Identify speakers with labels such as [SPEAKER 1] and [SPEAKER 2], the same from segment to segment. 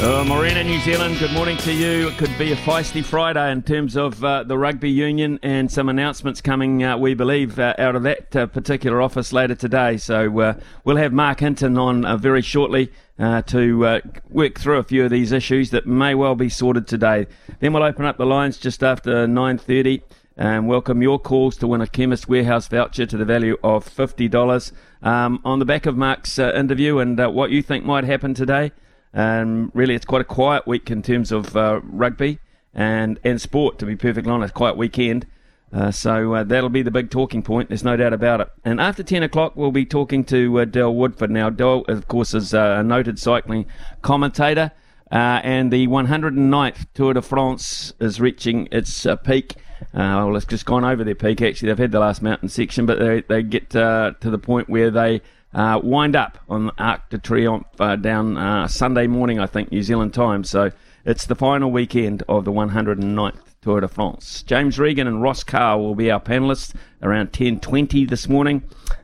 [SPEAKER 1] Uh, Morena, New Zealand, good morning to you. It could be a feisty Friday in terms of uh, the rugby union and some announcements coming, uh, we believe, uh, out of that uh, particular office later today. So uh, we'll have Mark Hinton on very shortly to work through a few of these issues that may well be sorted today. Then we'll open up the lines just after 9.30 and welcome your calls to win a Chemist Warehouse voucher to the value of $50 um, on the back of Mark's interview and what you think might happen today. Um, really, it's quite a quiet week in terms of uh, rugby and, and sport, to be perfectly honest. Quiet weekend. Uh, so uh, that'll be the big talking point. There's no doubt about it. And after 10 o'clock, we'll be talking to uh, Woodford. Now, Del, of course, is uh, a noted cycling commentator. Uh, and the 109th Tour de France is reaching its uh, peak. well, it's just gone over their peak, actually. They've had the last mountain section, but they, they get to the point where they uh, wind up on Arc de Triomphe uh, down uh, Sunday morning, I think, New Zealand time. So it's the final weekend of the 109th Tour de France. James Regan and Ross Carr will be our panellists around 10.20 this morning.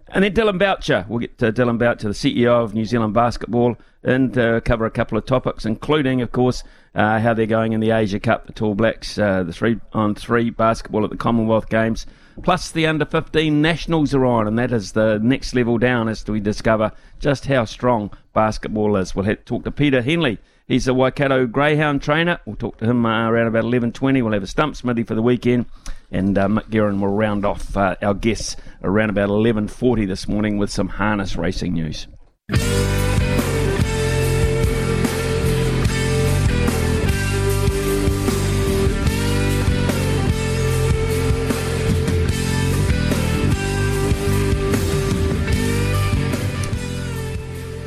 [SPEAKER 1] And then Dillon Boucher. We'll get to Dillon Boucher, the CEO of New Zealand Basketball, and uh, cover a couple of topics, including, of course, uh, how they're going in the Asia Cup, the Tall Blacks, uh, the three on three basketball at the Commonwealth Games. Plus, the under 15 nationals are on, and that is the next level down as we discover just how strong basketball is. We'll talk to Peter Henley. He's a Waikato Greyhound trainer. We'll talk to him uh, around about 11.20. We'll have a stump smithy for the weekend. And uh, Mick Guerin will round off uh, our guests around about 11.40 this morning with some harness racing news.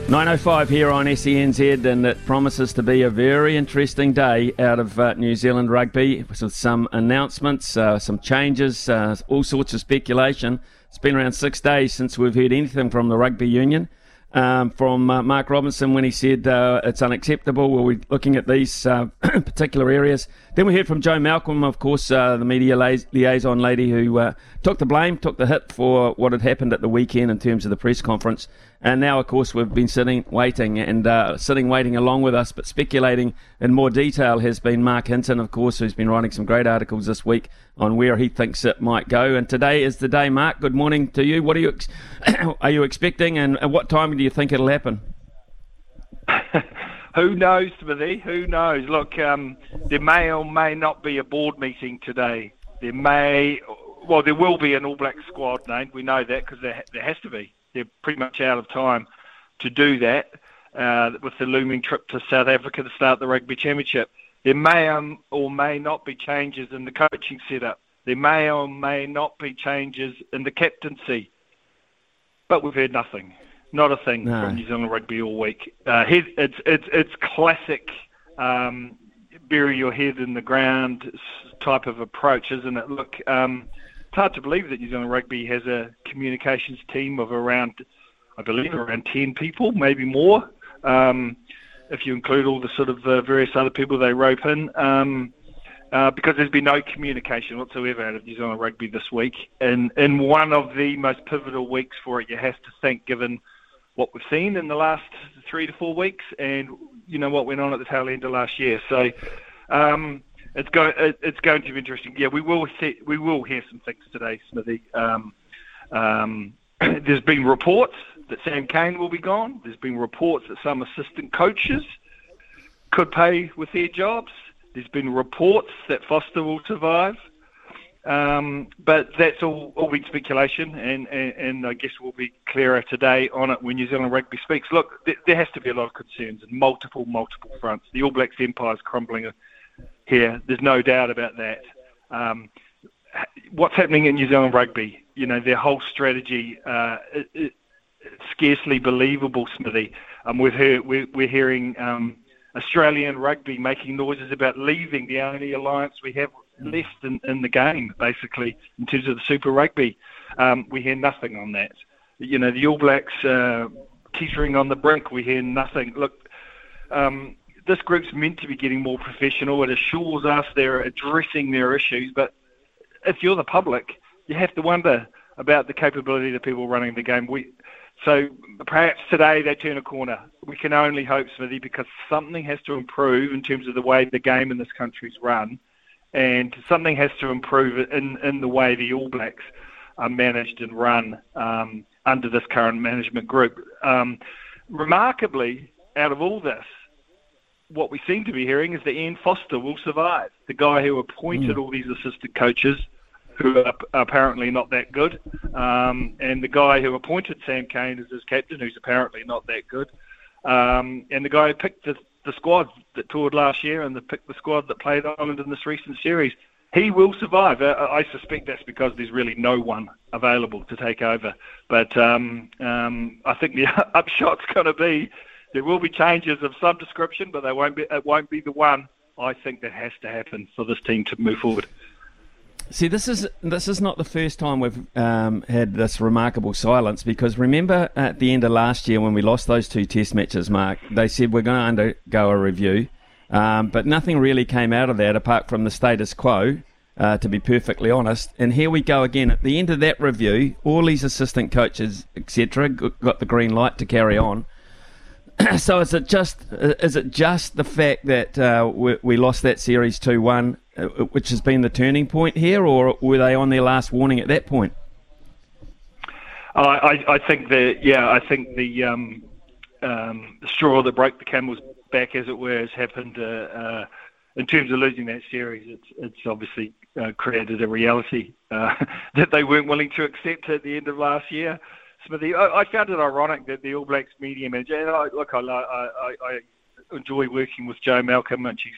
[SPEAKER 1] 9.05 here on SENZ, and it promises to be a very interesting day out of uh, New Zealand rugby with some announcements, uh, some changes, uh, all sorts of speculation. It's been around six days since we've heard anything from the rugby union um, from uh, Mark Robinson when he said uh, it's unacceptable. We're looking at these uh, particular areas. Then we heard from Jo Malcolm, of course, the media liaison lady who took the blame, took the hit for what had happened at the weekend in terms of the press conference. And now, of course, we've been sitting waiting and uh, sitting waiting along with us, but speculating in more detail has been Mark Hinton, of course, who's been writing some great articles this week on where he thinks it might go. And today is the day, Mark. Good morning to you. What are you ex- are you expecting, and at what time do you think it'll happen?
[SPEAKER 2] Who knows, Smithy? Who knows? Look, um, there may or may not be a board meeting today. There may, well, there will be an All Black squad named. We know that because there, there has to be they're pretty much out of time to do that uh, with the looming trip to South Africa to start the Rugby Championship. There may um, or may not be changes in the coaching setup. There may or may not be changes in the captaincy. But we've heard nothing. Not a thing no. from New Zealand Rugby all week. Uh, it's, it's, it's classic um, bury your head in the ground type of approach, isn't it? Look, um, hard to believe that New Zealand Rugby has a communications team of around, I believe, around 10 people, maybe more, um, if you include all the sort of uh, various other people they rope in. Um, uh, because there's been no communication whatsoever out of New Zealand Rugby this week. And in one of the most pivotal weeks for it, you have to think, given what we've seen in the last three to four weeks and, you know, what went on at the tail end of last year. So, um, it's going it's going to be interesting. Yeah, we will see, we will hear some things today, Smithy. Um, um, there's been reports that Sam Cane will be gone. There's been reports that some assistant coaches could pay with their jobs. There's been reports that Foster will survive. Um, but that's all, all been speculation, and, and, and I guess we'll be clearer today on it when New Zealand Rugby speaks. Look, th- there has to be a lot of concerns in multiple, multiple fronts. The All Blacks empire is crumbling here. There's no doubt about that. Um, what's happening in New Zealand Rugby? You know, their whole strategy, uh, it, it, scarcely believable, Smithy. Um, we've heard, we're, we're hearing um, Australian rugby making noises about leaving the only alliance we have left in, in the game, basically, in terms of the Super Rugby. Um, we hear nothing on that. You know, the All Blacks uh, teetering on the brink, we hear nothing. Look, um, this group's meant to be getting more professional. It assures us they're addressing their issues, but if you're the public, you have to wonder about the capability of the people running the game. We, so perhaps today they turn a corner. We can only hope, Smithy, because something has to improve in terms of the way the game in this country's run and something has to improve in, in the way the All Blacks are managed and run um, under this current management group. Um, remarkably, out of all this, what we seem to be hearing is that Ian Foster will survive, the guy who appointed mm. all these assistant coaches who are apparently not that good, um, and the guy who appointed Sam Cane as his captain, who's apparently not that good, um, and the guy who picked the, the squad that toured last year and the picked the squad that played Ireland in this recent series. He will survive. Uh, I suspect that's because there's really no one available to take over. But um, um, I think the upshot's going to be there will be changes of some description, but they won't be. It won't be the one I think that has to happen for this team to move forward.
[SPEAKER 1] See, this is this is not the first time we've um, had this remarkable silence because remember at the end of last year when we lost those two Test matches, Mark, they said we're going to undergo a review, um, but nothing really came out of that apart from the status quo. Uh, to be perfectly honest, and here we go again. At the end of that review, all these assistant coaches, etc., got the green light to carry on. so is it just is it just the fact that uh, we, we, lost that series two one uh, which has been the turning point here, or were they on their last warning at that point?
[SPEAKER 2] I, I think that yeah, I think the, um, um, straw that broke the camel's back, as it were, has happened. Uh, uh, in terms of losing that series, it's it's obviously uh, created a reality uh, that they weren't willing to accept at the end of last year. Smithy, I, I found it ironic that the All Blacks media manager, and I, look, I, I, I enjoy working with Jo Malcolm, and she's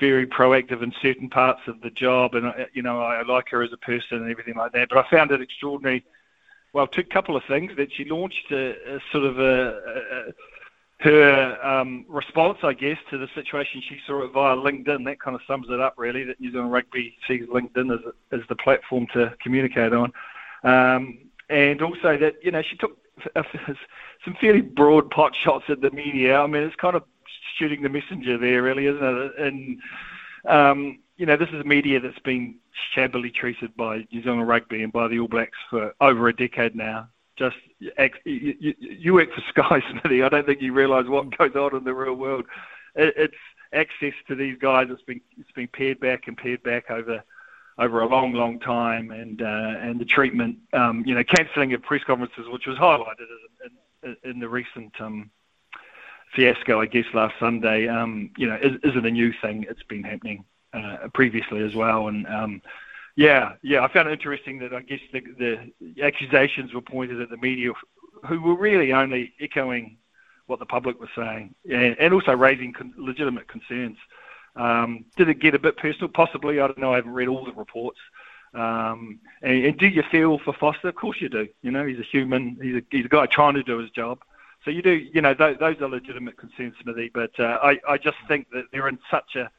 [SPEAKER 2] very proactive in certain parts of the job, and you know I like her as a person and everything like that. But I found it extraordinary. Well, two couple of things that she launched a, a sort of a, a her um, response, I guess, to the situation. She saw it via LinkedIn. That kind of sums it up, really. That New Zealand Rugby sees LinkedIn as, as the platform to communicate on, um, and also that you know she took some fairly broad pot shots at the media. I mean, it's kind of shooting the messenger there, really, isn't it? And um, you know, this is a media that's been shabbily treated by New Zealand Rugby and by the All Blacks for over a decade now. Just you, you work for Sky, Smithy. I don't think you realise what goes on in the real world. it's access to these guys. It's been it's been pared back and pared back over over a long, long time, and uh, and the treatment, um, you know, cancelling of press conferences, which was highlighted in, in, in the recent um, fiasco, I guess, last Sunday, um, you know, is, isn't a new thing. It's been happening uh, previously as well. And um, yeah, yeah, I found it interesting that I guess the, the accusations were pointed at the media, who were really only echoing what the public was saying, and, and also raising con- legitimate concerns. Um, did it get a bit personal? Possibly. I don't know. I haven't read all the reports. Um, and, and, do you feel for Foster? Of course you do. You know, he's a human. He's a, he's a guy trying to do his job. So you do, you know, those, those are legitimate concerns, Smithy. But uh, I, I just think that they're in such a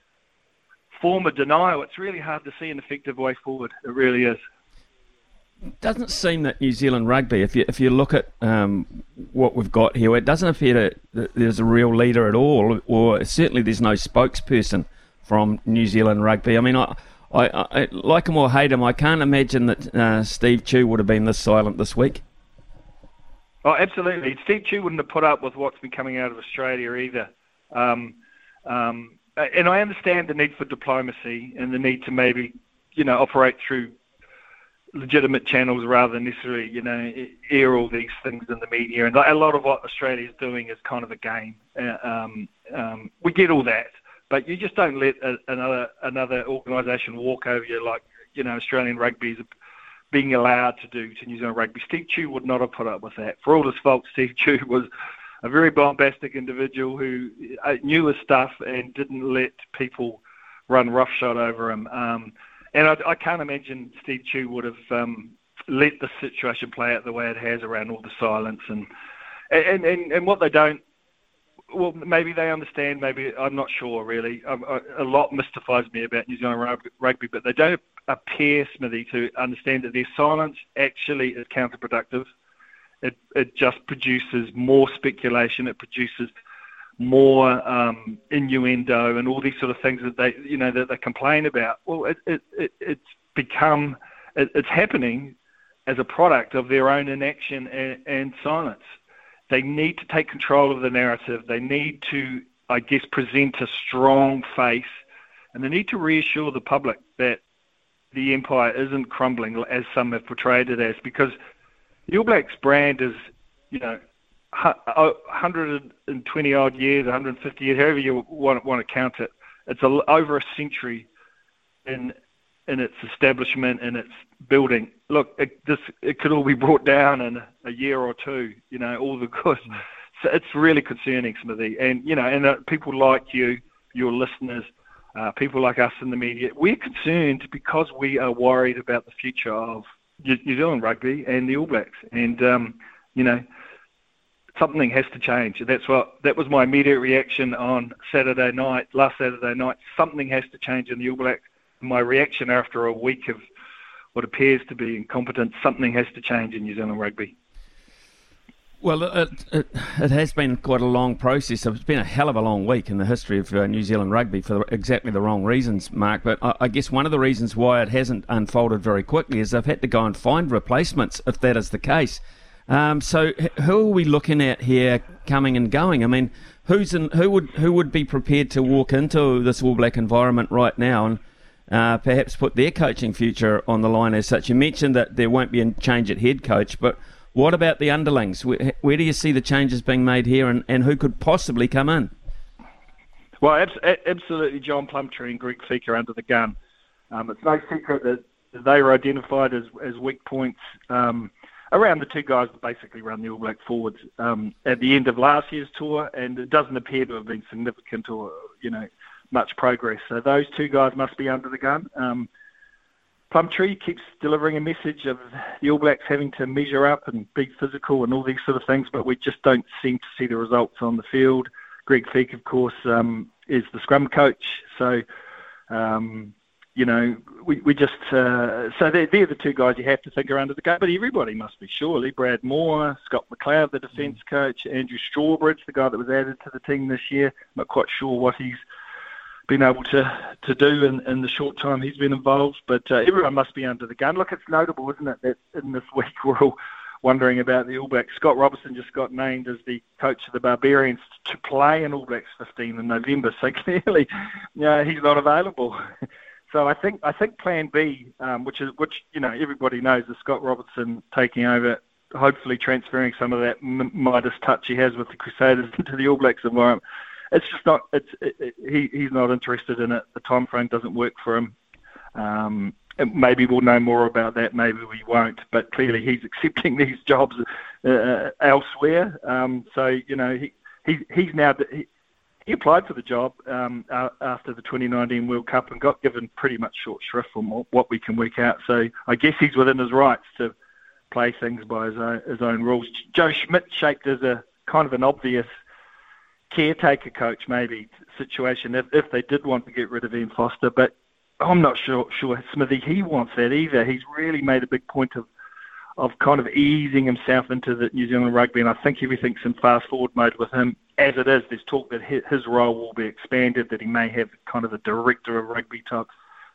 [SPEAKER 2] form of denial. It's really hard to see an effective way forward. It really is.
[SPEAKER 1] Doesn't seem that New Zealand rugby, if you if you look at um, what we've got here, it doesn't appear that there's a real leader at all, or certainly there's no spokesperson from New Zealand rugby. I mean, I, I, I like him or hate him, I can't imagine that uh, Steve Tew would have been this silent this week.
[SPEAKER 2] Oh, absolutely. Steve Tew wouldn't have put up with what's been coming out of Australia either. Um, um, and I understand the need for diplomacy and the need to maybe, you know, operate through legitimate channels rather than necessarily, you know, air all these things in the media. And a lot of what Australia is doing is kind of a game. Uh, um, um, we get all that, but you just don't let a, another another organisation walk over you like you know Australian rugby is being allowed to do to New Zealand rugby. Steve Tew would not have put up with that. For all his faults, Steve Tew was a very bombastic individual who uh, knew his stuff and didn't let people run roughshod over him. Um, and I, I can't imagine Steve Tew would have um, let the situation play out the way it has around all the silence and and and, and what they don't. Well, maybe they understand. Maybe I'm not sure. Really, um, a lot mystifies me about New Zealand rugby, but they don't appear, Smithy, to understand that their silence actually is counterproductive. It it just produces more speculation. It produces more um, innuendo and all these sort of things that they you know that they complain about. Well, it, it, it it's become it, it's happening as a product of their own inaction and, and silence. They need to take control of the narrative. They need to, I guess, present a strong face, and they need to reassure the public that the empire isn't crumbling as some have portrayed it as. Because the All Blacks brand is, you know, 120 odd years, 150 years, however you want, want to count it. It's a, over a century in in its establishment and its building. Look, it, this it could all be brought down in a year or two. You know, all the good. Mm. So it's really concerning, Smithy. And you know, and uh, people like you, your listeners, uh, people like us in the media, we're concerned because we are worried about the future of New Zealand rugby and the All Blacks. And um, you know, something has to change. That's what that was my immediate reaction on Saturday night, last Saturday night. Something has to change in the All Blacks. My reaction after a week of what appears to be incompetence, something has to change in New Zealand rugby.
[SPEAKER 1] Well, it, it, it, has been quite a long process. It's been a hell of a long week in the history of uh, New Zealand rugby for exactly the wrong reasons, Mark. But I, I, guess one of the reasons why it hasn't unfolded very quickly is they've had to go and find replacements, if that is the case. Um, so, who are we looking at here, coming and going? I mean, who's in, who would who would be prepared to walk into this All Black environment right now and uh, perhaps put their coaching future on the line as such? You mentioned that there won't be a change at head coach, but what about the underlings? Where, where do you see the changes being made here, and, and who could possibly come in?
[SPEAKER 2] Well, absolutely, John Plumtree and Greg are under the gun. Um, it's no secret that they were identified as, as weak points. Um, around the two guys that basically run the All Black forwards um, at the end of last year's tour, and it doesn't appear to have been significant or you know much progress. So those two guys must be under the gun. Um, Plumtree keeps delivering a message of the All Blacks having to measure up and be physical and all these sort of things, but we just don't seem to see the results on the field. Greg Feek, of course, um, is the scrum coach, so um, you know, we, we just uh, so they're, they're the two guys you have to think are under the gun. But everybody must be surely Brad Mooar, Scott McLeod, the defence mm. coach, Andrew Strawbridge, the guy that was added to the team this year. I'm not quite sure what he's been able to to do in, in the short time he's been involved. But uh, everyone must be under the gun. Look, it's notable, isn't it, that in this week we're all wondering about the All Blacks. Scott Robertson just got named as the coach of the Barbarians to play in All Blacks 15 in November. So clearly, you know, he's not available. So I think I think Plan B, um, which is which you know everybody knows, is Scott Robertson taking over, hopefully transferring some of that Midas touch he has with the Crusaders into the All Blacks environment. It's just not. It's it, it, he he's not interested in it. The time frame doesn't work for him. Um, maybe we'll know more about that. Maybe we won't. But clearly he's accepting these jobs uh, elsewhere. Um, so you know he, he he's now he applied for the job um, after the 2019 World Cup and got given pretty much short shrift from what we can work out. So I guess he's within his rights to play things by his own, his own rules. Joe Schmidt shaped as a kind of an obvious caretaker coach maybe situation if, if they did want to get rid of Ian Foster, but I'm not sure sure Smithy he wants that either. He's really made a big point of of kind of easing himself into the New Zealand rugby, and I think everything's in fast forward mode with him. As it is, there's talk that his role will be expanded, that he may have kind of a director of rugby type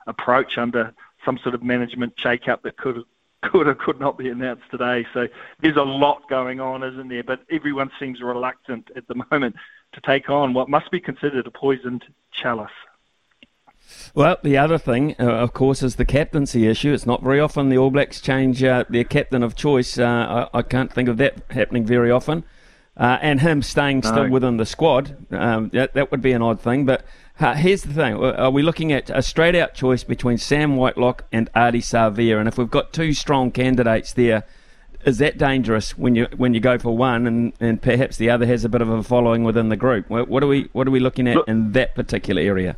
[SPEAKER 2] approach under some sort of management shake-up that could could or could not be announced today. So there's a lot going on, isn't there? But everyone seems reluctant at the moment to take on what must be considered a poisoned chalice.
[SPEAKER 1] Well, the other thing, uh, of course, is the captaincy issue. It's not very often the All Blacks change uh, their captain of choice. Uh, I, I, can't think of that happening very often. Uh, and him staying still no. within the squad, um, that, that would be an odd thing. But Uh, here's the thing: are we looking at a straight-out choice between Sam Whitelock and Ardie Savea? And if we've got two strong candidates there, is that dangerous when you when you go for one and, and perhaps the other has a bit of a following within the group? What, what are we what are we looking at Look, in that particular area?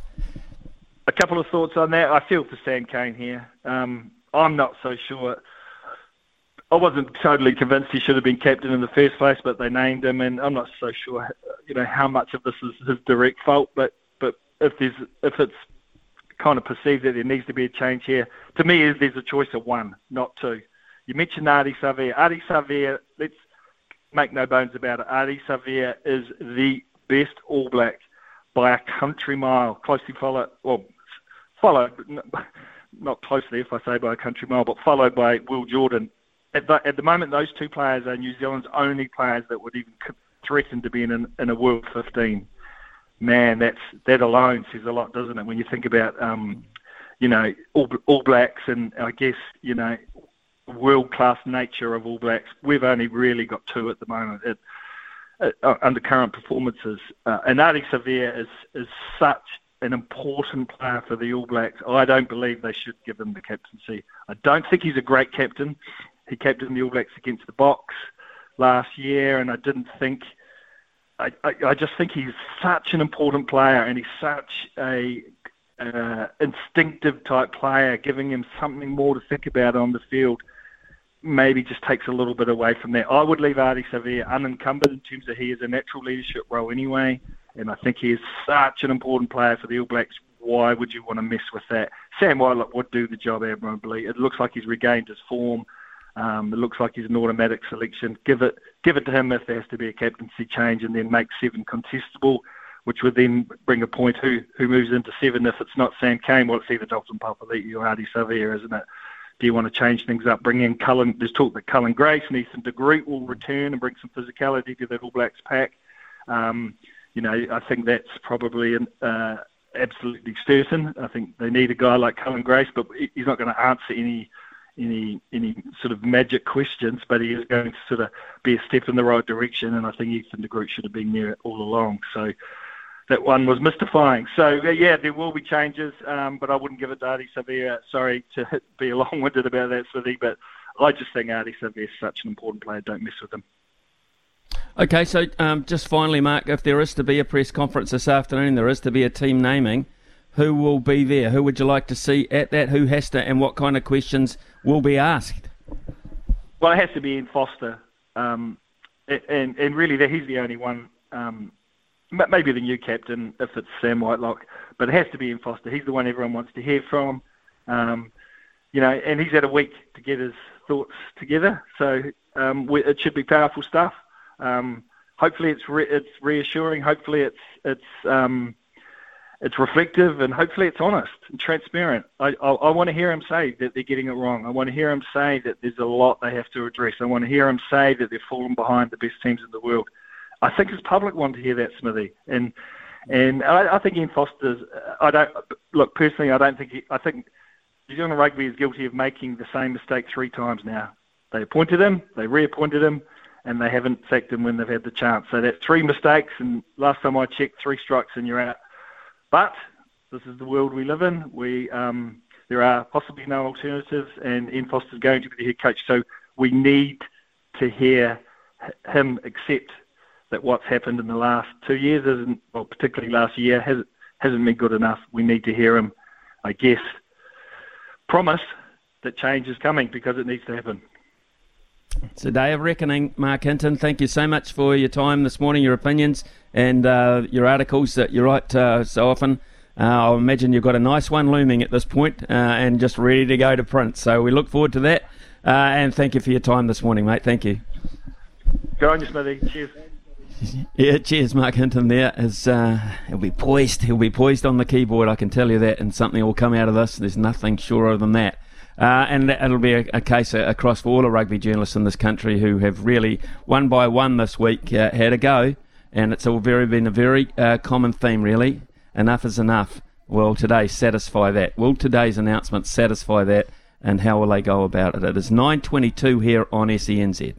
[SPEAKER 2] A couple of thoughts on that. I feel for Sam Cane here. Um, I'm not so sure. I wasn't totally convinced he should have been captain in the first place, but they named him, and I'm not so sure, you know, how much of this is his direct fault. But but if there's if it's kind of perceived that there needs to be a change here, to me, there's a choice of one, not two. You mentioned Ardie Savea. Ardie Savea, let's make no bones about it. Ardie Savea is the best All Black by a country mile, closely followed, well, followed, not closely if I say by a country mile, but followed by Will Jordan. At the, at the moment, those two players are New Zealand's only players that would even threaten to be in, an, in a World 15. Man, that's that alone says a lot, doesn't it? When you think about, um, you know, all, all Blacks and I guess you know world class nature of All Blacks. We've only really got two at the moment it, uh, under current performances. Uh, and Ardie Savea is is such an important player for the All Blacks. I don't believe they should give him the captaincy. I don't think he's a great captain. He captained the All Blacks against the Boks last year, and I didn't think. I, I, just think he's such an important player, and he's such a uh, instinctive type player, giving him something more to think about on the field maybe just takes a little bit away from that. I would leave Ardie Savea unencumbered in terms of he is a natural leadership role anyway, and I think he is such an important player for the All Blacks. Why would you want to mess with that? Sam Whitelock would do the job admirably. It looks like he's regained his form. Um, it looks like he's an automatic selection. Give it, give it to him if there has to be a captaincy change, and then make seven contestable, which would then bring a point who who moves into seven if it's not Sam Cane. Well, it's either Dalton Papali'i or Ardie Savea, isn't it? Do you want to change things up? Bring in Cullen. There's talk that Cullen Grace and Ethan de Groot will return and bring some physicality to that All Blacks pack. Um, you know, I think that's probably an, uh, absolutely certain. I think they need a guy like Cullen Grace, but he's not going to answer any any any sort of magic questions, but he is going to sort of be a step in the right direction. And I think Ethan de Groot should have been there all along. So that one was mystifying. So uh, yeah, there will be changes, um, but I wouldn't give it to Ardie Savea. Sorry to be long-winded about that, Smithy, but I just think Ardie Savea is such an important player. Don't mess with him.
[SPEAKER 1] Okay, so um, just finally, Mark, if there is to be a press conference this afternoon, there is to be a team naming. Who will be there? Who would you like to see at that? Who has to, and what kind of questions will be asked?
[SPEAKER 2] Well, it has to be Ian Foster, um, and and really, he's the only one um, maybe the new captain if it's Sam Whitelock, but it has to be Ian Foster. He's the one everyone wants to hear from. Um, you know, and he's had a week to get his thoughts together, so um, we, it should be powerful stuff. Um, hopefully, it's re- it's reassuring. Hopefully, it's it's um, it's reflective, and hopefully, it's honest and transparent. I, I, I want to hear him say that they're getting it wrong. I want to hear him say that there's a lot they have to address. I want to hear him say that they're falling behind the best teams in the world. I think his public want to hear that, Smithy. And and I, I think Ian Foster's. I don't look personally. I don't think. He, I think New Zealand Rugby is guilty of making the same mistake three times now. They appointed him, they reappointed him, and they haven't sacked him when they've had the chance. So that's three mistakes. And last time I checked, three strikes and you're out. But this is the world we live in. We um, there are possibly no alternatives, and Ian Foster's going to be the head coach. So we need to hear him accept that what's happened in the last two years isn't, well, particularly last year, hasn't hasn't been good enough. We need to hear him, I guess, promise that change is coming because it needs to happen.
[SPEAKER 1] It's a day of reckoning, Mark Hinton. Thank you so much for your time this morning, your opinions, and uh, your articles that you write uh, so often. Uh, I imagine you've got a nice one looming at this point, uh, and just ready to go to print. So we look forward to that. Uh, and thank you for your time this morning, mate. Thank you.
[SPEAKER 2] Go on, you Smithy. Cheers.
[SPEAKER 1] Yeah, cheers, Mark Hinton. There is, uh, he'll be poised. He'll be poised on the keyboard. I can tell you that, and something will come out of this. There's nothing surer than that. Uh, and it'll be a, a case across for all the rugby journalists in this country who have really, one by one this week, uh, had a go. And it's all very been a very uh, common theme, really. Enough is enough. Will today satisfy that? Will today's announcement satisfy that? And how will they go about it? It is 9:22 here on SENZ.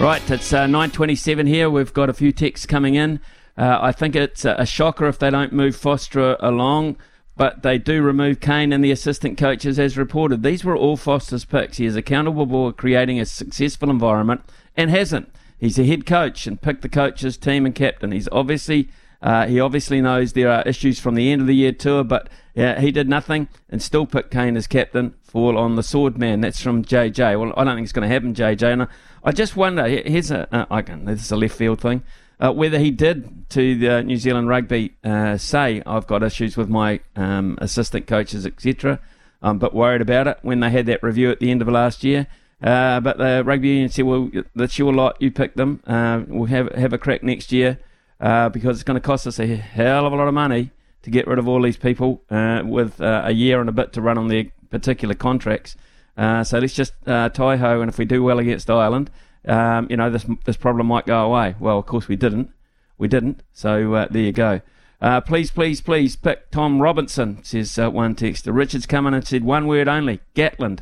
[SPEAKER 1] Right, it's uh, 9.27 here. We've got a few texts coming in. Uh, Uh, I think it's a, shocker if they don't move Foster along, but they do remove Cane and the assistant coaches as reported. These were all Foster's picks. He is accountable for creating a successful environment and hasn't. He's a head coach and picked the coaches, team, and captain. He's obviously uh, he obviously knows there are issues from the end of the year tour, but he did nothing and still picked Cane as captain. Fall on the sword man. That's from JJ. Well, I don't think it's going to happen, JJ. And I, I just wonder. Here's a uh, I can, this is a left field thing. Uh, whether he did to the New Zealand Rugby uh, say I've got issues with my um, assistant coaches, etc. I'm a bit worried about it when they had that review at the end of last year. Uh, but the rugby union said, well, that's your lot. You pick them. Uh, we'll have have a crack next year uh, because it's going to cost us a hell of a lot of money to get rid of all these people uh, with a year and a bit to run on their particular contracts. So let's just tie ho, and if we do well against Ireland, um, you know this this problem might go away. Well, of course we didn't. We didn't. So there you go. please, please, please pick Tom Robinson, says one texter. Richard's come in and said one word only Gatland.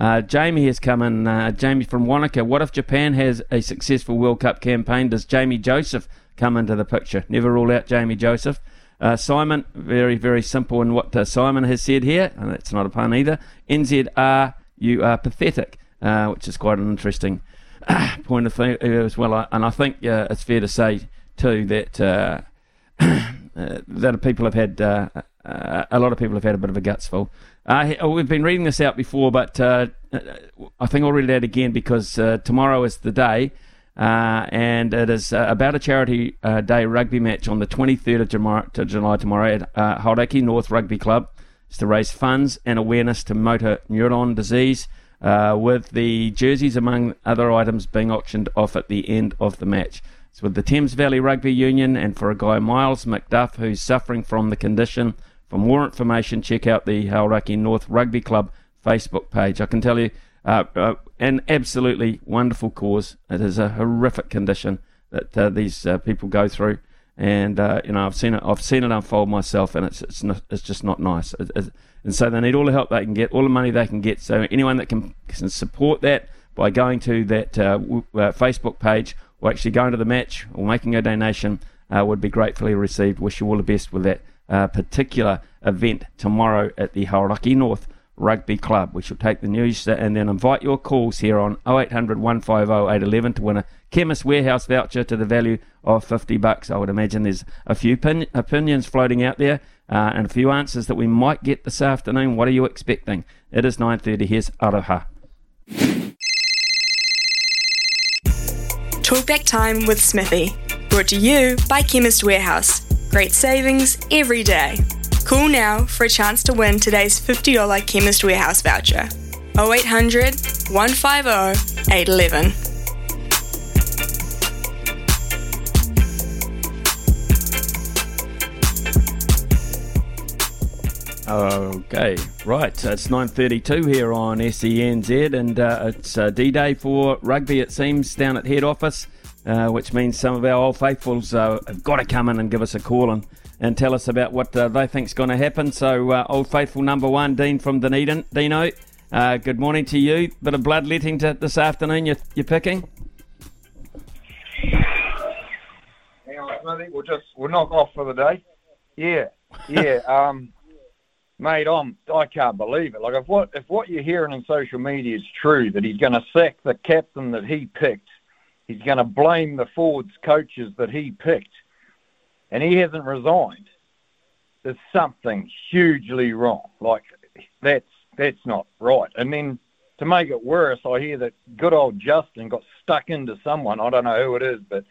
[SPEAKER 1] Uh, Jamie has come in. Uh, Jamie from Wanaka. What if Japan has a successful World Cup campaign? Does Jamie Joseph come into the picture? Never rule out Jamie Joseph. Uh, Simon, very, very simple in what uh, Simon has said here, and that's not a pun either. NZR, you are pathetic, uh, which is quite an interesting point of view as well. And I think it's fair to say, too, that that people have had a lot of people have had a bit of a gutsful. Uh, we've been reading this out before, but uh, I think I'll read it out again because uh, tomorrow is the day, uh, and it is uh, about a charity uh, day rugby match on the 23rd of July, July tomorrow at uh, Hauraki North Rugby Club. It's to raise funds and awareness to motor neuron disease, with the jerseys, among other items, being auctioned off at the end of the match. It's with the Thames Valley Rugby Union and for a guy, Miles McDuff, who's suffering from the condition. For more information, check out the Hauraki North Rugby Club Facebook page. I can tell you, uh, uh, an absolutely wonderful cause. It is a horrific condition that uh, these uh, people go through, and uh, you know I've seen it. I've seen it unfold myself, and it's it's not, it's just not nice. It, it, and so they need all the help they can get, all the money they can get. So anyone that can, can support that by going to that uh, Facebook page or actually going to the match or making a donation would be gratefully received. Wish you all the best with that uh, particular event tomorrow at the Hauraki North Rugby Club. We shall take the news and then invite your calls here on 0800 150 811 to win a Chemist Warehouse voucher to the value of 50 bucks. I would imagine there's a few pin- opinions floating out there uh, and a few answers that we might get this afternoon. What are you expecting? It is 9.30. Here's Aroha.
[SPEAKER 3] Talkback time with Smithy. Brought to you by Chemist Warehouse. Great savings every day. Call now for a chance to win today's $50 Chemist Warehouse voucher. 0800 150 811.
[SPEAKER 1] Okay, right. It's 9:32 here on SENZ, and uh, it's uh, D-Day for rugby. It seems down at head office uh, which means some of our old faithfuls uh, have got to come in and give us a call and, and tell us about what uh, they think's going to happen. So, uh, old faithful number one, Dean from Dunedin. Dino, good morning to you. Bit of bloodletting to this afternoon you're, you're picking?
[SPEAKER 4] Hang on. We'll just we'll knock off for the day. Yeah, yeah. um, mate, I'm I can't believe it. Like if what if what you're hearing on social media is true, that he's going to sack the captain that he picked He's going to blame the forwards coaches that he picked, and he hasn't resigned. There's something hugely wrong. Like that's that's not right. And then to make it worse, I hear that good old Justin got stuck into someone. I don't know who it is, but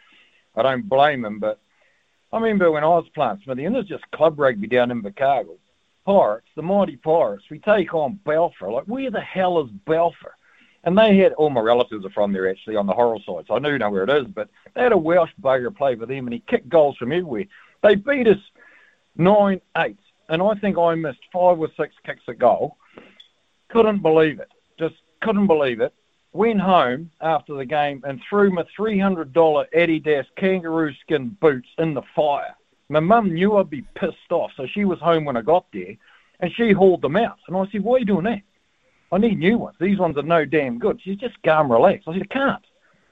[SPEAKER 4] I don't blame him. But I remember when I was playing Smithy, and there's just club rugby down in Invercargill. The mighty Pirates, we take on Balfour. Like, where the hell is Balfour? And they had all my relatives are from there actually on the Horrell side, so I do know where it is. But they had a Welsh bugger play for them, and he kicked goals from everywhere. They beat us nine eight, and I think I missed five or six kicks at goal. Couldn't believe it. Just couldn't believe it. Went home after the game and threw my three hundred dollar Adidas kangaroo skin boots in the fire. My mum knew I'd be pissed off, so she was home when I got there, and she hauled them out. And I said, "Why are you doing that?" I need new ones. These ones are no damn good. She's just calm, relax. I said, I can't.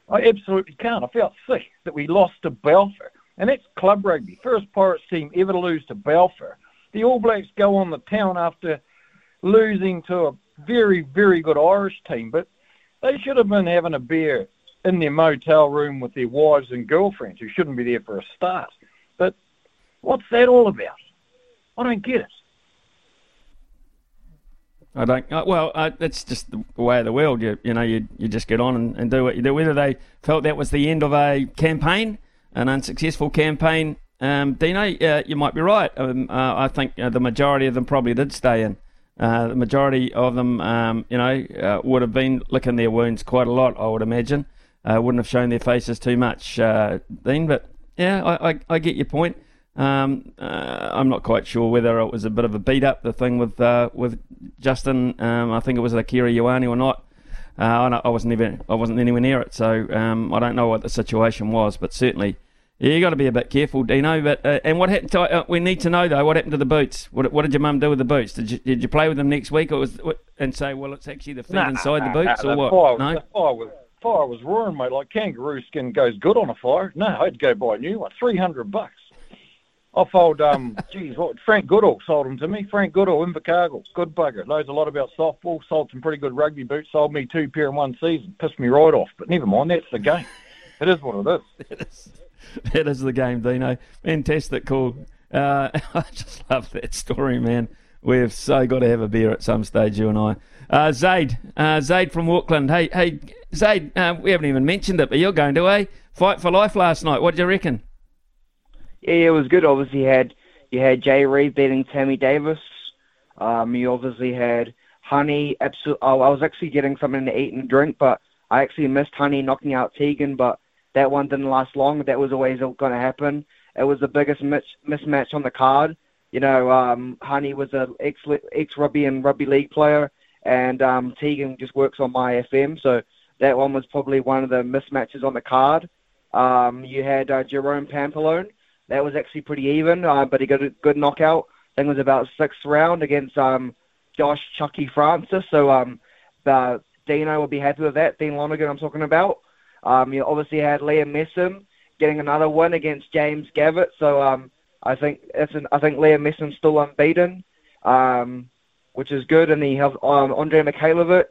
[SPEAKER 4] I absolutely can't. I felt sick that we lost to Balfour. and that's club rugby. First Pirates team ever to lose to Balfour. The All Blacks go on the town after losing to a very, very good Irish team, but they should have been having a beer in their motel room with their wives and girlfriends who shouldn't be there for a start. What's that all about? I don't get it.
[SPEAKER 1] I don't. Uh, well, uh, that's just the way of the world. You, you know, you, you just get on and, and do what you do. Whether they felt that was the end of a campaign, an unsuccessful campaign, um, Dino, uh, you might be right. Um, uh, I think uh, the majority of them probably did stay in. Uh, the majority of them, um, you know, would have been licking their wounds quite a lot. I would imagine. wouldn't have shown their faces too much, Dean. But yeah, I, I, I get your point. Um, uh, I'm not quite sure whether it was a bit of a beat up the thing with uh, with Justin. Um, I think it was Akira Ioane or not. Uh, I, I, wasn't even I wasn't anywhere near it, so um, I don't know what the situation was. But certainly, yeah, you got to be a bit careful, Dino. But uh, and what happened? To, uh, we need to know though. What happened to the boots? What, what did your mum do with the boots? Did you, did you play with them next week, or was and say, well, it's actually the feet nah, inside
[SPEAKER 4] nah,
[SPEAKER 1] the boots,
[SPEAKER 4] nah,
[SPEAKER 1] or what?
[SPEAKER 4] Fire, no, the fire was fire was roaring, mate. Like kangaroo skin goes good on a fire. No, I'd go buy a new one. Three hundred bucks. Off old, um, geez, what, Frank Goodall sold them to me. Frank Goodall, Invercargill, good bugger. Knows a lot about softball. Sold some pretty good rugby boots. Sold me two pair in one season. Pissed me right off. But never mind, that's the game. It is what it is.
[SPEAKER 1] that, is that is the game, Dino. Fantastic call. Uh, I just love that story, man. We've so got to have a beer at some stage, you and I. Uh, Zaid, uh, Zaid from Auckland. Hey, hey, Zaid, uh, we haven't even mentioned it, but you're going to a eh? fight for life last night. What do you reckon?
[SPEAKER 5] Yeah, it was good. Obviously, you had you had Jay Reid beating Tammy Davis. Um, you obviously had Honey. Absolutely, oh, I was actually getting something to eat and drink, but I actually missed Honey knocking out Tegan. But that one didn't last long. That was always going to happen. It was the biggest mismatch on the card. You know, um, Honey was a ex ex rugby and rugby league player, and um, Tegan just works on Mai FM. So that one was probably one of the mismatches on the card. Um, you had uh, Jerome Pampalone that was actually pretty even, uh, but he got a good knockout. I think it was about sixth round against um, Josh Chucky Francis. So um, uh, Dino will be happy with that. Dean Lonergan, I'm talking about. Um, you obviously had Liam Messam getting another win against James Gavitt. So um, I think it's an, I think Liam Messam's still unbeaten, um, which is good. And he has um, Andrei Mikhailovich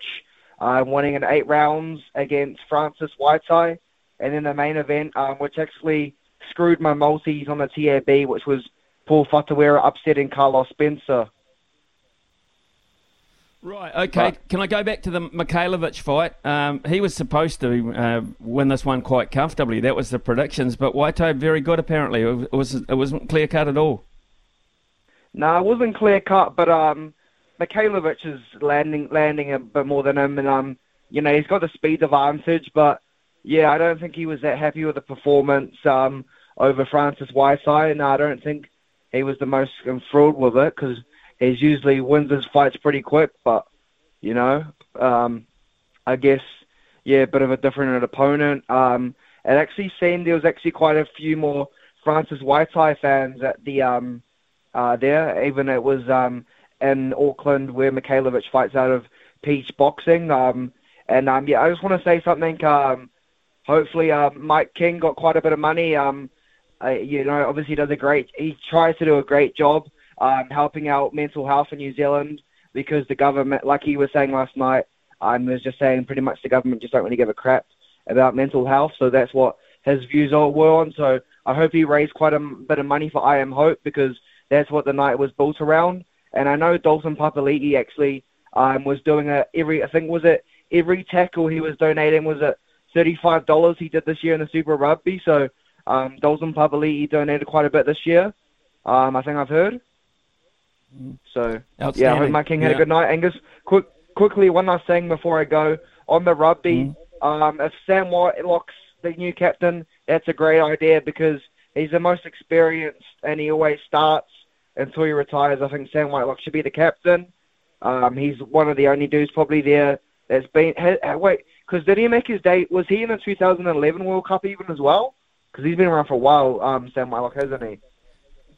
[SPEAKER 5] uh, winning in eight rounds against Francis Waitai. And then the main event, um, which actually screwed my multis on the TAB, which was Paul Whatuira upsetting Carlos Spencer.
[SPEAKER 1] Right, okay. Can I go back to the Mikhailovich fight? Um, he was supposed to uh, win this one quite comfortably. That was the predictions, but Waitai very good apparently. It, was, it wasn't clear cut at all.
[SPEAKER 5] No, it wasn't clear cut, but um, Mikhailovich is landing landing a bit more than him, and um, you know he's got the speed advantage, but yeah, I don't think he was that happy with the performance. Um, over Francis Waitai, and I don't think he was the most enthralled with it because he usually wins his fights pretty quick. But you know, um, I guess yeah, a bit of a different opponent. Um, it actually seemed there was actually quite a few more Francis Waitai fans at the um, uh, there. Even it was um, in Auckland where Mikhailovich fights out of Peach Boxing. Um, and um, yeah, I just want to say something. Um, hopefully, uh, Mike King got quite a bit of money. Um, uh, you know, obviously does a great. He tries to do a great job um, helping out mental health in New Zealand because the government, like he was saying last night, I um, was just saying pretty much the government just don't really give a crap about mental health. So that's what his views all were on. So I hope he raised quite a bit of money for I Am Hope because that's what the night was built around. And I know Dalton Papali'i actually um, was doing a every I think was it every tackle he was donating was it thirty five dollars he did this year in the Super Rugby. So um, Dalton Papali'i donated quite a bit this year. Um, I think I've heard. So yeah, I hope Mike King had yeah. a good night. Angus, quick, quickly, one last thing before I go on the rugby. Mm. Um, if Sam Whitelock's the new captain, that's a great idea because he's the most experienced and he always starts until he retires. I think Sam Whitelock should be the captain. Um, he's one of the only dudes probably there that's been. Ha, wait, because did he make his date? Was he in the 2011 World Cup even as well? Because he's been around for a while, um, Sam Whitelock, hasn't he?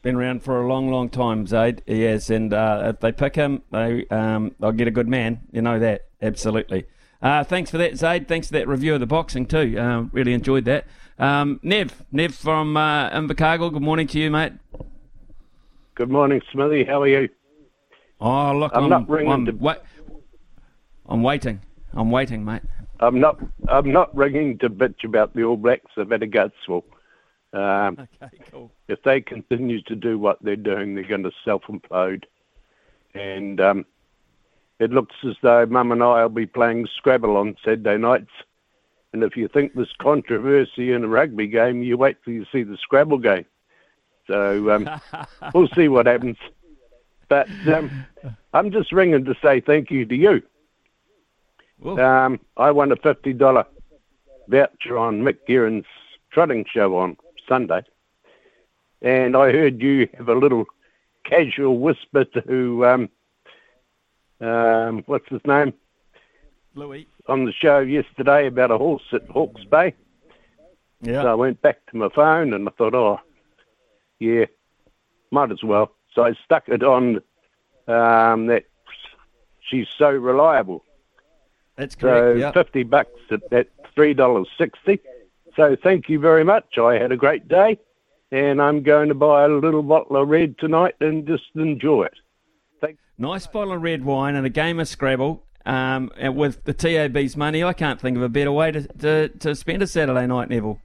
[SPEAKER 1] Been around for a long, long time, Zaid. Yes, and uh, if they pick him, they um, they'll get a good man. You know that absolutely. Uh, thanks for that, Zaid. Thanks for that review of the boxing too. Uh, really enjoyed that. Um, Nev, Nev from uh, Invercargill. Good morning to you, mate.
[SPEAKER 6] Good morning, Smithy. How are you?
[SPEAKER 1] Oh, look,
[SPEAKER 6] I'm
[SPEAKER 1] I'm,
[SPEAKER 6] not ringing
[SPEAKER 1] I'm,
[SPEAKER 6] to-
[SPEAKER 1] wait, I'm waiting. I'm waiting, mate.
[SPEAKER 6] I'm not. I'm not ringing to bitch about the All Blacks. They've had a gutsful. Um,
[SPEAKER 1] Okay, cool.
[SPEAKER 6] if they continue to do what they're doing, they're going to self-implode. And um, it looks as though Mum and I will be playing Scrabble on Saturday nights. And if you think there's controversy in a rugby game, you wait till you see the Scrabble game. So um, we'll see what happens. But um, I'm just ringing to say thank you to you. Um, I won a fifty dollar voucher on Mick Guerin's trotting show on Sunday, and I heard you have a little casual whisper to um, um, what's his name
[SPEAKER 1] Louis.
[SPEAKER 6] on the show yesterday about a horse at Hawke's Bay.
[SPEAKER 1] Yeah.
[SPEAKER 6] So I went back to my phone and I thought, oh, yeah, might as well. So I stuck it on um, that she's so reliable.
[SPEAKER 1] That's
[SPEAKER 6] So
[SPEAKER 1] correct. yeah.
[SPEAKER 6] fifty bucks at that three dollars sixty. So thank you very much. I had a great day, and I'm going to buy a little bottle of red tonight and just enjoy it.
[SPEAKER 1] Nice bottle of red wine and a game of Scrabble. Um, and with the TAB's money, I can't think of a better way to, to, to spend a Saturday night, Neville.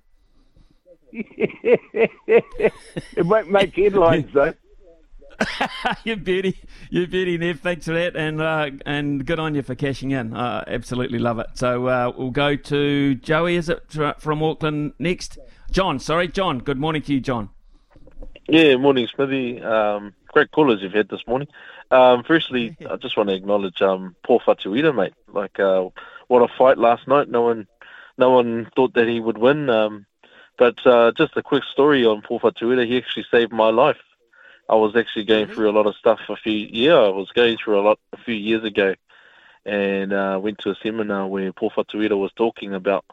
[SPEAKER 6] it won't make headlines though.
[SPEAKER 1] you beauty, you beauty, Nev. Thanks for that, and uh, and good on you for cashing in. Uh, absolutely love it. So uh, we'll go to Joey. Is it from Auckland next? John, sorry, John. Good morning to you, John.
[SPEAKER 7] Yeah, morning, Smithy. Um, great callers you've had this morning. Um, firstly, I just want to acknowledge um, Paul Fatuita, mate. Like, uh, what a fight last night. No one, no one thought that he would win. Um, but uh, just a quick story on Paul Fatuita. He actually saved my life. I was actually going through a lot of stuff a few. Yeah, I was going through a lot a few years ago, and uh, went to a seminar where Paul Fatuita was talking about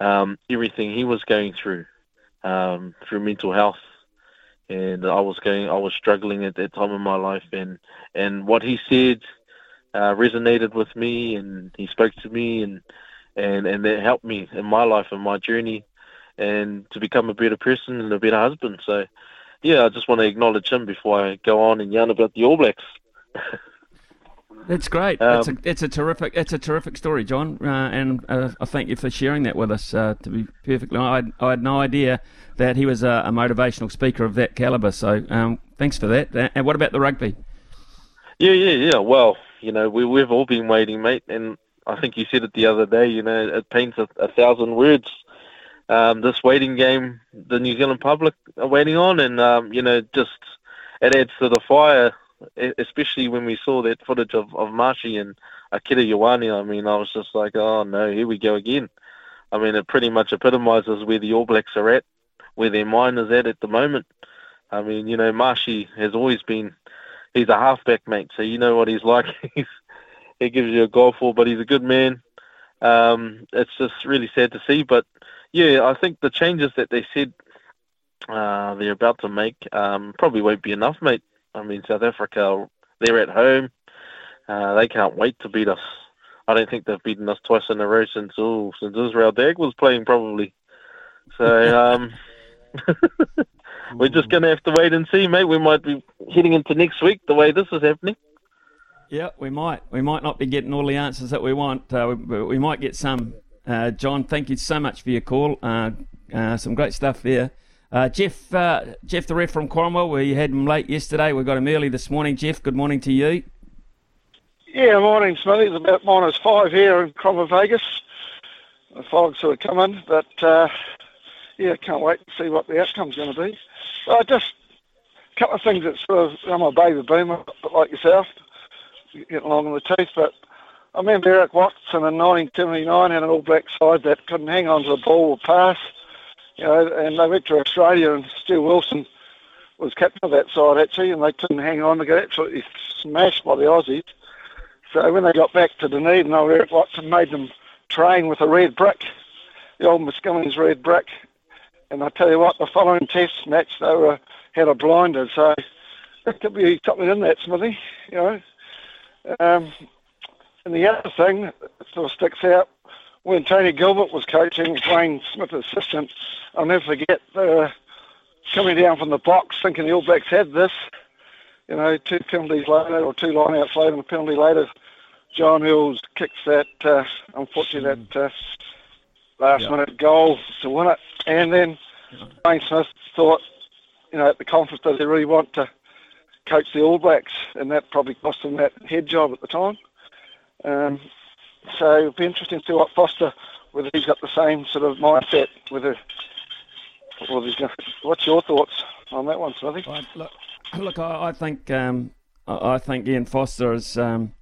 [SPEAKER 7] um, everything he was going through um, through mental health and I was going, I was struggling at that time in my life, and and what he said uh, resonated with me, and he spoke to me, and and and that helped me in my life and my journey, and to become a better person and a better husband. So, yeah, I just want to acknowledge him before I go on and yarn about the All Blacks.
[SPEAKER 1] That's great. it's a
[SPEAKER 7] Um,
[SPEAKER 1] it's a terrific it's a terrific story, John, uh, and uh, I thank you for sharing that with us. Uh, to be perfectly, I I had no idea that he was a, a motivational speaker of that caliber. So um, thanks for that. Uh, And what about the rugby?
[SPEAKER 7] Yeah, yeah, yeah. Well, you know, we we've all been waiting, mate, and I think you said it the other day. You know, it paints a, a thousand words. Um, this waiting game, the New Zealand public are waiting on, and um, you know, just it adds to the fire, especially when we saw that footage of of Marshy and Akira Ioane. I mean, I was just like, oh no, here we go again. I mean, it pretty much epitomises where the All Blacks are at, where their mind is at at the moment. I mean, you know, Marshy has always been he's a halfback, mate. So you know what he's like. he's, he gives you a goal for, but he's a good man. Um, it's just really sad to see, but yeah, I think the changes that they said uh, they're about to make um, probably won't be enough, mate. I mean, South Africa, they're at home. Uh, they can't wait to beat us. I don't think they've beaten us twice in a row since since Israel Dagg was playing, probably. So um, we're just going to have to wait and see, mate. We might be heading into next week the way this is happening.
[SPEAKER 1] Yeah, we might. We might not be getting all the answers that we want. Uh, we, we might get some. Uh, John, thank you so much for your call. Uh, uh, some great stuff there. Uh, Jeff, uh, Jeff the ref from Cromwell, we had him late yesterday. We got him early this morning. Jeff, good morning to you.
[SPEAKER 8] Yeah, morning, Smithy. It's about minus five here in Cromwell, Vegas. The fog's sort of coming, but uh, yeah, can't wait to see what the outcome's going to be. Uh, just a couple of things that sort of, I'm a baby boomer, but like yourself, getting along in the teeth, but I remember Eric Watson in 1979 had an All Black side that couldn't hang on to the ball or pass, you know, and they went to Australia and Stu Wilson was captain of that side actually, and they couldn't hang on. They got absolutely smashed by the Aussies. So when they got back to Dunedin, old Eric Watson made them train with a red brick, the old Muscullins red brick. And I tell you what, the following test match, they were had a blinder. So there could be something in that, Smithy. You know, um, and the other thing that sort of sticks out when Tony Gilbert was coaching Wayne Smith assistant, I'll never forget uh, coming down from the box thinking the All Blacks had this. You know, two penalties later or two lineouts later and a penalty later, John Eales kicks that, uh, unfortunately, that uh, last
[SPEAKER 1] Yeah.
[SPEAKER 8] minute goal to win it. And then Wayne Smith thought, you know, at the conference, does he really want to coach the All Blacks? And that probably cost him that head job at the time. Um, so it'll be interesting to see what Foster, whether he's got the same sort of mindset, whether, he's going What's your thoughts on that one, Smithy?
[SPEAKER 1] I, look, look, I, I think um, I, I think Ian Foster is um,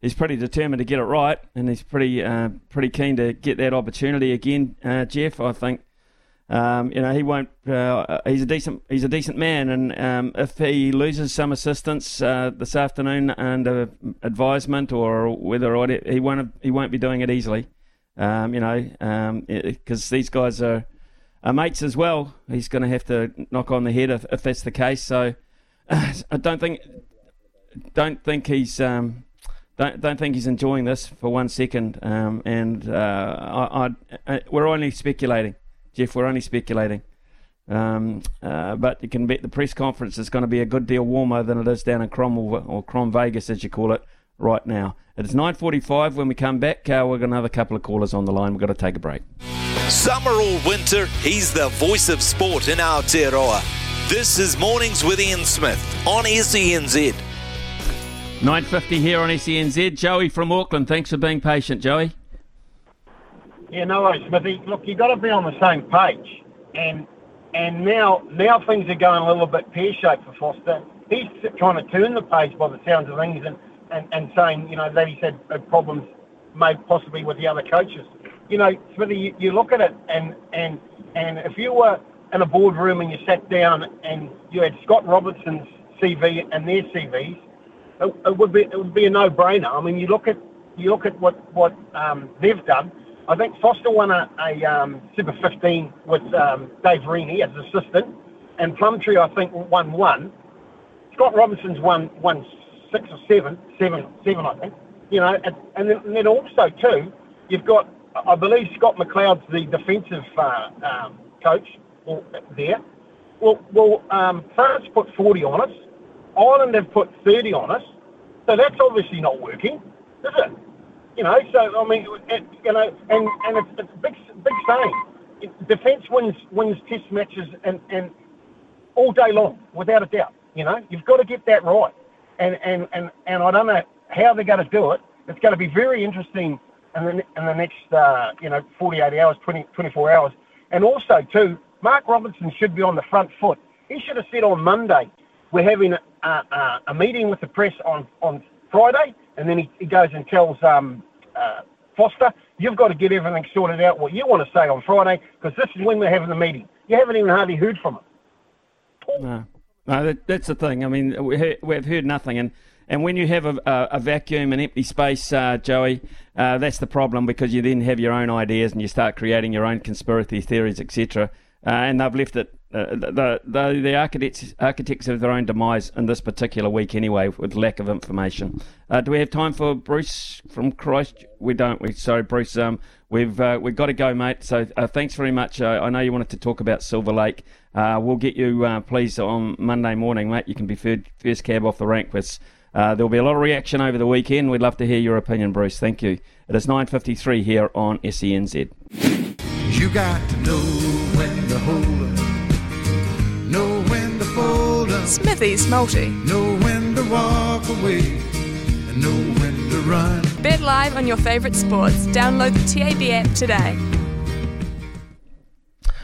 [SPEAKER 1] he's pretty determined to get it right, and he's pretty uh, pretty keen to get that opportunity again. Uh, Jeff, I think. Um, you know he won't. Uh, he's a decent. He's a decent man, and um, if he loses some assistance uh, this afternoon under advisement or whether or not he won't. He won't be doing it easily. Um, you know, because these guys are, are mates as well. He's going to have to knock on the head if, if that's the case. So I don't think don't think he's um, don't don't think he's enjoying this for one second. Um, and uh, I, I, I, we're only speculating, Jeff. We're only speculating. Um, uh, but you can bet the press conference is going to be a good deal warmer than it is down in Cromwell or Crom Vegas, as you call it, right now. It's 9:45. When we come back, uh, we're going to have a couple of callers on the line. We've got to take a break.
[SPEAKER 9] Summer or winter, he's the voice of sport in Aotearoa. This is Mornings with Ian Smith on SENZ.
[SPEAKER 1] 9:50 here on SENZ. Joey from Auckland. Thanks for being patient, Joey.
[SPEAKER 10] Yeah, no worries, Smithy. Look, you've got to be on the same page. And and now now things are going a little bit pear-shaped for Foster. He's trying to turn the page by the sounds of things and, and, and saying, you know, that he's had uh, problems maybe possibly with the other coaches. You know, Smithy, you, you look at it and, and, and if you were in a boardroom and you sat down and you had Scott Robertson's CV and their CVs, it, it would be it would be a no-brainer. I mean, you look at you look at what what um, they've done. I think Foster won a, a um, Super 15 with um, Dave Rennie as assistant, and Plumtree I think won one. Scott Robertson's won won six or seven, seven, seven I think. You know, and, and, then, and then also too, you've got I believe Scott McLeod's the defensive uh, um, coach there. Well, well, um, France put 40 on us. Ireland have put 30 on us. So that's obviously not working, is it? You know, so I mean, it, you know, and and it's, it's a big big saying. Defence wins wins Test matches and and all day long, without a doubt. You know, you've got to get that right. And and and and I don't know how they're going to do it. It's going to be very interesting in the in the next uh, you know 48 hours, 20, 24 hours. And also too, Mark Robinson should be on the front foot. He should have said on Monday, we're having a, a, a meeting with the press on on Friday, and then he, he goes and tells um, uh, Foster, you've got to get everything sorted out what you want to say on Friday because this is when we're having the meeting. You haven't even hardly heard from him.
[SPEAKER 1] No, no, that, that's the thing. I mean, we we've heard nothing, and and when you have a, a, a vacuum, an empty space, uh, Joey, uh, that's the problem because you then have your own ideas and you start creating your own conspiracy theories, etc. Uh, and they've left it. Uh, the, the the architects architects of their own demise in this particular week anyway, with lack of information. Uh, do we have time for Bruce from Christ? We don't. We sorry, Bruce. Um, we've uh, we've got to go, mate. So uh, thanks very much. Uh, I know you wanted to talk about Silver Lake. Uh, we'll get you, please, on Monday morning, mate. You can be first, cab off the rank with. There'll be a lot of reaction over the weekend. We'd love to hear your opinion, Bruce. Thank you. It is 9.53 here on SENZ.
[SPEAKER 11] You got to know when know when to fold up,
[SPEAKER 3] Smithy's Multi.
[SPEAKER 11] know when to walk away, and know when to run.
[SPEAKER 3] Bet live on your favourite sports. Download the TAB app today.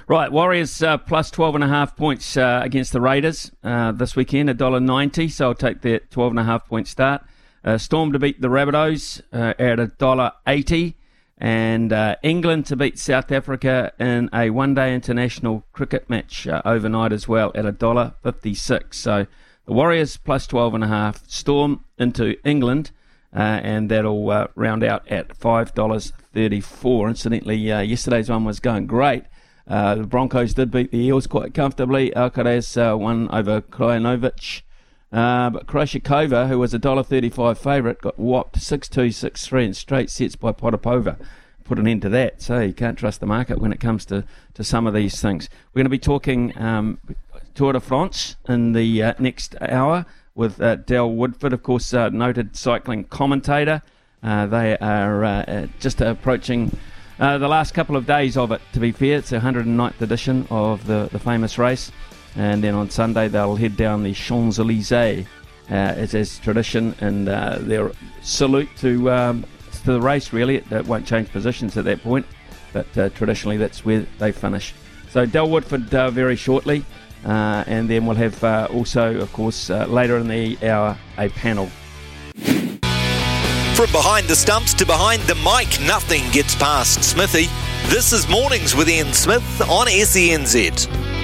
[SPEAKER 1] Right, Warriors uh, plus 12.5 points uh, against the Raiders uh, this weekend, $1.90, so I'll take that 12.5 point start. Uh, Storm to beat the Rabbitohs uh, at $1.80, and uh, England to beat South Africa in a one day international cricket match uh, overnight as well at $1.56. So the Warriors plus 12.5, Storm into England. Uh, and that'll uh, round out at five dollars thirty-four. Incidentally, uh, yesterday's one was going great. Uh, the Broncos did beat the Eels quite comfortably. Alcaraz won over Krajinovic. Uh, but Krejcikova, who was a $1.35 favourite, got whopped 6-2, 6-3 in straight sets by Potapova. Put an end to that. So you can't trust the market when it comes to, to some of these things. We're going to be talking um, Tour de France in the uh, next hour with uh, Del Woodford, of course, uh, noted cycling commentator. Uh, they are uh, uh, just approaching the last couple of days of it, to be fair. It's the 109th edition of the, the famous race. And then on Sunday, they'll head down the Champs Elysees uh, as is tradition. And uh, their salute to, um, to the race, really. It, it, won't change positions at that point. But traditionally, that's where they finish. So, Del Woodford very shortly. and then we'll have also, of course, later in the hour, a panel
[SPEAKER 9] from behind the stumps to behind the mic, nothing gets past Smithy. This is Mornings with Ian Smith on SENZ.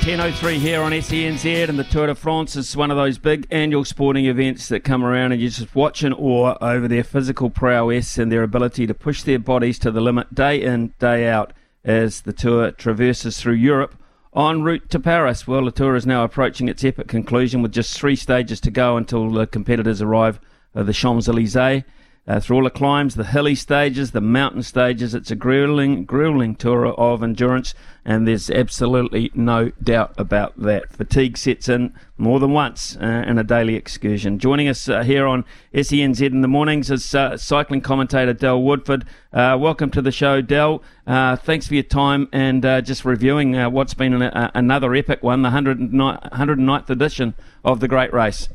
[SPEAKER 1] 10.03 here on SENZ and the Tour de France is one of those big annual sporting events that come around and you just watch in awe over their physical prowess and their ability to push their bodies to the limit day in, day out as the Tour traverses through Europe en route to Paris. Well, the tour is now approaching its epic conclusion with just three stages to go until the competitors arrive at the Champs Elysees. Uh, through all the climbs, the hilly stages, the mountain stages, it's a grueling, grueling tour of endurance, and there's absolutely no doubt about that. Fatigue sets in more than once uh, in a daily excursion. Joining us uh, here on SENZ in the mornings is uh, cycling commentator Dell Woodford. Uh, welcome to the show, Dell. Uh, thanks for your time and just reviewing what's been an, another epic one, the 109th edition of the Great Race.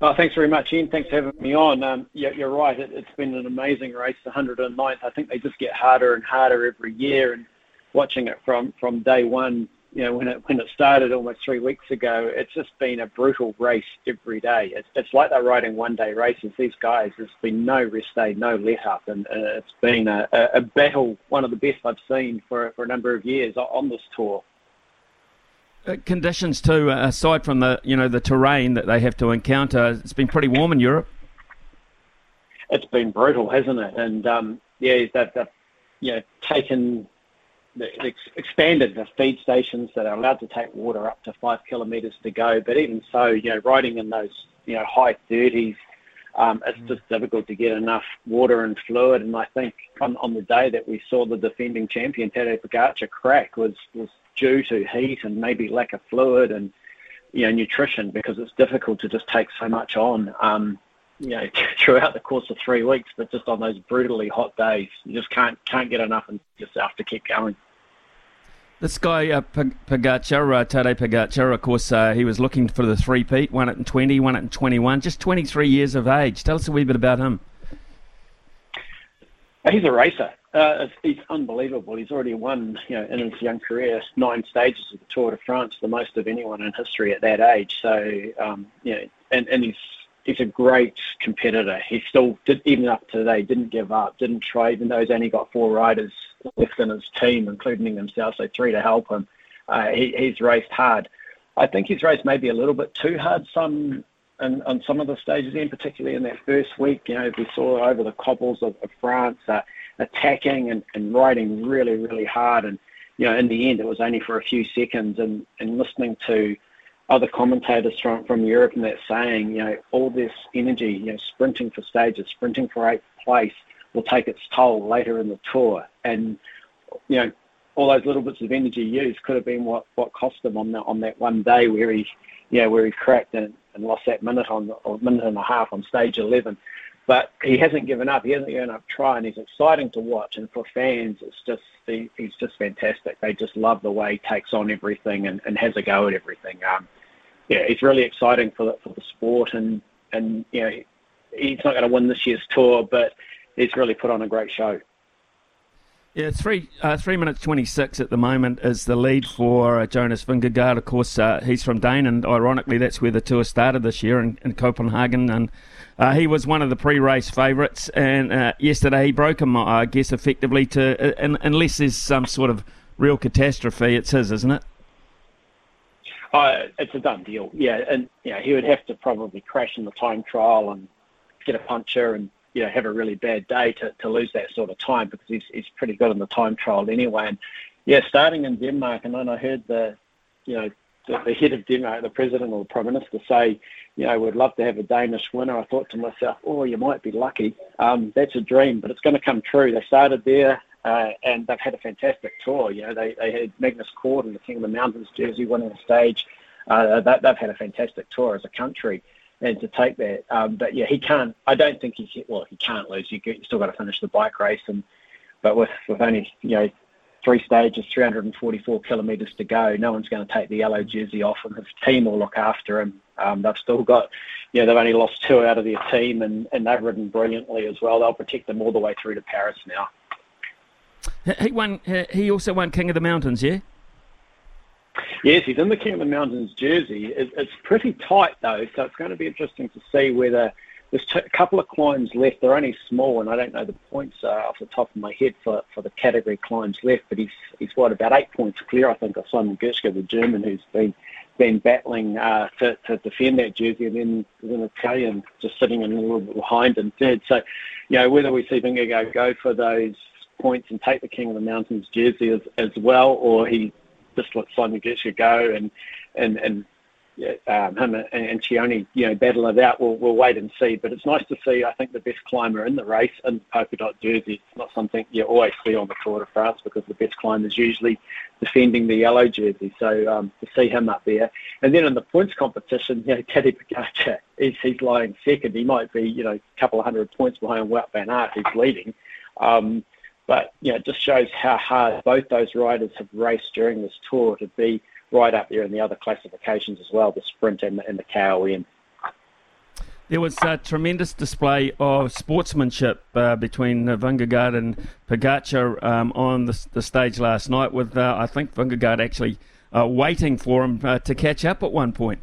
[SPEAKER 12] Oh, thanks very much, Ian. Thanks for having me on. Um, yeah, you're right. It, has been an amazing race, the 109th. I think they just get harder and harder every year. And watching it from, from day one, you know, when it when it started almost three weeks ago, it's just been a brutal race every day. It's, it's like they're riding one-day races. These guys, there's been no rest day, no let-up, and, and it's been a, a battle, one of the best I've seen for for a number of years on this tour.
[SPEAKER 1] Uh, conditions too, uh, aside from the you know the terrain that they have to encounter, it's been pretty warm in Europe.
[SPEAKER 12] It's been brutal, hasn't it? And um, yeah, they've, they've you know taken ex- expanded the feed stations that are allowed to take water up to five kilometres to go. But even so, you know, riding in those you know high thirties, um, it's mm. just difficult to get enough water and fluid. And I think on, on the day that we saw the defending champion Tadej Pogacar crack was was due to heat and maybe lack of fluid and you know nutrition because it's difficult to just take so much on um, you know throughout the course of three weeks but just on those brutally hot days you just can't can't get enough and yourself to keep going
[SPEAKER 1] this guy, uh, Pogacar, uh, Tadej Pogacar, of course, uh, he was looking for the three-peat, won it in 20, won it in 21, just 23 years of age. Tell us a wee bit about him.
[SPEAKER 12] He's a racer. Uh, he's unbelievable. He's already won, you know, in his young career, nine stages of the Tour de France, the most of anyone in history at that age. So, um, you know, and, and he's he's a great competitor. He still did, even up to today, didn't give up, didn't try, even though he's only got four riders left in his team, including himself, so three to help him. Uh, he, he's raced hard. I think he's raced maybe a little bit too hard some on some of the stages, in particularly in that first week. You know, we saw over the cobbles of, of France. Uh, attacking and, and riding really, really hard. And, you know, in the end, it was only for a few seconds. And, and listening to other commentators from, from Europe and that saying, you know, all this energy, you know, sprinting for stages, sprinting for eighth place will take its toll later in the tour. And, you know, all those little bits of energy used could have been what, what cost him on that on that one day where he, you know, where he cracked and, and lost that minute on or minute and a half on stage 11. But he hasn't given up. He hasn't given up trying. He's exciting to watch, and for fans, it's just he, he's just fantastic. They just love the way he takes on everything and, and has a go at everything. Um, yeah, it's really exciting for the, for the sport, and and you know he, he's not going to win this year's tour, but he's really put on a great show.
[SPEAKER 1] Yeah, three uh, three minutes twenty six at the moment is the lead for uh, Jonas Vingegaard. Of course, uh, he's from Dane, and ironically, that's where the tour started this year in, in Copenhagen. And uh, he was one of the pre-race favourites, and uh, yesterday he broke him, I guess, effectively. To uh, unless there's some sort of real catastrophe, it's his, isn't it?
[SPEAKER 12] it's a done deal. Yeah, and yeah, he would have to probably crash in the time trial and get a puncture and you know have a really bad day to, to lose that sort of time because he's he's pretty good in the time trial anyway. And yeah, starting in Denmark, and then I heard the, you know, the, the head of Denmark, the president or the prime minister, say, you know, we'd love to have a Danish winner. I thought to myself, oh, you might be lucky. Um, that's a dream, but it's going to come true. They started there, uh, and they've had a fantastic tour. You know, they, they had Magnus Cort and the King of the Mountains jersey winning the stage. Uh, they, they've had a fantastic tour as a country, and to take that. Um, but yeah, he can't. I don't think he's well. He can't lose. You, you still got to finish the bike race, and but with with only you know three stages, 344 kilometres to go. No one's going to take the yellow jersey off, and his team will look after him. Um, they've still got, you know, they've only lost two out of their team, and, and they've ridden brilliantly as well. They'll protect them all the way through to Paris now.
[SPEAKER 1] He won. He also won King of the Mountains, yeah.
[SPEAKER 12] Yes, he's in the King of the Mountains jersey. It's pretty tight though, so it's going to be interesting to see whether there's a couple of climbs left. They're only small, and I don't know the points uh, off the top of my head for, for the category climbs left. But he's he's what about eight points clear, I think, of Simon Geschke, the German, who's been been battling uh, to, to defend that jersey, and then there's an Italian just sitting in a little bit behind in third. So, you know, whether we see Vingegaard go for those points and take the King of the Mountains jersey as, as well, or he just let Simon Geschke go and and and um, him and Ciccone, you know, battle it out. We'll, we'll wait and see. But it's nice to see. I think the best climber in the race in the polka dot jersey. It's not something you always see on the Tour de France because the best climber is usually defending the yellow jersey. So um, to see him up there, and then in the points competition, you know, Tadej Pogacar, he's, he's lying second. He might be, you know, a couple of hundred points behind Wout van Aert, who's leading. Um, but you know, it just shows how hard both those riders have raced during this tour to be right up there in the other classifications as well, the sprint and the, and the KOM.
[SPEAKER 1] There was a tremendous display of sportsmanship uh, between uh, Vingegaard and Pogacar um, on the, the, stage last night, with uh, I think Vingegaard actually uh, waiting for him uh, to catch up at one point.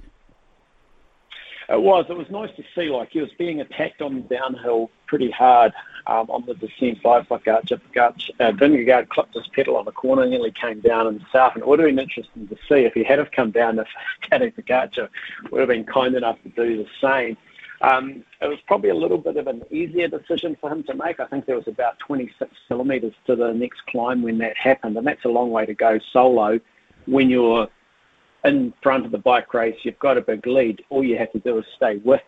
[SPEAKER 12] It was. It was nice to see. Like he was being attacked on the downhill pretty hard um, on the descent by Pogacar. Pogacar uh, Vingegaard clipped his pedal on the corner, and nearly came down himself. And it would have been interesting to see if he had have come down if Tadej Pogacar would have been kind enough to do the same. Um, it was probably a little bit of an easier decision for him to make. I think there was about 26 kilometres to the next climb when that happened, and that's a long way to go solo when you're in front of the bike race, you've got a big lead. All you have to do is stay with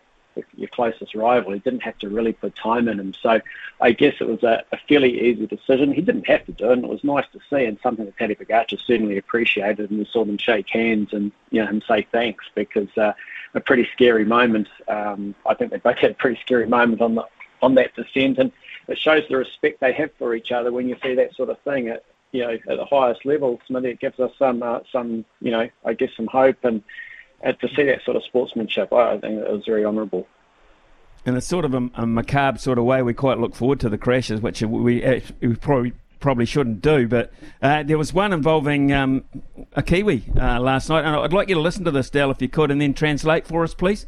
[SPEAKER 12] your closest rival. He didn't have to really put time in him. So I guess it was a, a fairly easy decision. He didn't have to do it, and it was nice to see, and something that Tadej Pogacar certainly appreciated. And we saw them shake hands and you know him say thanks because uh, a pretty scary moment. Um, I think they both had a pretty scary moment on the on that descent, and it shows the respect they have for each other when you see that sort of thing. It, you know, at the highest level, Smithy, it gives us some, uh, some, you know, I guess some hope and, and to see that sort of sportsmanship, I think it was very honourable.
[SPEAKER 1] In a sort of a, a, macabre sort of way, we quite look forward to the crashes, which we, we probably probably shouldn't do. But uh, there was one involving um, a Kiwi uh, last night, and I'd like you to listen to this, Dale, if you could, and then translate for us, please.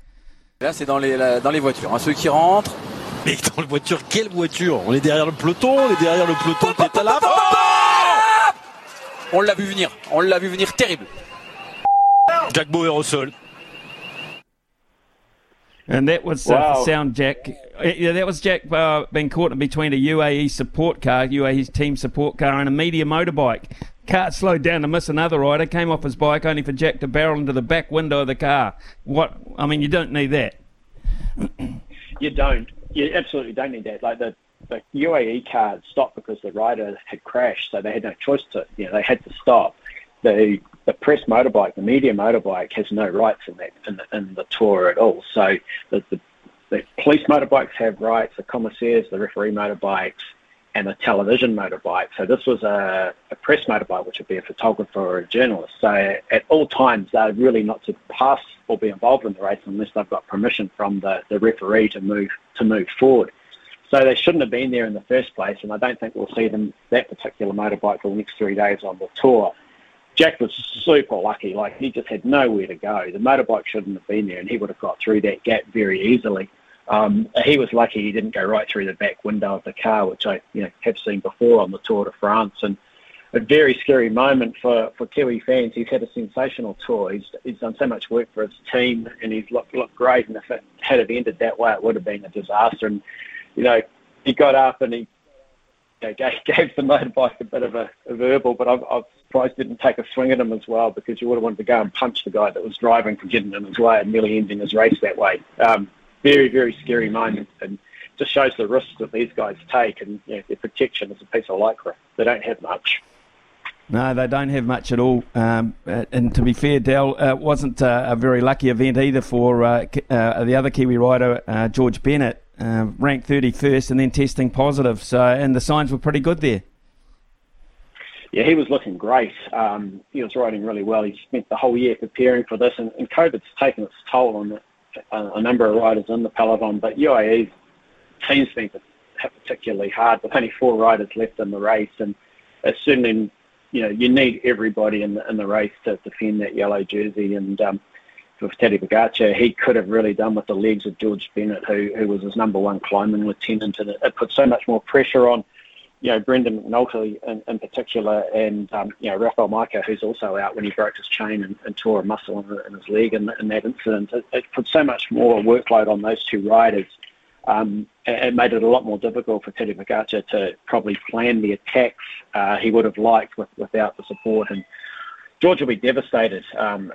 [SPEAKER 13] Là, c'est dans les, dans les voitures. Hein. Ceux qui rentrent. Mais dans la voiture, quelle voiture On est derrière le peloton, on est derrière le peloton qui est à l'avant On l'a vu venir. On l'a vu venir terrible. Jack Bauer au sol.
[SPEAKER 1] And that was uh, wow. sound Jack. Yeah, that was Jack uh, being caught in between a UAE support car, UAE's team support car, and a media motorbike. Car slowed down to miss another rider, came off his bike only for Jack to barrel into the back window of the car. What? I mean, you don't need that.
[SPEAKER 12] you don't. You absolutely don't need that. Like the the UAE car stopped because the rider had crashed, so they had no choice to, you know, they had to stop. The the press motorbike, the media motorbike, has no rights in that in the, in the tour at all. So the, the, the police motorbikes have rights, the commissaires, the referee motorbikes, and the television motorbike. So this was a, a press motorbike, which would be a photographer or a journalist. So at all times, they're really not to pass or be involved in the race unless they've got permission from the, the referee to move to move forward. So they shouldn't have been there in the first place, and I don't think we'll see them that particular motorbike for the next three days on the tour. Jack was super lucky; like he just had nowhere to go. The motorbike shouldn't have been there, and he would have got through that gap very easily. Um, he was lucky he didn't go right through the back window of the car, which I you know have seen before on the Tour de France, and a very scary moment for, for Kiwi fans. He's had a sensational tour. He's, he's done so much work for his team, and he's looked looked great. And if it had it ended that way, it would have been a disaster. And you know, he got up and he you know, gave, gave the motorbike a bit of a, a verbal, but I'm, I'm surprised he didn't take a swing at him as well because you would have wanted to go and punch the guy that was driving for getting in his way and nearly ending his race that way. Um, very, very scary moment and just shows the risks that these guys take and you know, their protection is a piece of lycra. They don't have much.
[SPEAKER 1] No, they don't have much at all. Um, and to be fair, Dell, uh, wasn't uh, a very lucky event either for uh, uh the other Kiwi rider, uh, George Bennett, ranked 31st and then testing positive. So, and the signs were pretty good there.
[SPEAKER 12] Yeah, he was looking great. Um, he was riding really well. He spent the whole year preparing for this, and, and COVID's taken its toll on the, a, a number of riders in the peloton. But UAE's team's been particularly hard with only four riders left in the race, and certainly you know, you need everybody in the in the race to defend that yellow jersey. And um, for Teddy Pogacar, he could have really done with the legs of George Bennett, who who was his number one climbing lieutenant, and it, it put so much more pressure on. You know, Brandon McNulty in, in particular, and um, you know Rafał Majka, who's also out when he broke his chain and, and tore a muscle in, in his leg in, in that incident. It, it put so much more workload on those two riders um, it made it a lot more difficult for Teddy Pogacar to probably plan the attacks uh, he would have liked with, without the support. And George will be devastated. Um,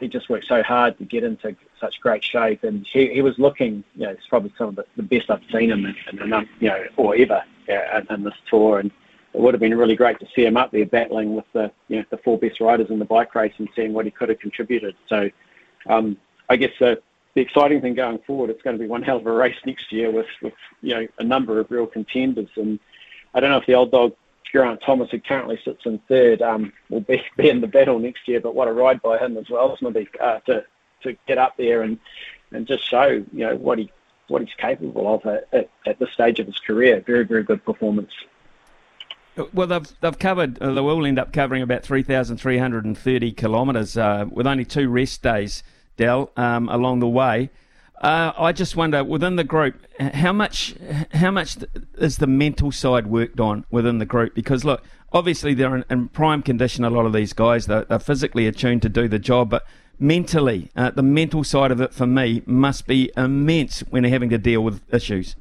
[SPEAKER 12] he just worked so hard to get into such great shape, and he, he was looking. You know, it's probably some of the, the best I've seen him in, in, in you know, or ever uh, in this tour. And it would have been really great to see him up there battling with the you know the four best riders in the bike race and seeing what he could have contributed. So, um, I guess the the exciting thing going forward, it's going to be one hell of a race next year with, with you know a number of real contenders. And I don't know if the old dog Geraint Thomas, who currently sits in third, um, will be, be in the battle next year. But what a ride by him as well, Smithy, uh, to to get up there and and just show you know what he what he's capable of at, at, at this stage of his career. Very very good performance.
[SPEAKER 1] Well, they've they've covered. Uh, they will end up covering about three thousand three hundred and thirty kilometres uh, with only two rest days. Dell, um, along the way. Uh, I just wonder within the group how much how much is the mental side worked on within the group? Because look, obviously they're in, in prime condition. A lot of these guys they're, they're physically attuned to do the job, but mentally, uh, the mental side of it for me must be immense when they're having to deal with issues.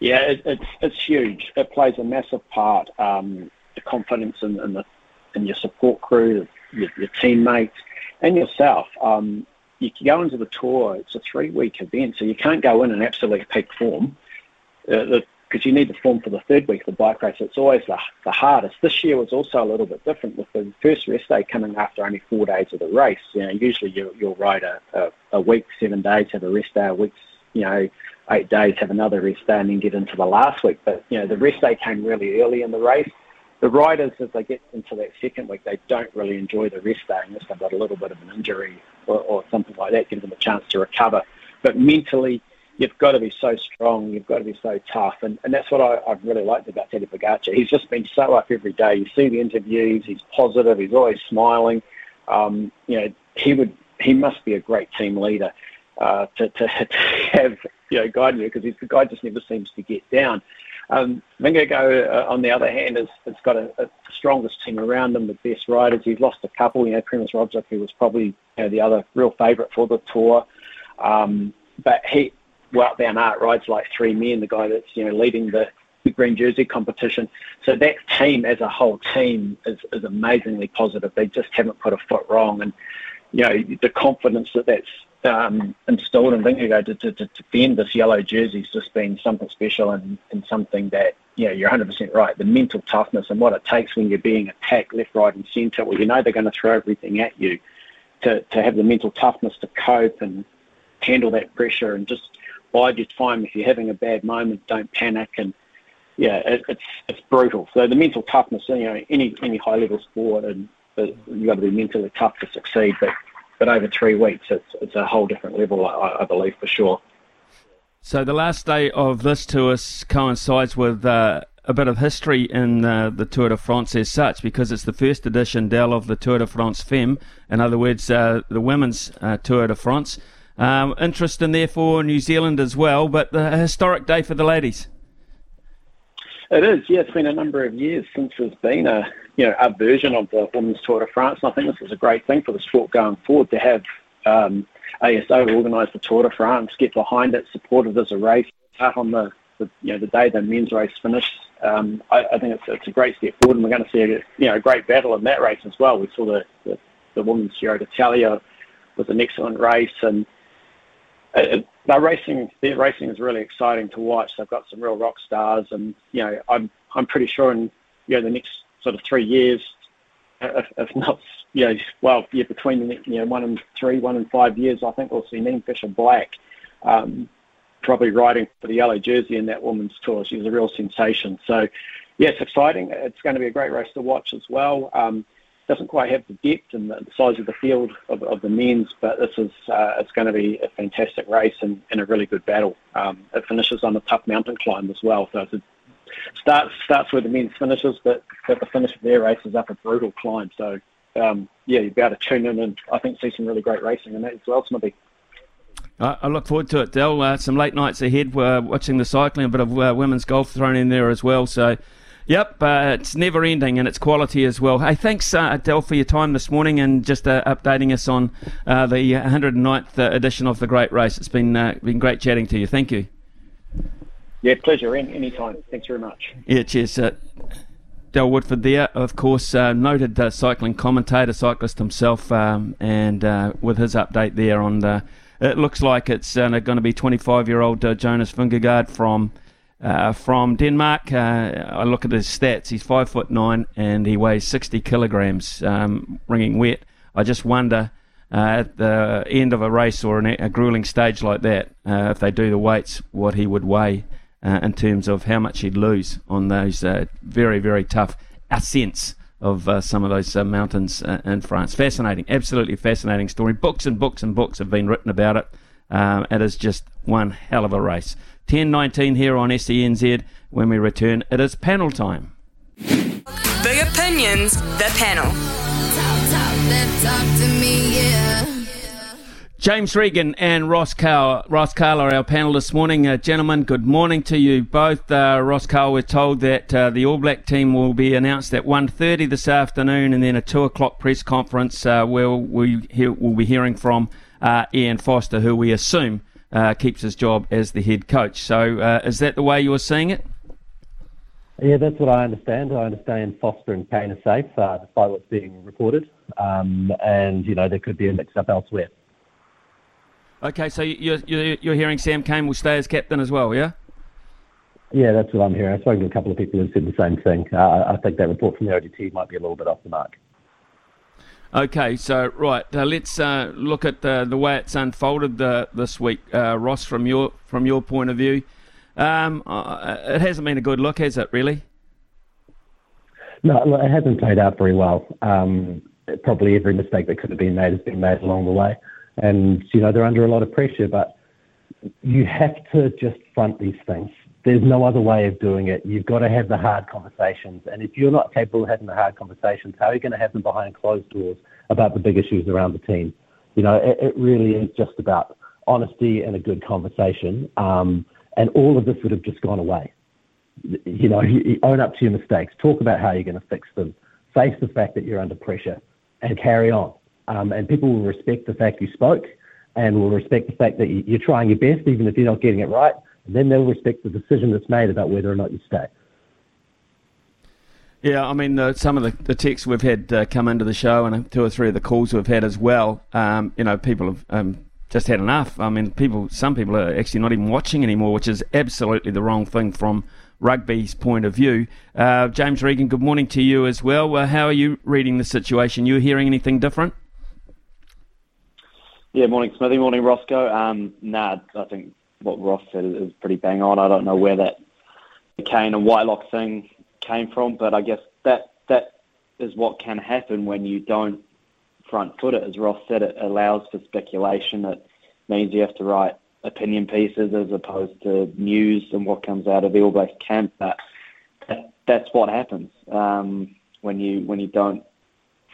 [SPEAKER 12] Yeah, it, it's it's huge. It plays a massive part. Um, the confidence in, in the in your support crew, your, your teammates and yourself. Um, you go into the tour, it's a three week event, so you can't go in in absolute peak form because uh, you need the form for the third week of the bike race. It's always the, the hardest. This year was also a little bit different with the first rest day coming after only four days of the race. You know, usually you, you'll ride a, a, a week, seven days, have a rest day, a week, you know, eight days, have another rest day, and then get into the last week. But, you know, the rest day came really early in the race the riders, as they get into that second week, they don't really enjoy the rest day unless they've got a little bit of an injury or, or something like that, give them a chance to recover. But mentally, you've got to be so strong, you've got to be so tough, and, and that's what I, I've really liked about Teddy Pogacar. He's just been so up every day. You see the interviews, he's positive, he's always smiling. Um, you know, he would he must be a great team leader uh, to, to, to have you know guide you because the guy just never seems to get down. Um, Vingegaard, uh, on the other hand, has, has got a, a strongest team around him, the best riders. He's lost a couple. You know, Primoz Roglic, who was probably you know, the other real favourite for the tour. Um, but he, Wout Van Aert rides like three men, the guy that's you know leading the, the green jersey competition. So that team as a whole team is, is amazingly positive. They just haven't put a foot wrong, and you know the confidence that that's um, installed in Vingegaard to, to, to defend this yellow jersey has just been something special and, and something that, know, you're 100% right. The mental toughness and what it takes when you're being attacked left, right, and centre, well, you know they're going to throw everything at you. To, to have the mental toughness to cope and handle that pressure and just bide your time. If you're having a bad moment, don't panic. And yeah, it, it's it's brutal. So the mental toughness, you know, any any high level sport, and you've got to be mentally tough to succeed. But but over three weeks, it's it's a whole different level, I, I believe for sure.
[SPEAKER 1] So the last day of this tour coincides with uh, a bit of history in uh, the Tour de France as such, because it's the first edition, Dell, of the Tour de France Femme. In other words, uh, the women's uh, Tour de France. Um, interest in there for New Zealand as well, but a historic day for the ladies.
[SPEAKER 12] It is, yeah. It's been a number of years since there's been a you know a version of the Women's Tour de France, and I think this is a great thing for the sport going forward to have um, ASO organise the Tour de France, get behind it, support it as a race, start on the, the you know the day the men's race finished. Um, I, I think it's, it's a great step forward, and we're going to see a you know a great battle in that race as well. We saw the the, the women's Giro d'Italia was an excellent race, and it, their racing their racing is really exciting to watch. They've got some real rock stars, and you know I'm I'm pretty sure in you know the next sort of three years, if, if not you know well yeah between you know one and three, one and five years, I think we'll see Niamh Fisher Black. Um, probably riding for the yellow jersey in that women's tour. She's a real sensation. So, yeah, it's exciting. It's going to be a great race to watch as well. Um, doesn't quite have the depth and the size of the field of, of the men's, but this is uh, it's going to be a fantastic race and, and a really good battle. Um, it finishes on a tough mountain climb as well, so it starts starts where the men's finishes, but at the finish of their race is up a brutal climb. So um, yeah, you'll be able to tune in and I think see some really great racing in that as well, Smithy.
[SPEAKER 1] I look forward to it, Del. Uh, some late nights ahead. We're watching the cycling, a bit of uh, women's golf thrown in there as well. So Yep, uh, it's never ending and it's quality as well. Hey, thanks, uh, Adele, for your time this morning and just uh, updating us on uh, the 109th uh, edition of the Great Race. It's been been great chatting to you. Thank you.
[SPEAKER 12] Yeah, pleasure. Any anytime. Thanks very much.
[SPEAKER 1] Yeah, cheers. Del Woodford there, of course, noted cycling commentator, cyclist himself, um, and with his update there on the. It looks like it's going to be 25 year old Jonas Vingegaard from uh, from Denmark. Uh, I look at his stats. He's five foot nine and he weighs 60 kilograms, um, ringing wet. I just wonder uh, at the end of a race or an, a grueling stage like that, uh, if they do the weights, what he would weigh uh, in terms of how much he'd lose on those uh, very, very tough ascents of some of those mountains in France. Fascinating, absolutely fascinating story. Books and books and books have been written about it. Um, it is just one hell of a race. 10.19 here on SENZ. When we return, it is panel time.
[SPEAKER 3] Big opinions, the panel.
[SPEAKER 1] James Regan and Ross Cowell. Ross Cowell are our panel this morning. Uh, gentlemen, good morning to you both. Uh, Ross Cowell, we're told that uh, the All Black team will be announced at 1.30 this afternoon and then a 2 o'clock press conference uh, where we we'll be hearing from uh, Ian Foster, who we assume uh, keeps his job as the head coach. So is that the way you're seeing it?
[SPEAKER 14] Yeah, that's what I understand. I understand Foster and Cane are safe, despite what's being reported, um, and you know there could be a mix-up elsewhere.
[SPEAKER 1] Okay, so you're, you're, you're hearing Sam Cane will stay as captain as well, yeah?
[SPEAKER 14] Yeah, that's what I'm hearing. I've spoken to a couple of people who said the same thing. Uh, I think that report from the ODT might be a little bit off the mark.
[SPEAKER 1] Okay, so right, uh, let's uh, look at the, the way it's unfolded uh, this week, uh, Ross. From your from your point of view, um, uh, it hasn't been a good look, has it? Really?
[SPEAKER 14] No, it hasn't played out very well. Um, probably every mistake that could have been made has been made along the way, and you know they're under a lot of pressure. But you have to just front these things there's no other way of doing it. You've got to have the hard conversations. And if you're not capable of having the hard conversations, how are you going to have them behind closed doors about the big issues around the team? You know, it, it really is just about honesty and a good conversation. Um, and all of this would have just gone away. You know, you own up to your mistakes, talk about how you're going to fix them, face the fact that you're under pressure, and carry on. Um, and people will respect the fact you spoke and will respect the fact that you're trying your best, even if you're not getting it right and then they'll respect the decision that's made about whether or not you stay.
[SPEAKER 1] Yeah, I mean, uh, some of the, the texts we've had uh, come into the show and two or three of the calls we've had as well, um, you know, people have um, just had enough. I mean, people, some people are actually not even watching anymore, which is absolutely the wrong thing from rugby's point of view. Uh, James Regan, good morning to you as well. Uh, how are you reading the situation? You're hearing anything different?
[SPEAKER 15] Yeah, morning Smithy, morning Roscoe. Um, nah, I think what Ross said is pretty bang on. I don't know where that Cane and Whitelock thing came from, but I guess that that is what can happen when you don't front foot it. As Ross said, it allows for speculation. It means you have to write opinion pieces as opposed to news and what comes out of the All Blacks camp. But that, that's what happens um, when you when you don't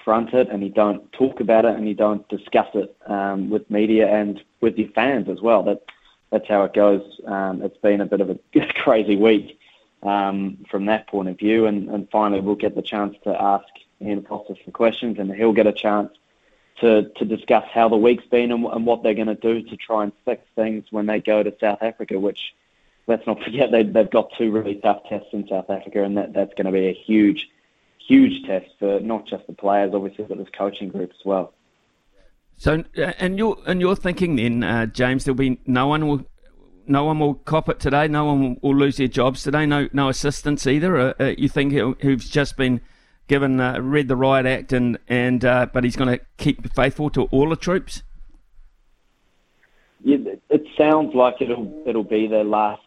[SPEAKER 15] front it and you don't talk about it and you don't discuss it um, with media and with your fans as well. That that's how it goes. Um, it's been a bit of a crazy week um, from that point of view, and, and finally we'll get the chance to ask Ian Foster some questions, and he'll get a chance to, to discuss how the week's been and, and what they're going to do to try and fix things when they go to South Africa, which let's not forget they, they've got two really tough tests in South Africa, and that, that's going to be a huge, huge test for not just the players, obviously, but this coaching group as well.
[SPEAKER 1] So, uh, and you're and you're thinking then, uh, James, there'll be no one will, no one will cop it today. No one will, lose their jobs today. No, no assistants either. Uh, uh you think who's just been given uh, read the riot act and and uh, but he's going to keep faithful to all the troops.
[SPEAKER 15] Yeah, it sounds like it'll it'll be their last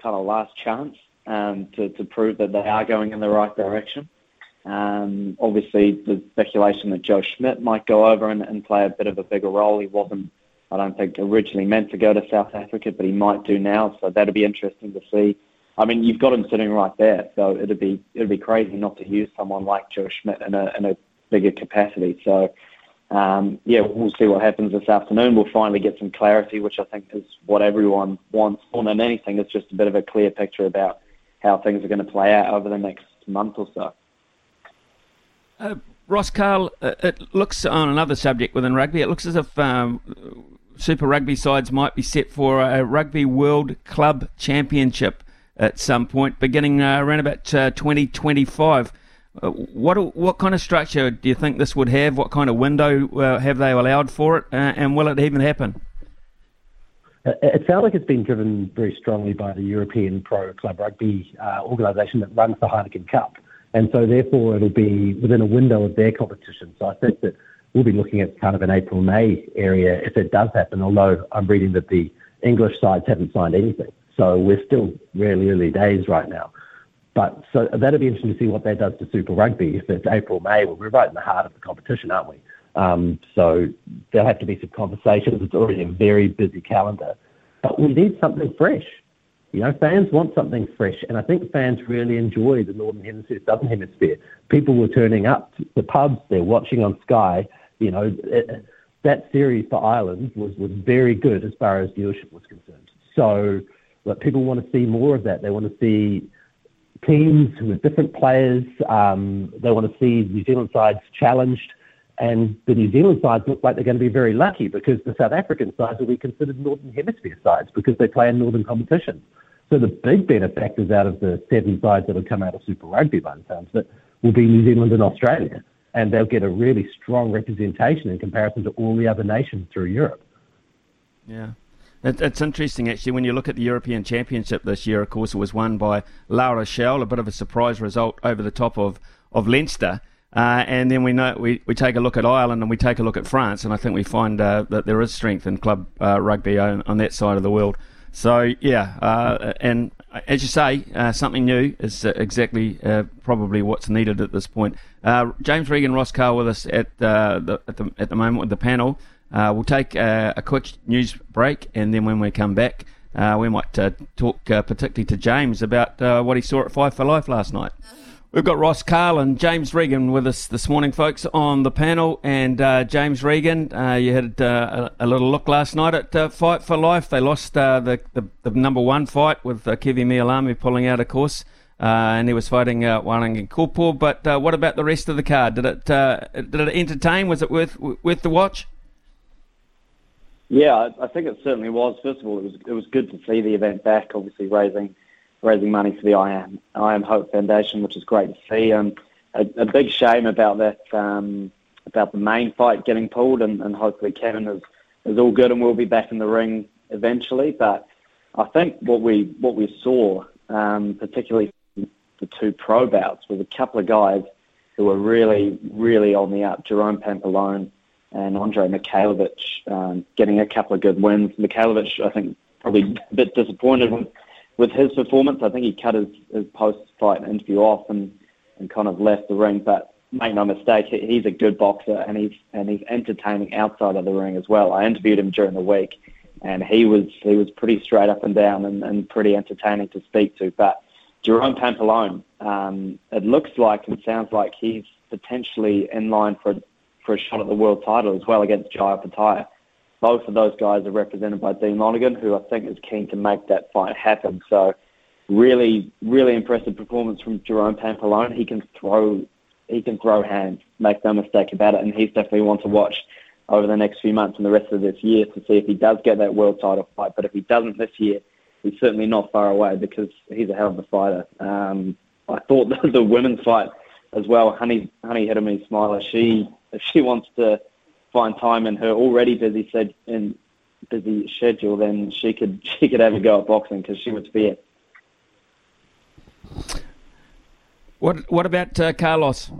[SPEAKER 15] kind of last chance um, to to prove that they are going in the right direction. Um, obviously, the speculation that Joe Schmidt might go over and, and play a bit of a bigger role. He wasn't, I don't think, originally meant to go to South Africa, but he might do now. So that'll be interesting to see. I mean, you've got him sitting right there, so it'd be it'd be crazy not to use someone like Joe Schmidt in a in a bigger capacity. So um, yeah, we'll see what happens this afternoon. We'll finally get some clarity, which I think is what everyone wants more than anything. It's just a bit of a clear picture about how things are going to play out over the next month or so.
[SPEAKER 1] Uh, Ross Karl, uh, it looks on another subject within rugby. It looks as if um, Super Rugby sides might be set for a Rugby World Club Championship at some point, beginning uh, around about uh, 2025. Uh, what what kind of structure do you think this would have? What kind of window uh, have they allowed for it, and will it even happen?
[SPEAKER 14] It sounds like it's been driven very strongly by the European Pro Club Rugby organisation that runs the Heineken Cup. And so therefore it'll be within a window of their competition. So I think that we'll be looking at kind of an April, May area if it does happen, although I'm reading that the English sides haven't signed anything. So we're still really early days right now. But so that'll be interesting to see what that does to Super Rugby. If it's April, May, well, we're right in the heart of the competition, aren't we? Um, so there'll have to be some conversations. It's already a very busy calendar. But we need something fresh. You know, fans want something fresh, and I think fans really enjoy the Northern Hemisphere, Southern Hemisphere. People were turning up to the pubs, they're watching on Sky. You know, it, that series for Ireland was, was very good as far as viewership was concerned. So, but people want to see more of that. They want to see teams with different players. Um, they want to see New Zealand sides challenged. And the New Zealand sides look like they're going to be very lucky because the South African sides will be considered Northern Hemisphere sides because they play in Northern competitions. So the big benefactors out of the seven sides that will come out of Super Rugby by the sounds of it will be New Zealand and Australia. And they'll get a really strong representation in comparison to all the other nations through Europe.
[SPEAKER 1] Yeah. It's interesting, actually, when you look at the European Championship this year, of course, it was won by La Rochelle, a bit of a surprise result over the top of, of Leinster. Uh, and then we know we, we take a look at Ireland and we take a look at France, and I think we find uh, that there is strength in club uh, rugby on, on, that side of the world. So yeah, uh, and as you say, uh, something new is uh, exactly uh, probably what's needed at this point. Uh, James Regan, Ross Karl with us at uh, the, at the at the moment with the panel. we'll take a quick news break, and then when we come back, we might talk particularly to James about what he saw at Fight for Life last night. We've got Ross Karl and James Regan with us this morning, folks, on the panel. And uh, James Regan, uh, you had uh, a, a, little look last night at uh, Fight for Life. They lost uh, the, the, the number one fight with uh, Keven Mealamu pulling out, of course, and he was fighting uh, Waranga Kopo. But what about the rest of the card? Did it did it entertain? Was it worth worth the watch?
[SPEAKER 15] Yeah, I think it certainly was. First of all, it was it was good to see the event back. Obviously, raising raising money for the I Am I Am Hope Foundation, which is great to see. And a, a big shame about that um, about the main fight getting pulled, and, and hopefully Keven is is all good and will be back in the ring eventually. But I think what we what we saw, um, particularly the two pro bouts, was a couple of guys who were really really on the up. Jerome Pampellone and Andrei Mikhailovich um, getting a couple of good wins. Mikhailovich, I think, probably a bit disappointed with with his performance, I think he cut his, his post-fight interview off and, and kind of left the ring. But make no mistake, he's a good boxer and he's and he's entertaining outside of the ring as well. I interviewed him during the week, and he was he was pretty straight up and down and, and pretty entertaining to speak to. But Jerome Pampellone, um, it looks like and sounds like he's potentially in line for for a shot at the world title as well against Jai Opetaia both of those guys are represented by Dean Lonergan, who I think is keen to make that fight happen. So, really, really impressive performance from Jerome Pampellone. He can throw, he can throw hands. Make no mistake about it, and he's definitely one to watch over the next few months and the rest of this year to see if he does get that world title fight. But if he doesn't this year, he's certainly not far away because he's a hell of a fighter. Um, I thought the, the women's fight as well, Honey Honey Hitomi Smiler, she if she wants to find time in her already busy said in busy schedule, then she could she could have a go at boxing because she was fair.
[SPEAKER 1] What What about uh, Carlos?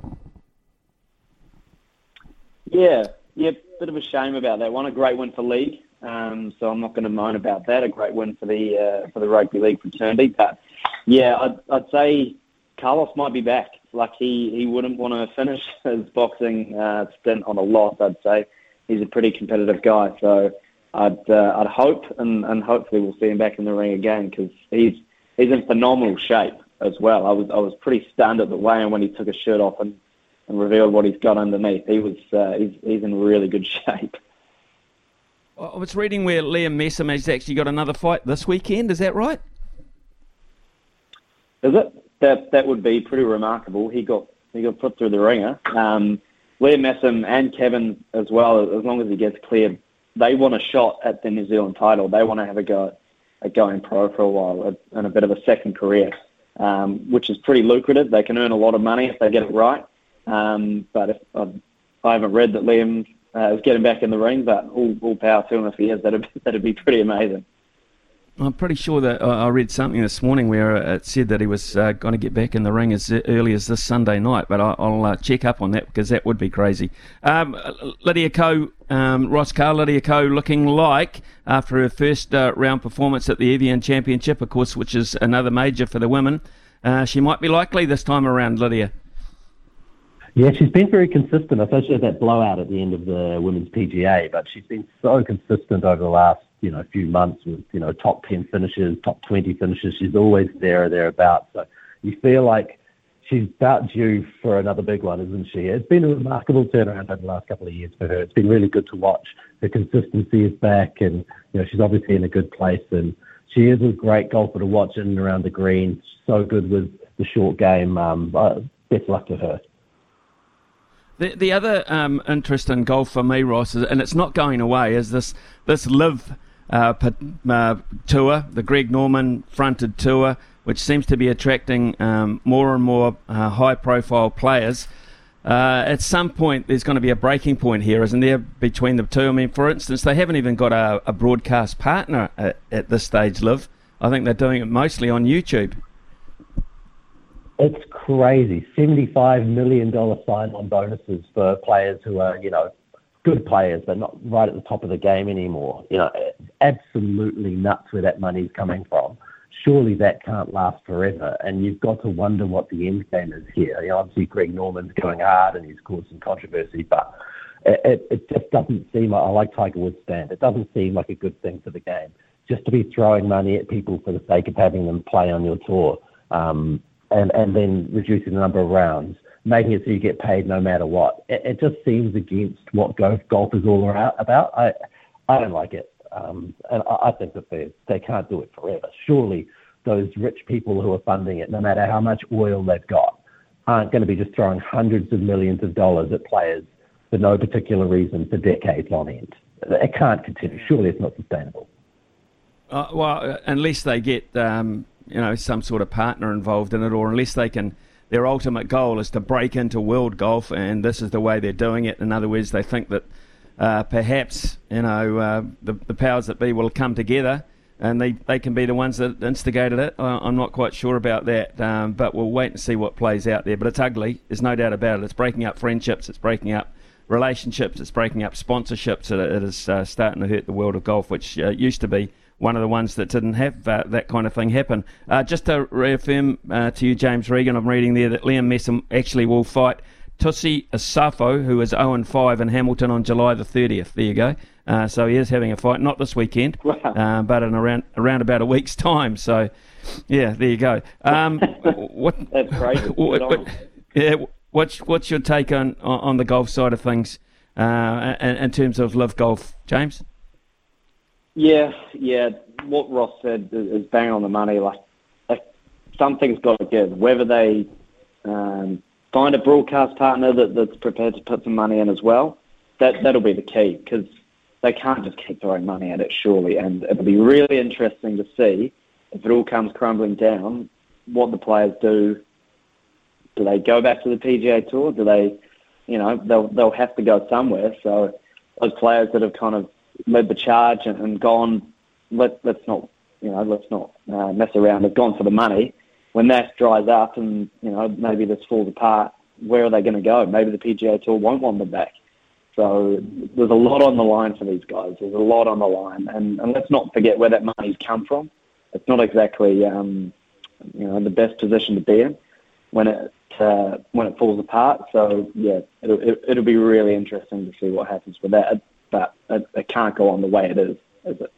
[SPEAKER 15] Yeah, yeah, bit of a shame about that one. A great win for league, um, so I'm not going to moan about that. A great win for the uh, for the rugby league fraternity, but yeah, I'd, I'd say Carlos might be back. Like he, he wouldn't want to finish his boxing uh, stint on a loss. I'd say he's a pretty competitive guy, so I'd uh, I'd hope and, and hopefully we'll see him back in the ring again because he's he's in phenomenal shape as well. I was I was pretty stunned at the weigh-in when he took his shirt off and, and revealed what he's got underneath. He was uh, he's he's in really good shape.
[SPEAKER 1] I was reading where Liam Messam has actually got another fight this weekend. Is that right?
[SPEAKER 15] Is it? That that would be pretty remarkable. He got he got put through the ringer. Um, Liam Messam and Keven as well. As long as he gets cleared, they want a shot at the New Zealand title. They want to have a go at, going pro for a while and a bit of a second career um, which is pretty lucrative. They can earn a lot of money if they get it right. Um, but if, uh, I haven't read that Liam uh, is getting back in the ring, but all, all power to him if he is. That'd, that'd be pretty amazing.
[SPEAKER 1] I'm pretty sure that I read something this morning where it said that he was uh, going to get back in the ring as early as this Sunday night, but I'll uh, check up on that because that would be crazy. Um, Lydia Ko, um, Ross Carr, Lydia Ko looking like, after her first uh, round performance at the Evian Championship, of course, which is another major for the women, uh, she might be likely this time around, Lydia.
[SPEAKER 14] Yeah, she's been very consistent. I she had that blowout at the end of the women's PGA, but she's been so consistent over the last you know a few months with you know top ten finishes, top twenty finishes. She's always there or thereabouts. So you feel like she's about due for another big one, isn't she? It's been a remarkable turnaround over the last couple of years for her. It's been really good to watch. Her consistency is back, and you know she's obviously in a good place, and she is a great golfer to watch in and around the green. So good with the short game. Um, uh, best luck to her.
[SPEAKER 1] The the other um, interest in golf for me, Ross, is, and it's not going away, is this this LIV uh, uh, tour, the Greg Norman fronted tour, which seems to be attracting um, more and more uh, high profile players. Uh, at some point, there's going to be a breaking point here, isn't there, between the two? I mean, for instance, they haven't even got a, a broadcast partner at, at this stage, LIV. I think they're doing it mostly on YouTube.
[SPEAKER 14] It's crazy. $75 million sign on bonuses for players who are, you know, good players, but not right at the top of the game anymore. You know, absolutely nuts where that money's coming from. Surely that can't last forever, and you've got to wonder what the end game is here. You know, obviously Greg Norman's going hard and he's caused some controversy, but it, it, just doesn't seem like I like Tiger Woods' stand. It doesn't seem like a good thing for the game. Just to be throwing money at people for the sake of having them play on your tour. Um, and, and then reducing the number of rounds, making it so you get paid no matter what. It, it just seems against what golf, golf is all about. I, I don't like it. Um, and I, I think that they, they can't do it forever. Surely those rich people who are funding it, no matter how much oil they've got, aren't going to be just throwing hundreds of millions of dollars at players for no particular reason for decades on end. It can't continue. Surely it's not sustainable.
[SPEAKER 1] Uh, well, unless they get um, you know some sort of partner involved in it, or unless they can. Their ultimate goal is to break into world golf, and this is the way they're doing it. In other words, they think that uh, perhaps you know uh, the, the powers that be will come together, and they, they can be the ones that instigated it. I'm not quite sure about that, um, but we'll wait and see what plays out there. But it's ugly. There's no doubt about it. It's breaking up friendships. It's breaking up relationships. It's breaking up sponsorships. It, it is uh, starting to hurt the world of golf, which uh, used to be one of the ones that didn't have uh, that kind of thing happen. Uh, just to reaffirm uh, to you, James Regan, I'm reading there that Liam Messam actually will fight Tusi Asafo, who is 0 5 in Hamilton on July the 30th. There you go. Uh, so he is having a fight, not this weekend, wow. Uh, but in around around about a week's time. So, yeah, there you go. Um, what,
[SPEAKER 15] That's great.
[SPEAKER 1] What, what, yeah, what's what's your take on on the golf side of things uh, in, in terms of LIV golf, James?
[SPEAKER 15] Yeah, yeah. What Ross said is bang on the money. Like, like something's got to give. Whether they um, find a broadcast partner that, that's prepared to put some money in as well, that that'll be the key because they can't just keep throwing money at it, surely. And it'll be really interesting to see if it all comes crumbling down, what the players do. Do they go back to the PGA Tour? Do they, you know, they'll they'll have to go somewhere. So those players that have kind of led the charge and, and gone, let let's not, you know, let's not uh, mess around. They've gone for the money. When that dries up and you know maybe this falls apart, where are they going to go? Maybe the PGA Tour won't want them back. So there's a lot on the line for these guys. There's a lot on the line, and, and let's not forget where that money's come from. It's not exactly um, you know the best position to be in when it uh, when it falls apart. So yeah, it'll, it, will be really interesting to see what happens with that. But it, it can't go on the way it is, is it?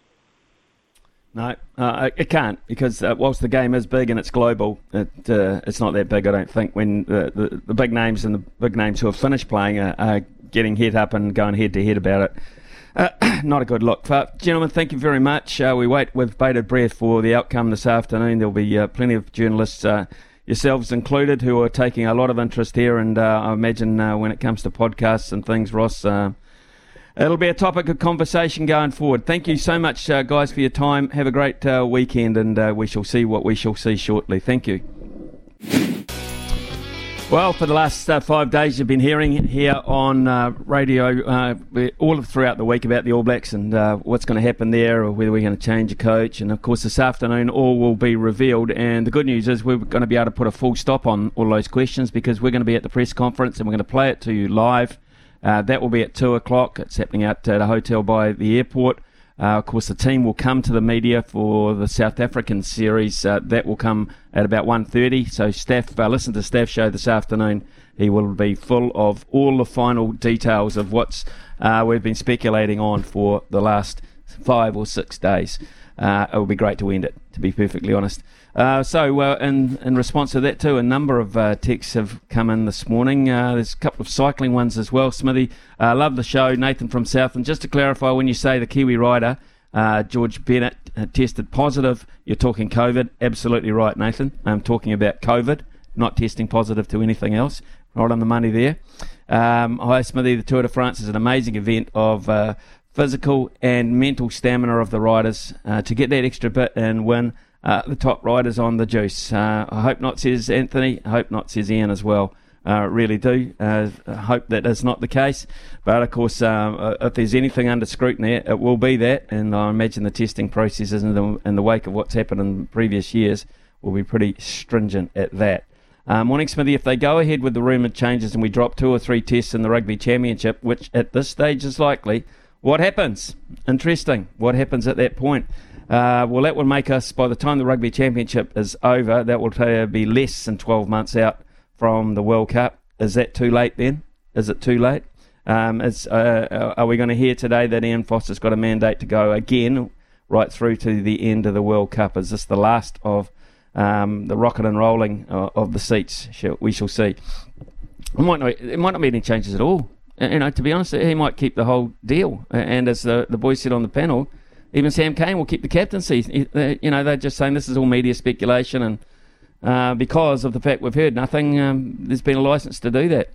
[SPEAKER 1] No, uh, it can't because uh, whilst the game is big and it's global, it, uh, it's not that big. I don't think when the, the, the, big names and the big names who have finished playing are, are getting head up and going head to head about it. Uh, not a good look. But, gentlemen, thank you very much. Uh, we wait with bated breath for the outcome this afternoon. There'll be uh, plenty of journalists, uh, yourselves included, who are taking a lot of interest here. And uh, I imagine uh, when it comes to podcasts and things, Ross, it'll be a topic of conversation going forward. Thank you so much, guys, for your time. Have a great weekend, and we shall see what we shall see shortly. Thank you. Well, for the last uh, five days, you've been hearing here on uh, radio uh, all throughout the week about the All Blacks and uh, what's going to happen there, or whether we're going to change a coach. And of course, this afternoon, all will be revealed. And the good news is we're going to be able to put a full stop on all those questions because we're going to be at the press conference and we're going to play it to you live. Uh, that will be at two o'clock. It's happening at a hotel by the airport. Uh, of course, the team will come to the media for the South African series. Uh, that will come at about 1.30. So Staff, uh, listen to Staff show this afternoon. He will be full of all the final details of what's uh, we've been speculating on for the last five or six days. Uh, it would be great to end it, to be perfectly honest. Uh, so, uh, in, in response to that, too, a number of uh, texts have come in this morning. Uh, there's a couple of cycling ones as well. Smithy, uh, love the show. Nathan from South. And just to clarify, when you say the Kiwi rider, George Bennett, tested positive, you're talking COVID. Absolutely right, Nathan. I'm talking about COVID, not testing positive to anything else. Right on the money there. Um, hi, Smithy. The Tour de France is an amazing event of physical and mental stamina of the riders to get that extra bit and win uh, the top riders on the juice. Uh, I hope not, says Anthony. I hope not, says Ian as well. Uh, really do. Uh, I hope that is not the case. But of course, uh, if there's anything under scrutiny, it will be that. And I imagine the testing processes in the, in the wake of what's happened in previous years will be pretty stringent at that. Uh, morning, Smithy. If they go ahead with the rumoured changes and we drop two or three tests in the Rugby Championship, which at this stage is likely, what happens? Interesting. What happens at that point? Uh, well, that will make us, by the time the Rugby Championship is over, that will uh, be less than 12 months out from the World Cup. Is that too late then? Is it too late? Um, is, uh, are we going to hear today that Ian Foster's got a mandate to go again right through to the end of the World Cup? Is this the last of um, the rocket and rolling uh, of the seats? We shall see. It might, not, it might not be any changes at all. You know, to be honest, he might keep the whole deal. And as the, the boys said on the panel, even Sam Cane will keep the captaincy. You know, they're just saying this is all media speculation, and uh, because of the fact we've heard nothing, um, there's been a license to do that.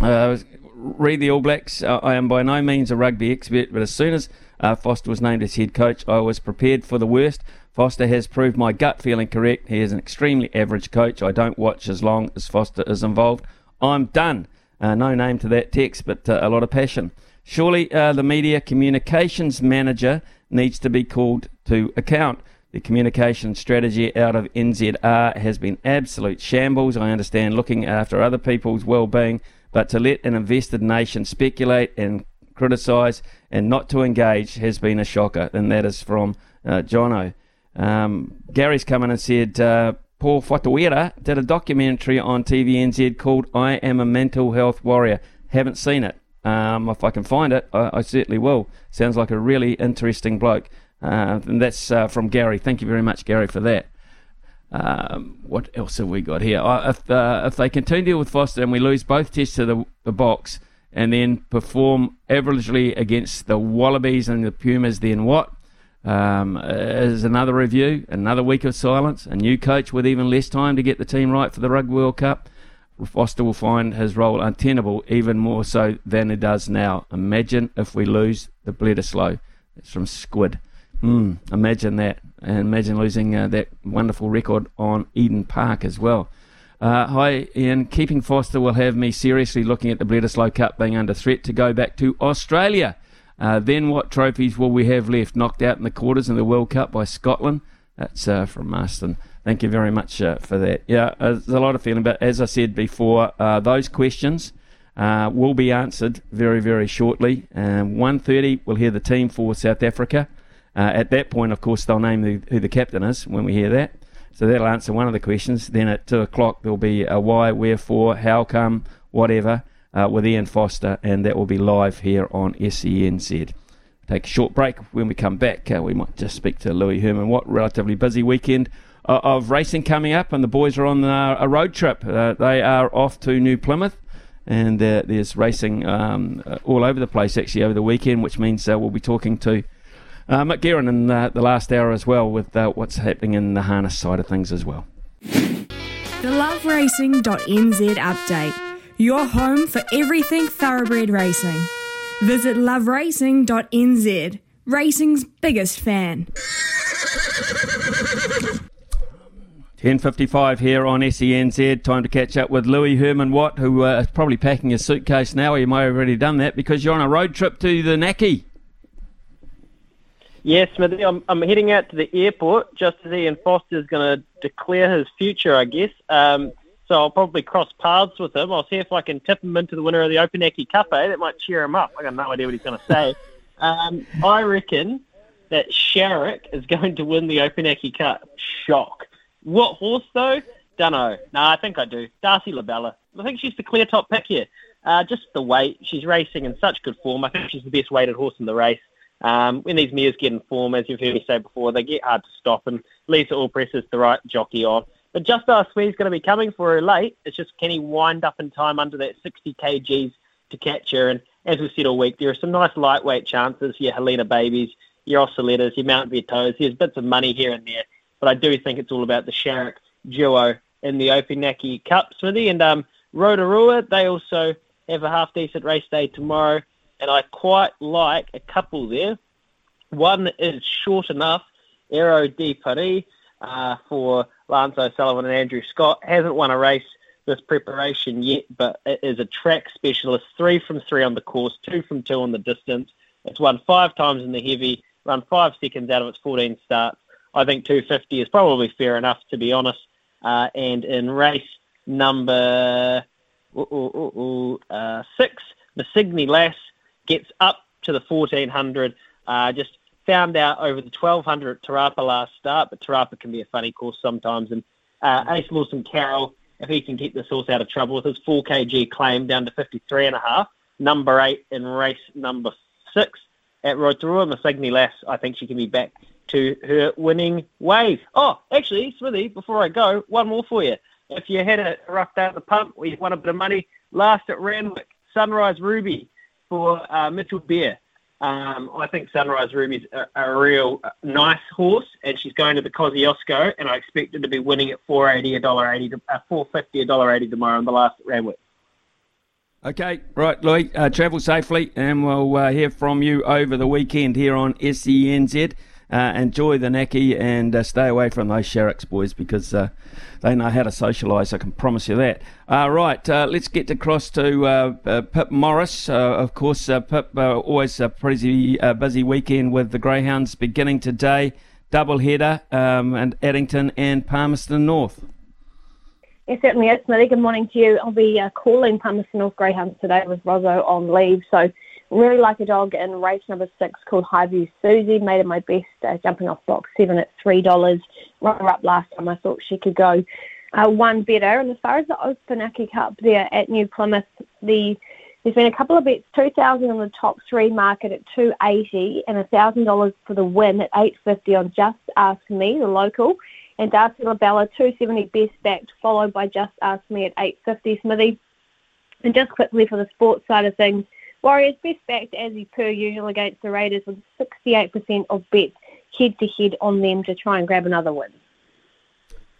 [SPEAKER 1] Uh, read the All Blacks. Uh, I am by no means a rugby expert, but as soon as uh, Foster was named as head coach, I was prepared for the worst. Foster has proved my gut feeling correct. He is an extremely average coach. I don't watch as long as Foster is involved. I'm done. Uh, no name to that text, but uh, a lot of passion. Surely uh, the media communications manager needs to be called to account. The communication strategy out of NZR has been absolute shambles. I understand looking after other people's well-being, but to let an invested nation speculate and criticise and not to engage has been a shocker. And that is from uh, Jono. Um, Gary's come in and said, uh, Paul Whatuira did a documentary on TVNZ called I Am a Mental Health Warrior. Haven't seen it. Um, if I can find it, I, I, certainly will. Sounds like a really interesting bloke. Uh, and that's uh, from Gary. Thank you very much, Gary, for that. Um, what else have we got here? Uh, if, if they continue with Foster and we lose both tests to the, the Boks and then perform averagely against the Wallabies and the Pumas, then what? Um, another review, another week of silence, a new coach with even less time to get the team right for the Rugby World Cup. Foster will find his role untenable even more so than it does now. Imagine if we lose the Bledisloe. It's from Squid. Mm, imagine that. And imagine losing uh, that wonderful record on Eden Park as well. Uh, hi, Ian. Keeping Foster will have me seriously looking at the Bledisloe Cup being under threat to go back to Australia. Uh, then what trophies will we have left? Knocked out in the quarters in the World Cup by Scotland. That's uh, from Marston. Thank you very much uh, for that. Yeah, uh, there's a lot of feeling, but as I said before, uh, those questions uh, will be answered very, very shortly. Um, 1.30, we'll hear the team for South Africa. At that point, of course, they'll name the, who the captain is when we hear that. So that'll answer one of the questions. Then at 2 o'clock, there'll be a why, wherefore, how come, whatever uh, with Ian Foster, and that will be live here on SENZ. Take a short break. When we come back, uh, we might just speak to Louis Herman. What relatively busy weekend uh, of racing coming up, and the boys are on uh, a road trip. Uh, they are off to New Plymouth, and uh, there's racing um, all over the place actually over the weekend, which means we'll be talking to. Uh, Mick Guerin in the, the last hour as well with what's happening in the harness side of things as well.
[SPEAKER 16] The loveracing.nz update your home for everything thoroughbred racing. Visit loveracing.nz, racing's biggest fan.
[SPEAKER 1] 10.55 here on SENZ. Time to catch up with Louis Herman Watt, who uh, is probably packing his suitcase now. He may have already done that because you're on a road trip to the Naki.
[SPEAKER 17] Yes, Smithy, I'm, I'm heading out to the airport just as Ian Foster's going to declare his future, I guess. Um, so I'll probably cross paths with him. I'll see if I can tip him into the winner of the Open Opunake Cup. Eh? That might cheer him up. I got no idea what he's going to say. um, I reckon that Sharrock is going to win the Open Opunake Cup. Shock. What horse though? Dunno. No, I think I do. Darcy Labella. I think she's the clear top pick here. Uh, just the weight. She's racing in such good form. I think she's the best weighted horse in the race. Um, when these mares get in form, as you've heard me say before, they get hard to stop, and Lisa Allpress is the right jockey on. But just where he's going to be coming for her late. It's just can he wind up in time under that 60 kgs to catch her? And as we said all week, there are some nice lightweight chances. Your Helena Babies, your Ocelettas, your Mount Vietos. There's bits of money here and there. But I do think it's all about the Sharrock duo in the Opunake Cup, Smithy. And um, Rotorua, they also have a half decent race day tomorrow. And I quite like a couple there. One is short enough, Aero di Paris, uh, for Lance O'Sullivan and Andrew Scott. Hasn't won a race this preparation yet, but it is a track specialist. Three from three on the course, two from two on the distance. It's won five times in the heavy, run five seconds out of its 14 starts. I think 250 is probably fair enough, to be honest. Uh, and in race number ooh, ooh, ooh, uh, six, Lass gets up to the 1400. Uh, just found out over the 1200 at Te Rapa last start, but Te Rapa can be a funny course sometimes. And uh, Ace Lawson Carroll, if he can keep this horse out of trouble with his 4 kg claim down to 53 and a half, number eight in race number six at Rotorua, Massigny Lass, I think she can be back to her winning ways. Oh, actually, Smithy, before I go, one more for you. If you had a rough day at the pump or you won a bit of money, last at Randwick, Sunrise Ruby for uh, Mitchell Beer. Um, I think Sunrise Ruby's a, a real uh, nice horse, and she's going to the Kosciuszko, and I expect her to be winning at four eighty, a dollar eighty, uh, four fifty, a dollar eighty tomorrow in the last Randwick.
[SPEAKER 1] Okay, right, Louis. Uh, travel safely, and we'll uh, hear from you over the weekend here on SENZ. Uh, enjoy the Naki and uh, stay away from those Sharrocks boys because uh, they know how to socialise. I can promise you that. All right, uh, let's get across to uh, Pip Morris. of course, Pip always a pretty busy weekend with the Greyhounds beginning today. Double header um, and Addington and Palmerston North.
[SPEAKER 18] It certainly is, Smithy. Good morning to you. I'll be calling Palmerston North Greyhounds today with Rosso on leave, so Really like a dog in race number six called Highview Susie. Made it my best uh, jumping off box seven at three dollars. Runner up last time. I thought she could go uh, one better. And as far as the Opunake Cup there at New Plymouth, the there's been a couple of bets. Two thousand on the top three market at two eighty, and thousand dollars for the win at eight fifty on Just Ask Me, the local. And Darcy Labella, two seventy best backed, followed by Just Ask Me at eight fifty. Smithy. And just quickly for the sports side of things. Warriors best backed as per usual against the Raiders with 68% of bets head to head on them to try and grab another win.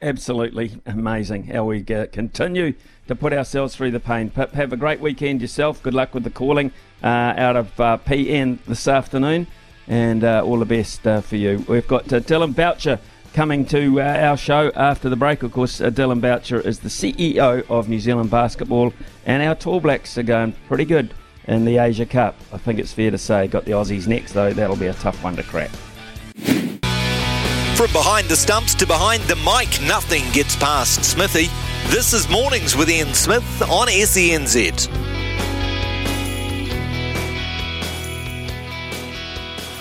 [SPEAKER 1] Absolutely amazing how we uh, continue to put ourselves through the pain. Pip, have a great weekend yourself. Good luck with the calling uh, out of uh, PN this afternoon. and uh, all the best uh, for you. We've got uh, Dillon Boucher coming to our show after the break. Of course, Dillon Boucher is the CEO of New Zealand Basketball, and our Tall Blacks are going pretty good in the Asia Cup. I think it's fair to say. Got the Aussies next, though. That'll be a tough one to crack.
[SPEAKER 9] From behind the stumps to behind the mic, nothing gets past Smithy. This is Mornings with Ian Smith on SENZ.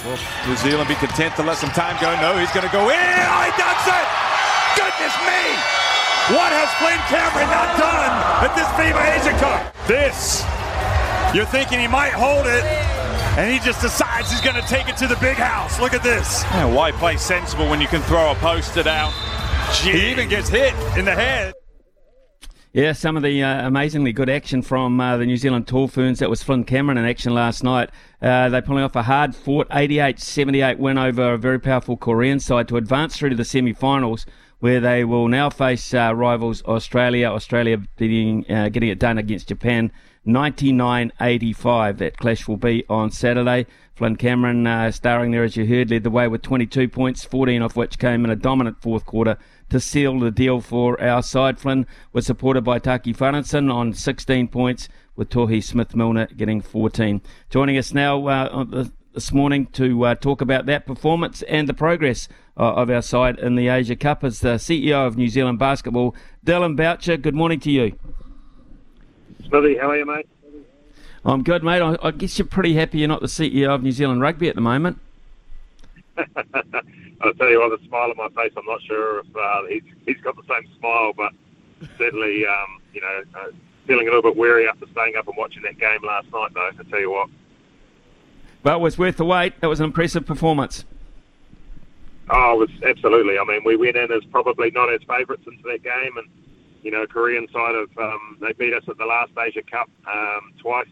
[SPEAKER 19] Will New Zealand be content to let some time go? No, he's going to go in. Oh, he does it! Goodness me! What has Flynn Cameron not done at this FIBA Asia Cup? This, you're thinking he might hold it, and he just decides he's going to take it to the big house. Look at this. Yeah, why play sensible when you can throw a post it out? He even gets hit in the head.
[SPEAKER 1] Yeah, some of the uh, amazingly good action from uh, the New Zealand Tall Ferns. That was Flynn Cameron in action last night. Uh, they're pulling off a hard fought 88 78 win over a very powerful Korean side to advance through to the semi finals, where they will now face uh, rivals Australia. Australia beating, uh, getting it done against Japan 99 85. That clash will be on Saturday. Flynn Cameron, uh, starring there as you heard, led the way with 22 points, 14 of which came in a dominant fourth quarter to seal the deal for our side. Flynn was supported by Taki Fahrensohn on 16 points, with Tohi Smith Milner getting 14. Joining us now uh, this morning to uh, talk about that performance and the progress uh, of our side in the Asia Cup is the CEO of New Zealand Basketball, Dillon Boucher. Good morning to you.
[SPEAKER 20] Smithy, how are you, mate?
[SPEAKER 1] I'm good, mate. I, I guess you're pretty happy you're not the CEO of New Zealand Rugby at the moment.
[SPEAKER 20] I'll tell you what, the smile on my face, I'm not sure if uh, he's, he's got the same smile, but certainly, um, you know, uh, feeling a little bit weary after staying up and watching that game last night, though, I tell you what.
[SPEAKER 1] But it was worth the wait. It was an impressive performance.
[SPEAKER 20] Oh, it was absolutely. I mean, we went in as probably not as favourites into that game, and you know, Korean side of um, they beat us at the last Asia Cup um, twice,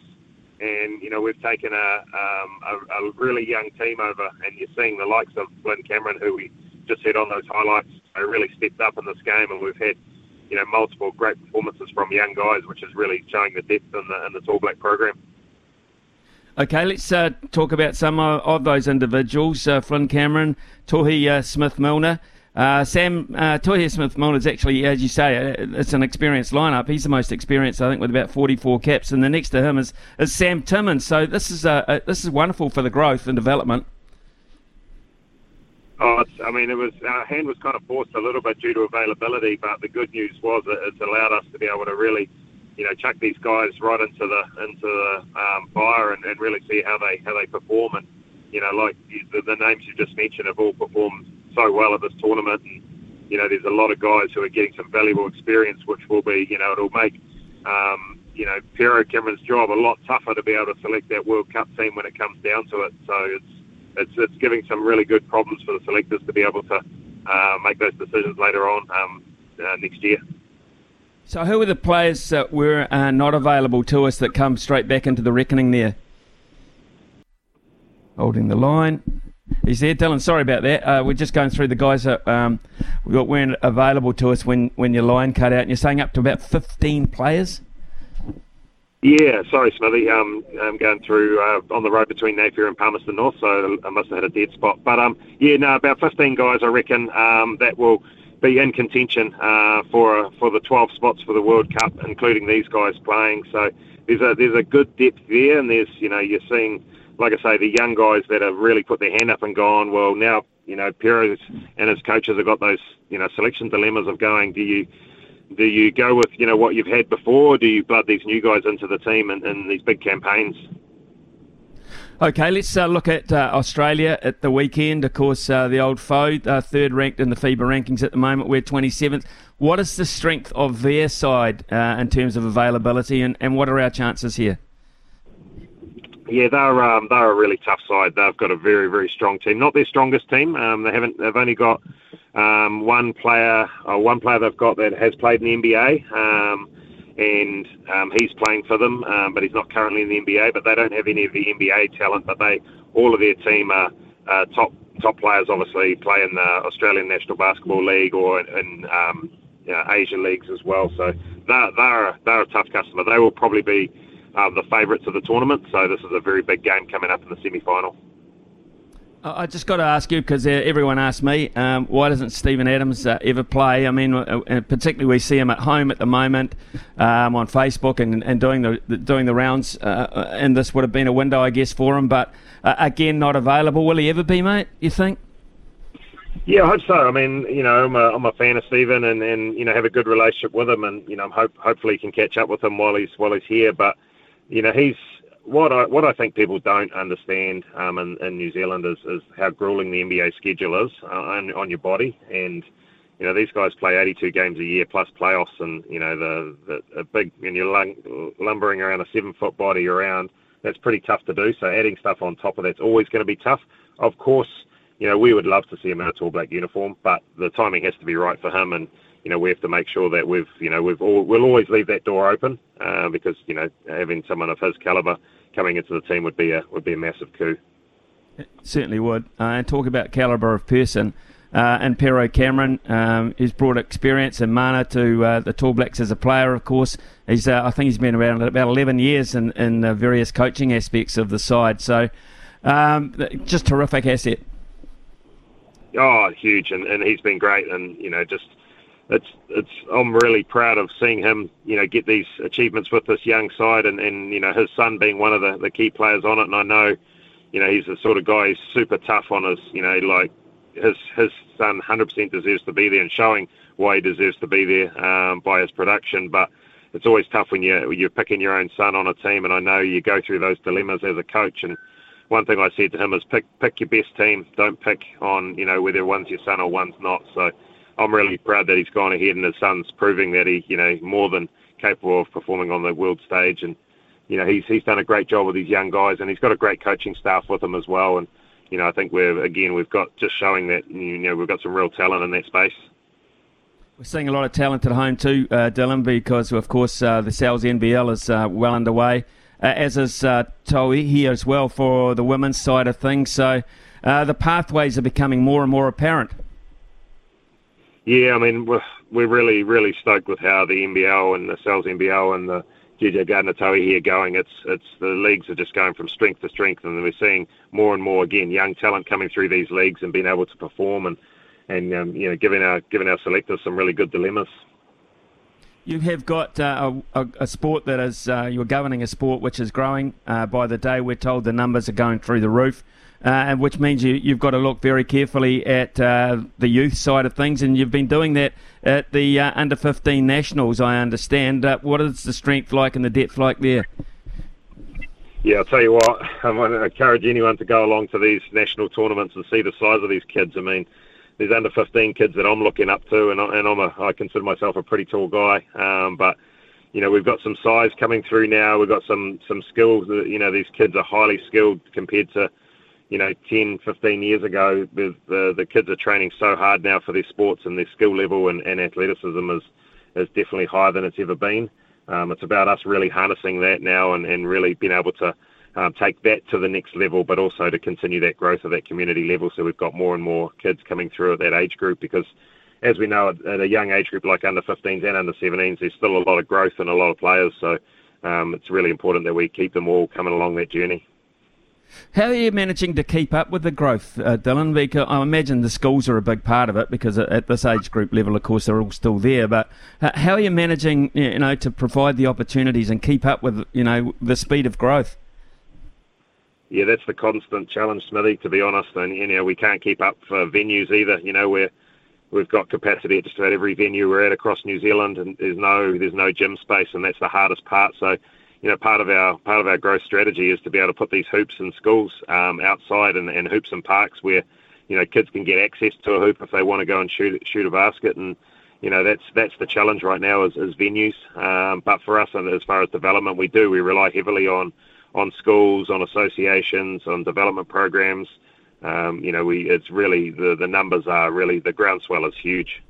[SPEAKER 20] and you know we've taken a, um, a, a really young team over, and you're seeing the likes of Flynn Cameron, who we just hit on those highlights, really stepped up in this game, and we've had you know multiple great performances from young guys, which is really showing the depth in the in Tall Black program.
[SPEAKER 1] Okay, let's uh, talk about some of those individuals. Uh, Flynn Cameron, Tohi uh, Smith Milner. Uh, Sam uh, Tohi Smith Milner is actually, as you say, uh, it's an experienced lineup. He's the most experienced, I think, with about 44 caps, and the next to him is, is Sam Timmins. So this is uh, this is wonderful for the growth and development.
[SPEAKER 20] Oh, I mean, it was our hand was kind of forced a little bit due to availability, but the good news was that it's allowed us to be able to really you know, chuck these guys right into the into the um, fire and, and really see how they how they perform. And you know, like the, the names you just mentioned have all performed so well at this tournament. And you know, there's a lot of guys who are getting some valuable experience, which will be, you know, it'll make um, you know Pero Cameron's job a lot tougher to be able to select that World Cup team when it comes down to it. So it's it's it's giving some really good problems for the selectors to be able to uh, make those decisions later on um, uh, next year.
[SPEAKER 1] So, who are the players that were uh, not available to us that come straight back into the reckoning there? Holding the line. He's there, Dillon. Sorry about that. Uh, we're just going through the guys that um, weren't available to us when, when your line cut out. And you're saying up to about 15 players?
[SPEAKER 20] Yeah, sorry, Smithy. Um, I'm going through uh, on the road between Napier and Palmerston North, so I must have had a dead spot. But um, yeah, no, about 15 guys, I reckon, um, that will be in contention uh, for for the 12 spots for the World Cup, including these guys playing. So there's a there's a good depth there, and there's you know you're seeing, like I say, the young guys that have really put their hand up and gone. Well, now you know Perez and his coaches have got those you know selection dilemmas of going, do you do you go with you know what you've had before? Or do you blood these new guys into the team in these big campaigns?
[SPEAKER 1] Okay, let's uh, look at uh, Australia at the weekend. Of course, uh, the old foe, uh, third ranked in the FIBA rankings at the moment. We're 27th. What is the strength of their side uh, in terms of availability, and, and what are our chances here?
[SPEAKER 20] Yeah, they're um, they're a really tough side. They've got a very very strong team. Not their strongest team. Um, they haven't. They've only got um, one player. one player they've got that has played in the NBA. Um, and um, he's playing for them, um, but he's not currently in the NBA. But they don't have any of the NBA talent, but they all of their team are uh, top top players. Obviously, play in the Australian National Basketball League or in, in you know, Asia leagues as well. So they're they're, they're a tough customer. They will probably be uh, the favourites of the tournament. So this is a very big game coming up in the semi final.
[SPEAKER 1] I just got to ask you because uh, everyone asks me, um, why doesn't Steven Adams uh, ever play? I mean, uh, particularly we see him at home at the moment um, on Facebook and, and doing the, the doing the rounds, uh, and this would have been a window, I guess, for him. But uh, again, not available. Will he ever be, mate? You think?
[SPEAKER 20] Yeah, I hope so. I mean, you know, I'm a, I'm a fan of Steven, and, and you know have a good relationship with him, and you know, hope hopefully can catch up with him while he's while he's here. But you know, he's what I what I think people don't understand um, in, in New Zealand is, is how grueling the NBA schedule is uh, on, on your body, and you know these guys play 82 games a year plus playoffs, and you know the the a big and you're lung, lumbering around a seven foot body around. That's pretty tough to do. So adding stuff on top of that's always going to be tough. Of course, you know we would love to see him in a tall black uniform, but the timing has to be right for him, and you know we have to make sure that we've you know we've all, we'll always leave that door open uh, because you know having someone of his caliber coming into the team would be a would be a massive coup.
[SPEAKER 1] It certainly would. Uh, and talk about caliber of person. Uh, and Pero Cameron, um, he's brought experience and mana to uh, the Tall Blacks as a player. Of course, he's uh, I think he's been around about 11 years in, in various coaching aspects of the side. So, um, just terrific asset.
[SPEAKER 20] Oh, huge, and, and he's been great, and you know just it's it's I'm really proud of seeing him, you know, get these achievements with this young side, and and you know his son being one of the, the key players on it, and I know, you know, he's the sort of guy who's super tough on his, you know, like his his son 100% deserves to be there, and showing why he deserves to be there um, by his production, but. It's always tough when you you're picking your own son on a team, and I know you go through those dilemmas as a coach. And one thing I said to him is pick pick your best team. Don't pick on you know whether one's your son or one's not. So I'm really proud that he's gone ahead and his son's proving that he, you know, more than capable of performing on the world stage. And you know, he's he's done a great job with these young guys, and he's got a great coaching staff with him as well. And you know, I think we're again we've got just showing that you know we've got some real talent in that space.
[SPEAKER 1] We're seeing a lot of talent at home too, uh, Dillon, because of course uh, the Sal's NBL is uh, well underway, uh, as is uh, here as well for the women's side of things. So uh, the pathways are becoming more and more apparent.
[SPEAKER 20] Yeah, I mean, we're, we're really, really stoked with how the NBL and the Sal's NBL and the JJ Gardner Tauihi going. It's it's the leagues are just going from strength to strength, and we're seeing more and more again young talent coming through these leagues and being able to perform and and um, you know giving our giving our selectors some really good dilemmas.
[SPEAKER 1] You have got uh, a, a, sport that is uh, you're governing a sport which is growing uh, by the day. We're told the numbers are going through the roof and which means you, you've got to look very carefully at uh, the youth side of things, and you've been doing that at the uh, under 15 nationals, I understand. Uh, what is the strength like and the depth like there?
[SPEAKER 20] Yeah, I'll tell you what, I to encourage anyone to go along to these national tournaments and see the size of these kids. I mean, these under 15 kids that I'm looking up to, and, I, and I'm a, I consider myself a pretty tall guy, um, but you know we've got some size coming through now. We've got some some skills. That, you know these kids are highly skilled compared to you know, 10, 15 years ago, the, the, the kids are training so hard now for their sports and their skill level and, and athleticism is, is definitely higher than it's ever been. Um, it's about us really harnessing that now and, and really being able to um, take that to the next level, but also to continue that growth of that community level. So we've got more and more kids coming through at that age group because, as we know, at, a young age group like under 15s and under 17s, there's still a lot of growth and a lot of players. So um, it's really important that we keep them all coming along that journey.
[SPEAKER 1] How are you managing to keep up with the growth, uh, Dillon? Because I imagine the schools are a big part of it because at this age group level, of course, they're all still there. But how are you managing, you know, to provide the opportunities and keep up with, you know, the speed of growth?
[SPEAKER 20] Yeah, that's the constant challenge, Smithy. To be honest, and you know, we can't keep up for venues either. You know, we're we've got capacity at just about every venue we're at across New Zealand, and there's no there's no gym space, and that's the hardest part. So you know, part of our part of our growth strategy is to be able to put these hoops in schools um, outside and, and hoops in parks where, you know, kids can get access to a hoop if they want to go and shoot shoot a basket. And you know, that's that's the challenge right now is, is venues. Um, but for us, as far as development, we do we rely heavily on on schools, on associations, on development programs. Um, you know, we it's really the the numbers are really the groundswell is huge.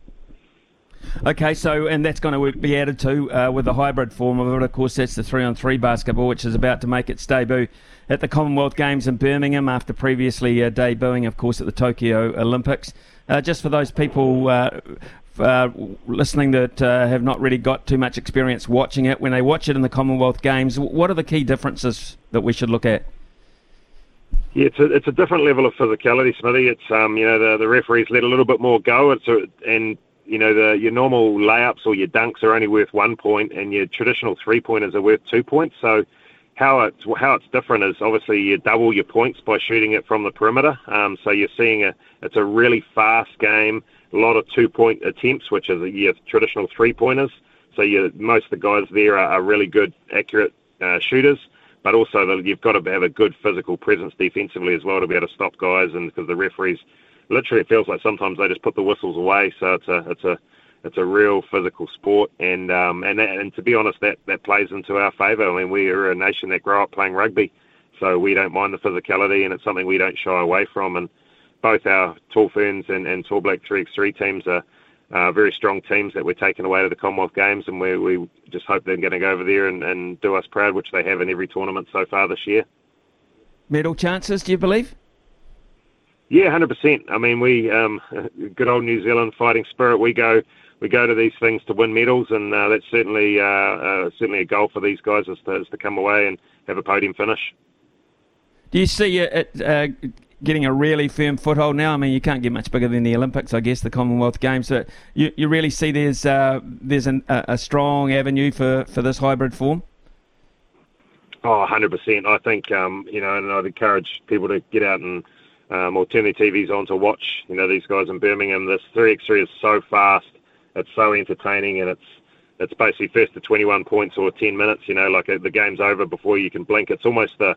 [SPEAKER 1] Okay, so and that's going to be added to uh, with the hybrid form of it. Of course, that's the three-on-three basketball, which is about to make its debut at the Commonwealth Games in Birmingham after previously uh, debuting, of course, at the Tokyo Olympics. Uh, just for those people uh, uh, listening that uh, have not really got too much experience watching it, when they watch it in the Commonwealth Games, what are the key differences that we should look at?
[SPEAKER 20] Yeah, it's a it's a different level of physicality, Smithy. It's um you know the the referees let a little bit more go. It's a, and you know the your normal layups or your dunks are only worth one point, and your traditional three pointers are worth two points. So how it's how it's different is obviously you double your points by shooting it from the perimeter. Um, so you're seeing a it's a really fast game, a lot of two point attempts, which is your traditional three pointers. So you most of the guys there are, are really good, accurate uh, shooters but also you've got to have a good physical presence defensively as well to be able to stop guys. And because the referees, literally, it feels like sometimes they just put the whistles away. So it's a it's a it's a real physical sport, and um, and and to be honest, that that plays into our favour. I mean, we are a nation that grow up playing rugby, so we don't mind the physicality, and it's something we don't shy away from. And both our Tall Ferns and, and Tall Black 3x3 teams are uh, very strong teams that we're taking away to the Commonwealth Games, and we, we just hope they're going to go over there and, and do us proud, which they have in every tournament so far this year.
[SPEAKER 1] Medal chances, do you believe?
[SPEAKER 20] Yeah, hundred percent. I mean, we um, good old New Zealand fighting spirit. We go we go to these things to win medals, and uh, that's certainly uh, uh, certainly a goal for these guys is to, is to come away and have a podium finish.
[SPEAKER 1] Do you see it uh, getting a really firm foothold now. I mean, you can't get much bigger than the Olympics, I guess, the Commonwealth Games. So you, you really see there's uh, there's an, a, strong avenue for, for this hybrid form.
[SPEAKER 20] Oh, 100%. I think, um, you know, and I'd encourage people to get out and um, or turn their TVs on to watch, you know, these guys in Birmingham. This 3x3 is so fast, it's so entertaining, and it's it's basically first to 21 points or 10 minutes, you know, like uh, the game's over before you can blink. It's almost the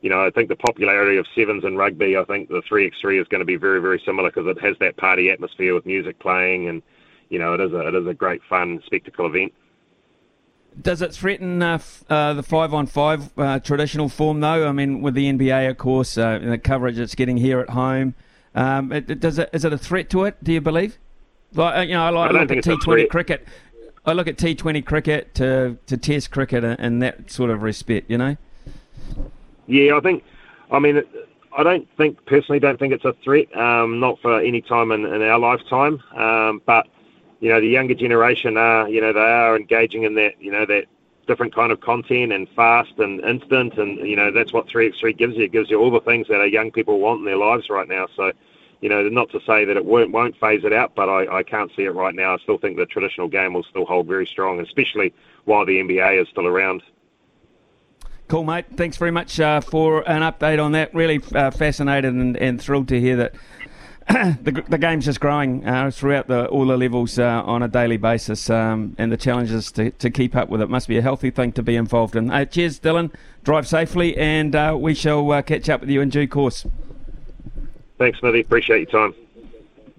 [SPEAKER 20] you know, I think the popularity of sevens in rugby, I think the 3x3 is going to be very, very similar because it has that party atmosphere with music playing, and you know, it is a it is a great fun spectacle event.
[SPEAKER 1] Does it threaten uh, f- uh, the five on five uh, traditional form though? I mean, with the NBA, of course, uh, the coverage it's getting here at home, um, it, it, does it is it a threat to it? Do you believe? Like uh, you know, I, like, I look at T Twenty cricket. I look at T Twenty cricket to to Test cricket in that sort of respect. You know.
[SPEAKER 20] Yeah, I think. I mean, I don't think personally don't think it's a threat. Um, not for any time in, in our lifetime. Um, but you know, the younger generation are you know they are engaging in that you know that different kind of content and fast and instant and you know that's what 3x3 gives you. It gives you all the things that our young people want in their lives right now. So you know, not to say that it won't, won't phase it out, but I, I can't see it right now. I still think the traditional game will still hold very strong, especially while the NBA is still around.
[SPEAKER 1] Cool, mate. Thanks very much uh, for an update on that. Really uh, fascinated and, and, thrilled to hear that the, the, game's just growing uh, throughout the, all the levels uh, on a daily basis, um, and the challenges to, to keep up with it must be a healthy thing to be involved in. Uh, cheers, Dillon. Drive safely, and uh, we shall catch up with you in due course.
[SPEAKER 20] Thanks, Smithy. Appreciate your time.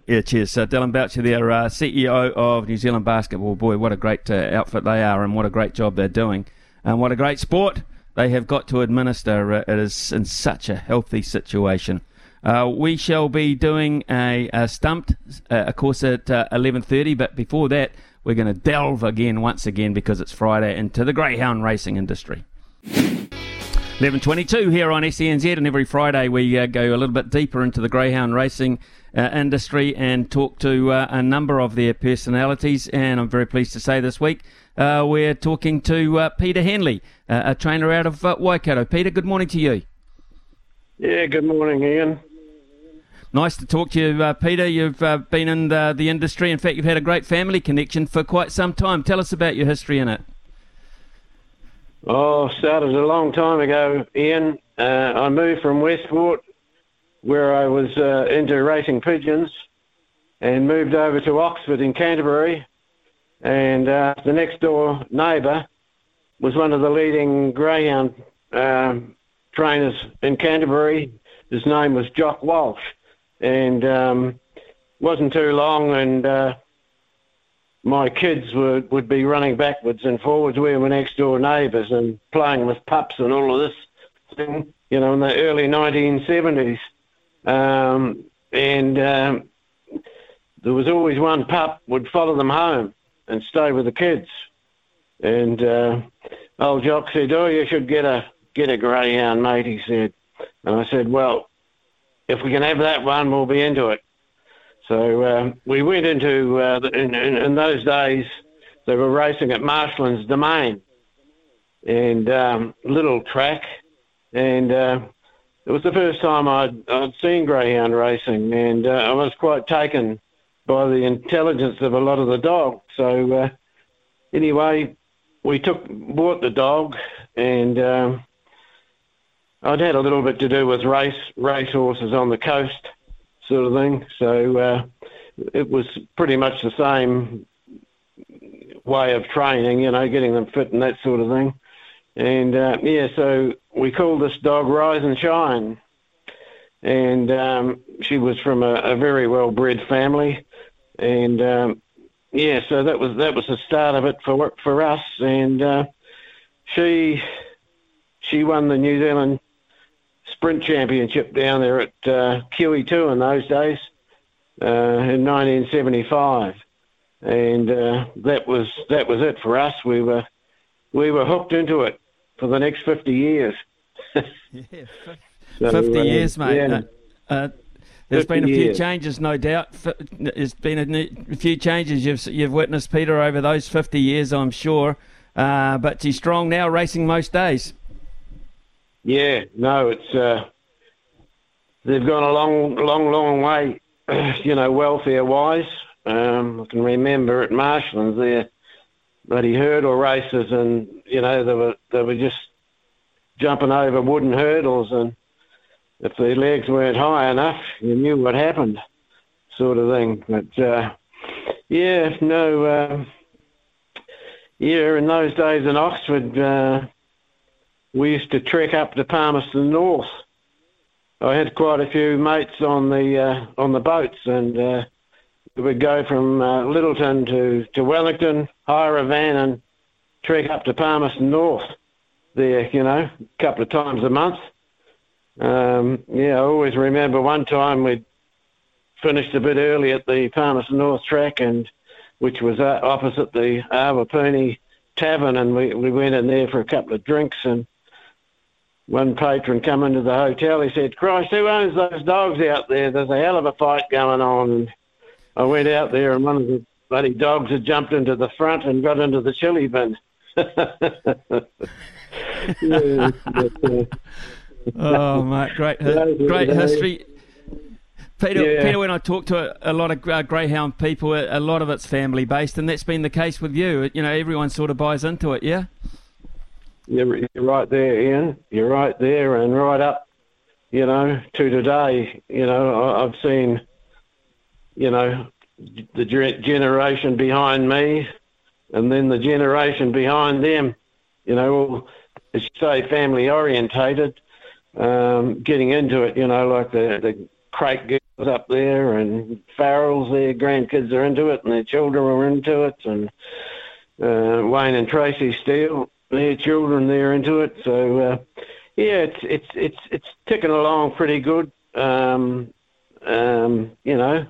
[SPEAKER 1] Yeah, cheers. So Dillon Boucher there, CEO of New Zealand Basketball. Boy, what a great outfit they are, and what a great job they're doing, and what a great sport they have got to administer. Uh, it is in such a healthy situation. Uh, we shall be doing a, a stumped, uh, of course, at uh, 11.30, but before that, we're going to delve again, once again, because it's Friday, into the greyhound racing industry. 11.22 here on SENZ, and every Friday we uh, go a little bit deeper into the greyhound racing uh, industry and talk to uh, a number of their personalities. And I'm very pleased to say this week uh, we're talking to uh, Peter Henley, a trainer out of Waikato. Peter, good morning to you.
[SPEAKER 21] Yeah, good morning, Ian.
[SPEAKER 1] Nice to talk to you, uh, Peter. You've uh, been in the, the, industry. In fact, you've had a great family connection for quite some time. Tell us about your history in it.
[SPEAKER 21] Oh, started a long time ago, Ian. I moved from Westport, where I was into racing pigeons, and moved over to Oxford in Canterbury, and uh, the next door neighbour was one of the leading greyhound um, trainers in Canterbury. His name was Jock Walsh, and um, wasn't too long, and uh, my kids would would be running backwards and forwards. We were next door neighbours and playing with pups and all of this thing, you know, in the early 1970s, um, and um, there was always one pup would follow them home and stay with the kids. And uh, old Jock said, "Oh, you should get a get a greyhound, mate." He said, and I said, "Well, if we can have that one, we'll be into it." So uh, we went into uh, in, in, in, those days they were racing at Marshlands Domain and um, little track, and uh, it was the first time I'd, I'd seen greyhound racing, and uh, I was quite taken by the intelligence of a lot of the dogs. So uh, anyway, we took bought the dog, and um, I'd had a little bit to do with race race horses on the coast, sort of thing. So uh, it was pretty much the same way of training, you know, getting them fit and that sort of thing. And uh, yeah, so we called this dog Rise and Shine, and um, she was from a, a very well bred family, and um, yeah, so that was that was the start of it for for us, and uh, she she won the New Zealand Sprint Championship down there at uh, QE2 in those days uh, in 1975, and uh, that was that was it for us. We were we were hooked into it for the next 50 years.
[SPEAKER 1] yeah, so, 50 uh, years, mate. Yeah. Uh, uh, there's been a few years. changes, no doubt. There's been a, few changes you've you've witnessed, Peter, over those 50 years, I'm sure. Uh, but she's strong now, racing most days.
[SPEAKER 21] Yeah, no, it's uh, they've gone a long, long, long way. You know, welfare wise. Um, I can remember at Marshlands there, bloody hurdle races, and you know they were they were just jumping over wooden hurdles, and if their legs weren't high enough, you knew what happened, sort of thing. But uh, yeah, no, uh, yeah, in those days in Oxford, uh, we used to trek up to Palmerston North. I had quite a few mates on the uh, on the boats, and uh, we would go from uh, Lyttelton to, to Wellington, hire a van, and trek up to Palmerston North. There, you know, a couple of times a month. Um, yeah, I always remember one time we finished a bit early at the Palmerston North track, and which was uh, opposite the Awapuni Tavern, and we, we went in there for a couple of drinks, and one patron come into the hotel. He said, "Christ, who owns those dogs out there? There's a hell of a fight going on." And I went out there, and one of the bloody dogs had jumped into the front and got into the chili bin.
[SPEAKER 1] yeah, but, uh, oh, mate, great, great history. Peter, yeah. Peter, when I talk to a, a lot of uh, greyhound people, a, a, lot of it's family based, and that's been the case with you. You know, everyone sort of buys into it, yeah.
[SPEAKER 21] You're, you're right there, Ian. You're right there, and right up, you know, to today. You know, I've seen, you know, the generation behind me, and then the generation behind them. You know, as you say, family orientated um, getting into it. You know, like the the Craig girls up there and Farrell's their grandkids are into it and their children are into it and uh, Wayne and Tracy Steele, their children they're into it. So uh, yeah, it's it's it's it's ticking along pretty good. Um, um, you know,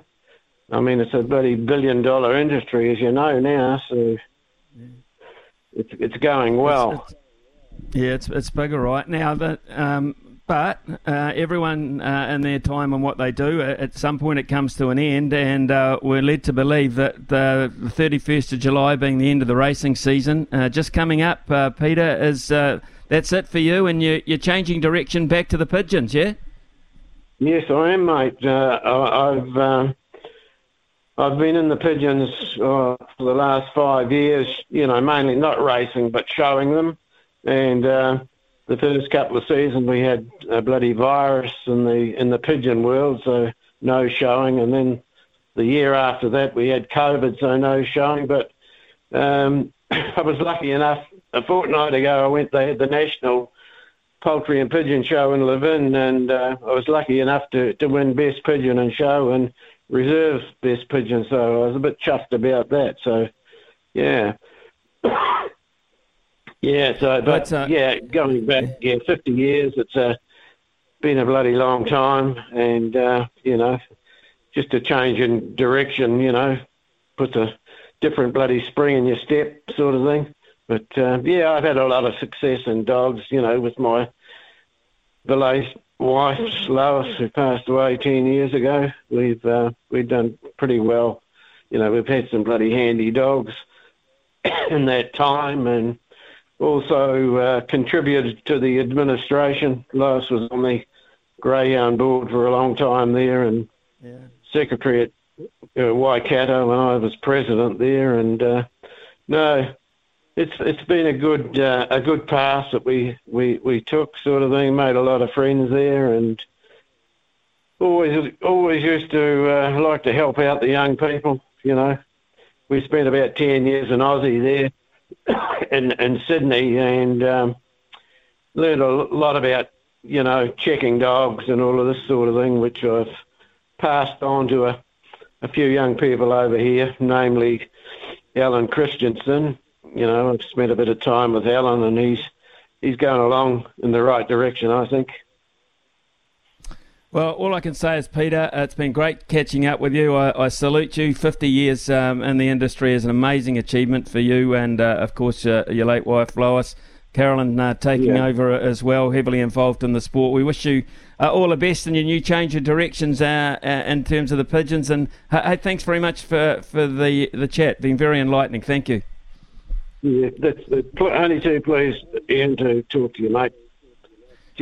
[SPEAKER 21] I mean it's a bloody billion dollar industry as you know now, so it's it's going well.
[SPEAKER 1] It's, it's, yeah, it's it's bigger right now. That um, but uh, everyone uh, their time and what they do, at some point it comes to an end, and uh, we're led to believe that the 31st of July being the end of the racing season, uh, just coming up, uh, Peter, is uh, that's it for you, and you're, you're changing direction back to the pigeons, yeah?
[SPEAKER 21] Yes, I am, mate. I've um, I've been in the pigeons for the last five years. You know, mainly not racing, but showing them, and the first couple of seasons we had a bloody virus in the in the pigeon world, so no showing, and then the year after that we had COVID, so no showing. But um, I was lucky enough. A fortnight ago, I went. They had the national poultry and pigeon show in Levin, and uh, I was lucky enough to to win best pigeon and show and reserve best pigeon. So I was a bit chuffed about that. So yeah. Yeah, so but, but uh, yeah, going back yeah, fifty years, it's uh, been a bloody long time, and uh, you know, just a change in direction, you know, puts a different bloody spring in your step, sort of thing. But uh, yeah, I've had a lot of success in dogs, you know, with my Valet's wife, Lois, who passed away ten years ago. We've uh, we've done pretty well. You know, we've had some bloody handy dogs in that time, and also uh, contributed to the administration. Lois was on the greyhound board for a long time there, and secretary at uh, Waikato when I was president there. And uh, no, it's it's been a good uh, a good pass that we, we we took, sort of thing. Made a lot of friends there, and always always used to uh, like to help out the young people. You know, we spent about ten years in Aussie there, in in Sydney, and um, learned a lot about you know checking dogs and all of this sort of thing, which I've passed on to a a few young people over here, namely Alan Christensen. You know, I've spent a bit of time with Alan, and he's he's going along in the right direction, I think.
[SPEAKER 1] Well, all I can say is, Peter, it's been great catching up with you. I, I salute you. 50 years um, in the industry is an amazing achievement for you and, uh, of course, uh, your late wife, Lois. Carolyn uh, taking
[SPEAKER 21] Yeah.
[SPEAKER 1] over as well, heavily involved in the sport. We wish you uh, all the best in your new change of directions uh, uh, in terms of the pigeons. And uh, hey, thanks very much for, for the, the chat. Been very enlightening. Thank you.
[SPEAKER 21] Yeah, that's uh, only too pleased, Ian, to talk to you, mate.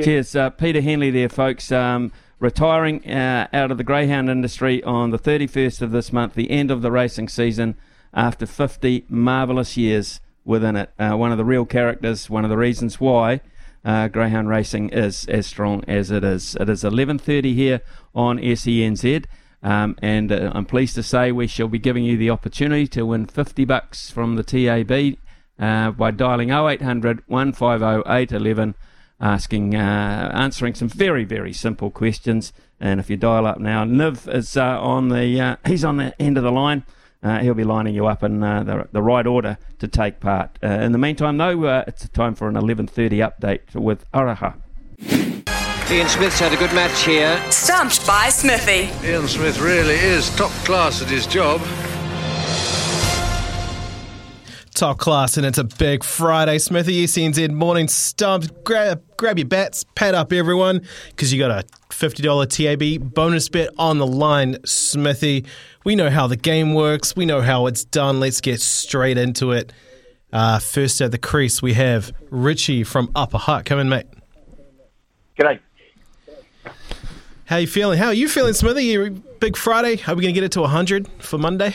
[SPEAKER 1] Cheers. Uh, Peter Henley there, folks. Um, retiring uh, out of the greyhound industry on the 31st of this month, the end of the racing season, after 50 marvellous years within it. Uh, one of the real characters, one of the reasons why uh, greyhound racing is as strong as it is. It is 11.30 here on SENZ. Um, and uh, I'm pleased to say we shall be giving you the opportunity to win 50 bucks from the TAB uh, by dialing 0800 150 811 asking, uh, answering some very, very simple questions. And if you dial up now, Niv is uh, on the, uh, he's on the end of the line. Uh, he'll be lining you up in uh, the, the right order to take part. Uh, in the meantime, though, uh, it's time for an 11:30 update with Araha.
[SPEAKER 22] Ian Smith's had a good match here.
[SPEAKER 3] Stumped by Smithy.
[SPEAKER 23] Ian Smith really is top class at his job.
[SPEAKER 24] Top class, and it's a big Friday. Smithy SENZ morning stump. Grab, grab your bats, pad up everyone, because you got a $50 TAB bonus bet on the line, Smithy. We know how the game works, we know how it's done. Let's get straight into it. Uh, first at the crease, we have Richie from Upper Hutt. Come in, mate.
[SPEAKER 25] G'day.
[SPEAKER 24] How you feeling? How are you feeling, Smithy? Big Friday? Are we going to get it to 100 for Monday?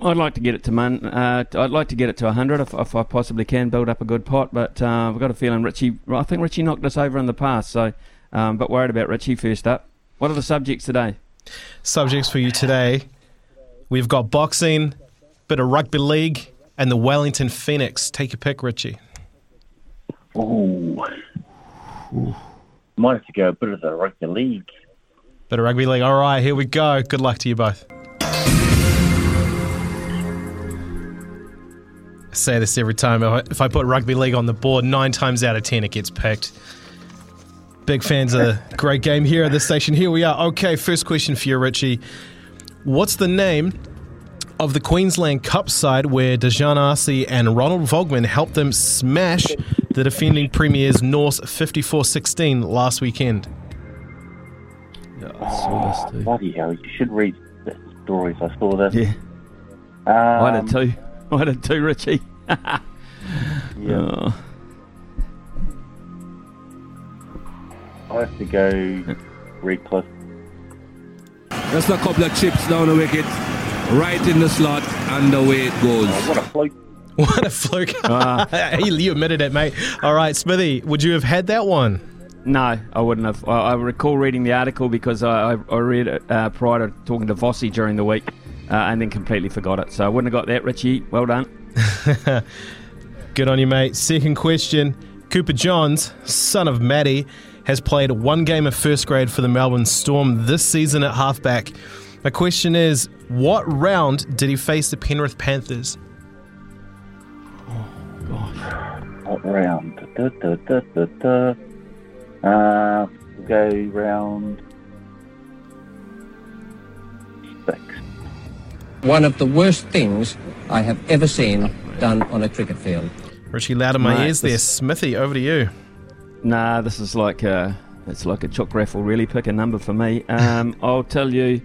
[SPEAKER 1] I'd like to get it to man. Uh, I'd like to get it to 100 if, if I possibly can build up a good pot. But uh, I've got a feeling Richie. I think Richie knocked us over in the past. So, um, but worried about Richie first up. What are the subjects today?
[SPEAKER 24] Subjects for you today. We've got boxing, bit of rugby league, and the Wellington Phoenix. Take your pick, Richie.
[SPEAKER 25] Ooh. Might have to go a bit of the rugby league.
[SPEAKER 24] Bit of rugby league. All right, here we go. Good luck to you both. Say this every time. If I put rugby league on the board, nine times out of ten it gets picked. Big fans of the great game here at the station. Here we are. Okay, first question for you, Richie. What's the name of the Queensland Cup side where Dejan Arce and Ronald Volkman helped them smash the defending premiers Norths 54-16 last weekend?
[SPEAKER 25] Yeah, I saw this Oh, bloody hell! You should read the stories. I saw this.
[SPEAKER 1] Yeah.
[SPEAKER 25] Um,
[SPEAKER 1] I did too. I did too, Richie.
[SPEAKER 25] Yeah.
[SPEAKER 1] Oh.
[SPEAKER 25] I have to go Redcliffe.
[SPEAKER 26] Just a couple of chips down the wicket, right in the slot, and away it goes.
[SPEAKER 25] what a fluke.
[SPEAKER 24] What a fluke. you admitted it, mate. All right, Smithy, would you have had that one?
[SPEAKER 1] No, I wouldn't have. I, I recall reading the article because I, I, I read it uh, prior to talking to Vossi during the week uh, and then completely forgot it. So I wouldn't have got that, Richie. Well done.
[SPEAKER 24] Good on you, mate. Second question. Cooper Johns, son of Matty, has played one game of first grade for the Melbourne Storm this season at halfback. My question is, what round did he face the Penrith Panthers? Oh, gosh.
[SPEAKER 25] What round? Da, da, da, da, da. Uh, we'll go round
[SPEAKER 22] One of the worst things I have ever seen done on a cricket field.
[SPEAKER 24] Richie, loud in my
[SPEAKER 1] Mate,
[SPEAKER 24] ears there. Smithy, over to you.
[SPEAKER 1] Nah, this is like a, it's like a chook raffle. Really, pick a number for me. Um, I'll tell you.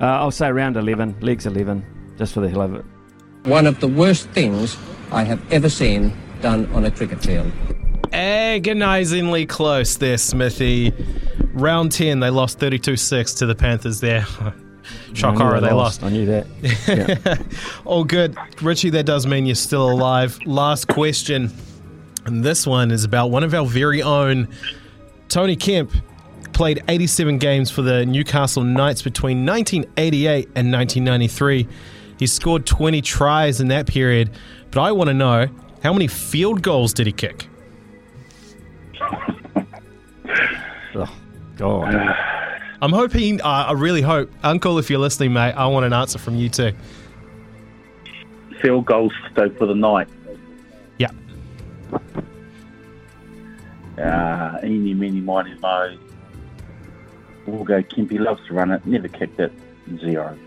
[SPEAKER 1] Uh, I'll say round eleven, legs eleven, just for the hell of it.
[SPEAKER 22] One of the worst things I have ever seen done on a cricket field.
[SPEAKER 24] agonizingly close there, Smithy. Round 10, they lost 32 6 to the Panthers there. Shock
[SPEAKER 1] knew
[SPEAKER 24] horror, they lost.
[SPEAKER 1] I knew that. Yeah.
[SPEAKER 24] All good. Richie, that does mean you're still alive. Last question. And this one is about one of our very own. Tony Kemp played 87 games for the Newcastle Knights between 1988 and 1993. He scored 20 tries in that period. But I want to know how many field goals did he kick?
[SPEAKER 1] oh, God.
[SPEAKER 24] I'm hoping, uh, I really hope, Uncle, if you're listening, mate, I want an answer from you too.
[SPEAKER 25] Field goals though for the night.
[SPEAKER 24] Yeah.
[SPEAKER 25] Uh, eeny, meeny, miny, mo. We'll go Kempy loves to run it, never kicked it, zero.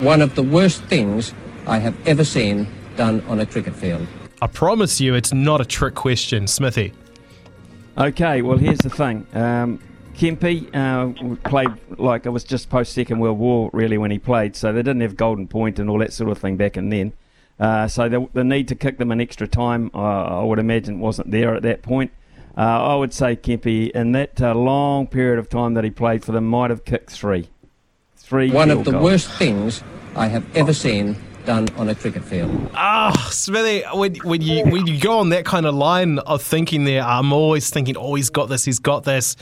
[SPEAKER 22] One of the worst things I have ever seen done on a cricket field.
[SPEAKER 24] I promise you it's not a trick question, Smithy.
[SPEAKER 1] Okay, well, here's the thing. Um, Kempy uh, played like it was just post Second World War, really, when he played, so they didn't have golden point and all that sort of thing back and then. Uh, so the, the need to kick them an extra time, uh, I would imagine, wasn't there at that point. Uh, I would say Kempy, in that uh, long period of time that he played for them, might have kicked three. Three.
[SPEAKER 22] One of the
[SPEAKER 1] goals.
[SPEAKER 22] worst things I have ever seen done on a cricket field.
[SPEAKER 24] Ah, Smithy, when, when you when you go on that kind of line of thinking there, I'm always thinking, oh, he's got this, he's got this.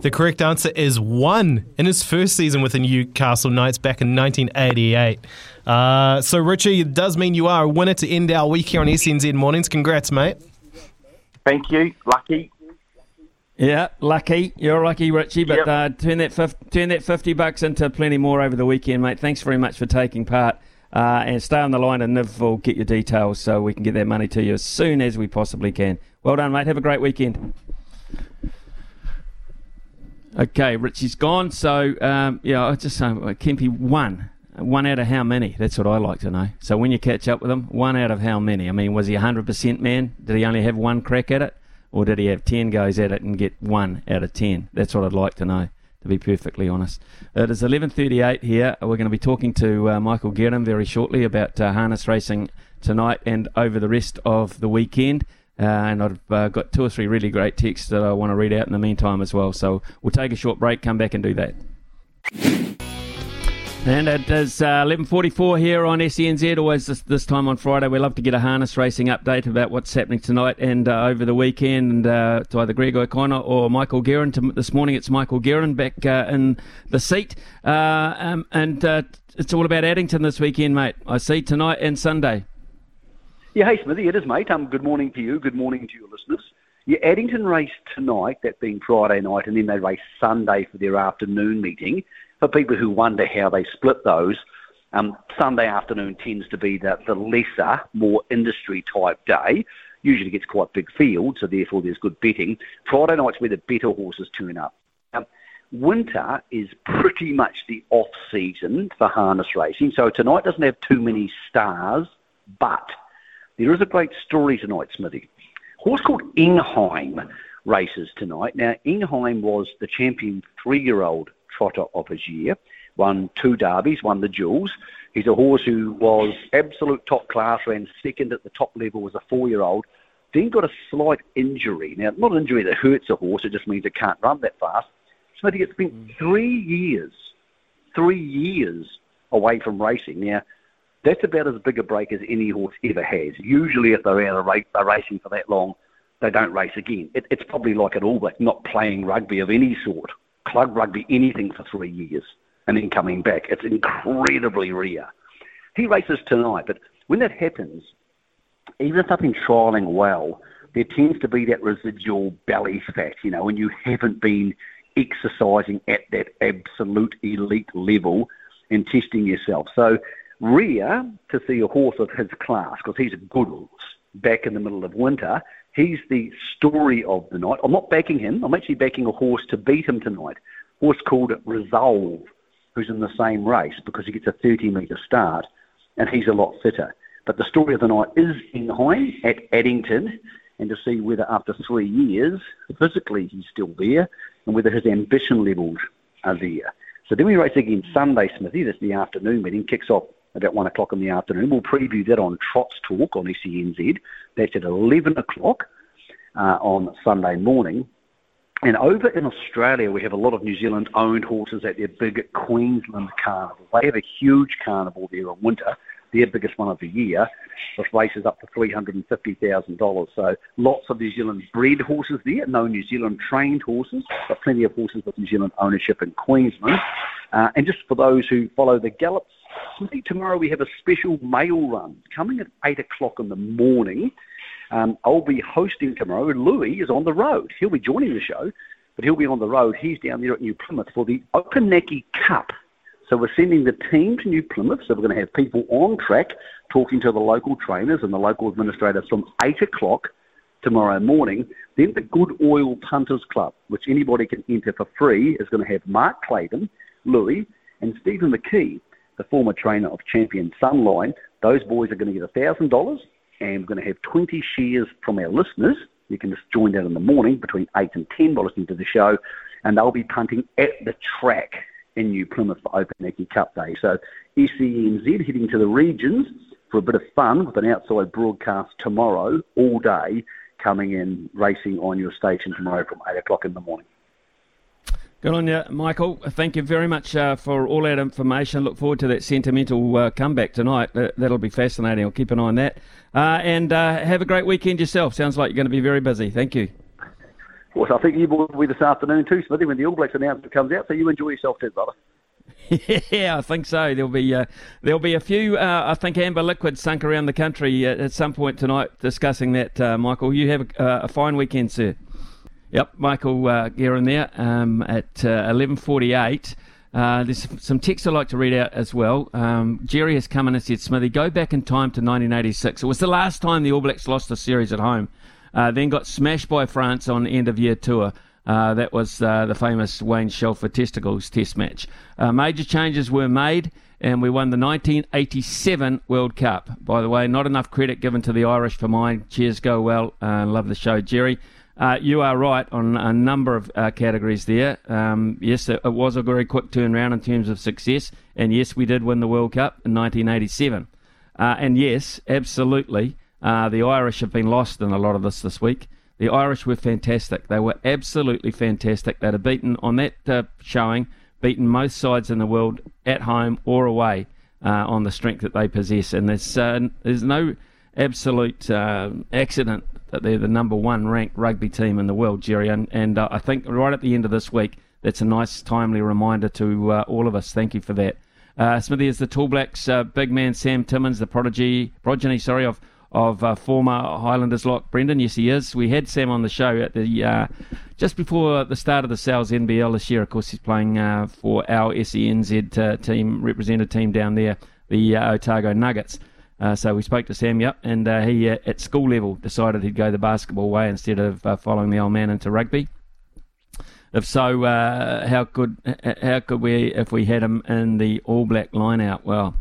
[SPEAKER 24] The correct answer is one in his first season with the Newcastle Knights back in 1988. Uh, so, Richie, it does mean you are a winner to end our week here on SENZ Mornings. Congrats, mate.
[SPEAKER 25] Thank you, lucky.
[SPEAKER 1] Yeah, lucky. You're lucky, Richie. But
[SPEAKER 25] Yep.
[SPEAKER 1] uh, turn that fif- turn that fifty bucks into plenty more over the weekend, mate. Thanks very much for taking part. Uh, and stay on the line, and Niv will get your details so we can get that money to you as soon as we possibly can. Well done, mate. Have a great weekend. Okay, Richie's gone. So um, yeah, I just say uh, Kempy one. One out of how many? That's what I like to know. So when you catch up with him, one out of how many? I mean, was he hundred percent man? Did he only have one crack at it, or did he have ten goes at it and get one out of ten? That's what I'd like to know. To be perfectly honest, it is eleven thirty-eight here. We're going to be talking to uh, Michael Guerin very shortly about uh, harness racing tonight and over the rest of the weekend. Uh, and I've uh, got two or three really great texts that I want to read out in the meantime as well. So we'll take a short break, come back and do that. And it is uh, 11.44 here on SENZ, always this, this time on Friday. We love to get a harness racing update about what's happening tonight and uh, over the weekend. And uh, to either Greg O'Connor or Michael Guerin. This morning it's Michael Guerin back uh, in the seat. Uh, um, and uh, it's all about Addington this weekend, mate. I see tonight and Sunday.
[SPEAKER 27] Yeah, hey Smithy, it is mate. Um, good morning to you. Good morning to your listeners. Yeah, Addington race tonight, that being Friday night, and then they race Sunday for their afternoon meeting. For people who wonder how they split those, um, Sunday afternoon tends to be the, the lesser, more industry type day. Usually gets quite big field, so therefore there's good betting. Friday night's where the better horses turn up. Um, winter is pretty much the off season for harness racing, so tonight doesn't have too many stars, but there is a great story tonight, Smithy. Horse called Enghien races tonight. Now, Enghien was the champion three-year-old trotter of his year, won two derbies, won the jewels. He's a horse who was absolute top class, ran second at the top level as a four-year-old, then got a slight injury. Now, not an injury that hurts a horse, it just means it can't run that fast. Smithy, it's been three years, three years away from racing. Now, that's about as big a break as any horse ever has. Usually, if they're out of race, they're racing for that long, they don't race again. It, it's probably like an All Black not playing rugby of any sort, club rugby, anything for three years, and then coming back. It's incredibly rare. He races tonight, but when that happens, even if they've been trialling well, there tends to be that residual belly fat, you know, when you haven't been exercising at that absolute elite level and testing yourself. So rare to see a horse of his class because he's a good horse back in the middle of winter. He's the story of the night. I'm not backing him. I'm actually backing a horse to beat him tonight. A horse called Resolve, who's in the same race because he gets a 30 metre start and he's a lot fitter. But the story of the night is in Enghien at Addington and to see whether after three years, physically he's still there and whether his ambition levels are there. So then we race again Sunday, Smithy. That's the afternoon meeting. Kicks off about one o'clock in the afternoon. We'll preview that on Trots Talk on SENZ. That's at 11 o'clock. uh, on Sunday morning. And over in Australia, we have a lot of New Zealand owned horses at their big Queensland Carnival. They have a huge carnival there in winter, their biggest one of the year, with races up to $350,000. So lots of New Zealand bred horses there, no New Zealand trained horses, but plenty of horses with New Zealand ownership in Queensland. Uh, and just for those who follow the gallops, I think tomorrow we have a special mail run coming at 8 o'clock in the morning. Um, I'll be hosting tomorrow. Louis is on the road. He'll be joining the show, but he'll be on the road. He's down there at New Plymouth for the Opunake Cup. So we're sending the team to New Plymouth. So we're going to have people on track talking to the local trainers and the local administrators from 8 o'clock tomorrow morning. Then the Good Oil Punters Club, which anybody can enter for free, is going to have Mark Clayton, Louis, and Stephen McKee, the former trainer of Champion Sunline. Those boys are going to get $1,000 and we're going to have 20 shares from our listeners. You can just join that in the morning between 8 and 10 by listening to the show, and they'll be punting at the track in New Plymouth for Opunake Cup Day. So SENZ heading to the regions for a bit of fun with an outside broadcast tomorrow all day coming in racing on your station tomorrow from 8 o'clock in the morning.
[SPEAKER 1] Good on you, Michael. Thank you very much uh, for all that information. Look forward to that sentimental uh, comeback tonight. Uh, that'll be fascinating. I'll keep an eye on that. Uh, and uh, have a great weekend yourself. Sounds like you're going to be very busy. Thank you.
[SPEAKER 27] Well, I think you will be this afternoon too, Smithy, when the All Blacks announcement comes out. So you enjoy yourself too, brother.
[SPEAKER 1] yeah, I think so. There'll be uh, there'll be a few. I think amber liquid sunk around the country at some point tonight discussing that. Michael, you have a, a fine weekend, sir. Yep, Michael uh, Guerin there um, at uh, 11.48. Uh, there's some text I'd like to read out as well. Um, Jerry has come in and said, Smithy, go back in time to 1986. It was the last time the All Blacks lost a series at home. Uh, then got smashed by France on end of year tour. Uh, that was uh, the famous Wayne Shelford Testicles test match. Uh, major changes were made, and we won the 1987 World Cup. By the way, not enough credit given to the Irish for mine. Cheers, go well. Love the show, Jerry. Uh, you are right on a number of uh, categories there. Um, yes, it, it, was a very quick turnaround in terms of success, and yes, we did win the World Cup in 1987. Uh, and yes, absolutely, uh, the Irish have been lost in a lot of this this week. The Irish were fantastic. They were absolutely fantastic. They'd have beaten on that uh, showing, beaten most sides in the world at home or away uh, on the strength that they possess. And there's there's no absolute accident that they're the number one ranked rugby team in the world, Jerry. And, and uh, I think right at the end of this week, that's a nice, timely reminder to uh, all of us. Thank you for that. Uh, Smithy is the Tall Blacks uh, big man Sam Timmins, the prodigy, progeny, sorry, of of uh, former Highlanders lock Brendan. Yes, he is. We had Sam on the show at the uh, just before the start of the Sal's NBL this year. Of course, he's playing uh, for our SENZ uh, team, represented team down there, the uh, Otago Nuggets. Uh, so we spoke to Sam Yup, and uh, he, uh, at school level, decided he'd go the basketball way instead of uh, following the old man into rugby. If so, uh, how could how could we if we had him in the All Black lineout? Well,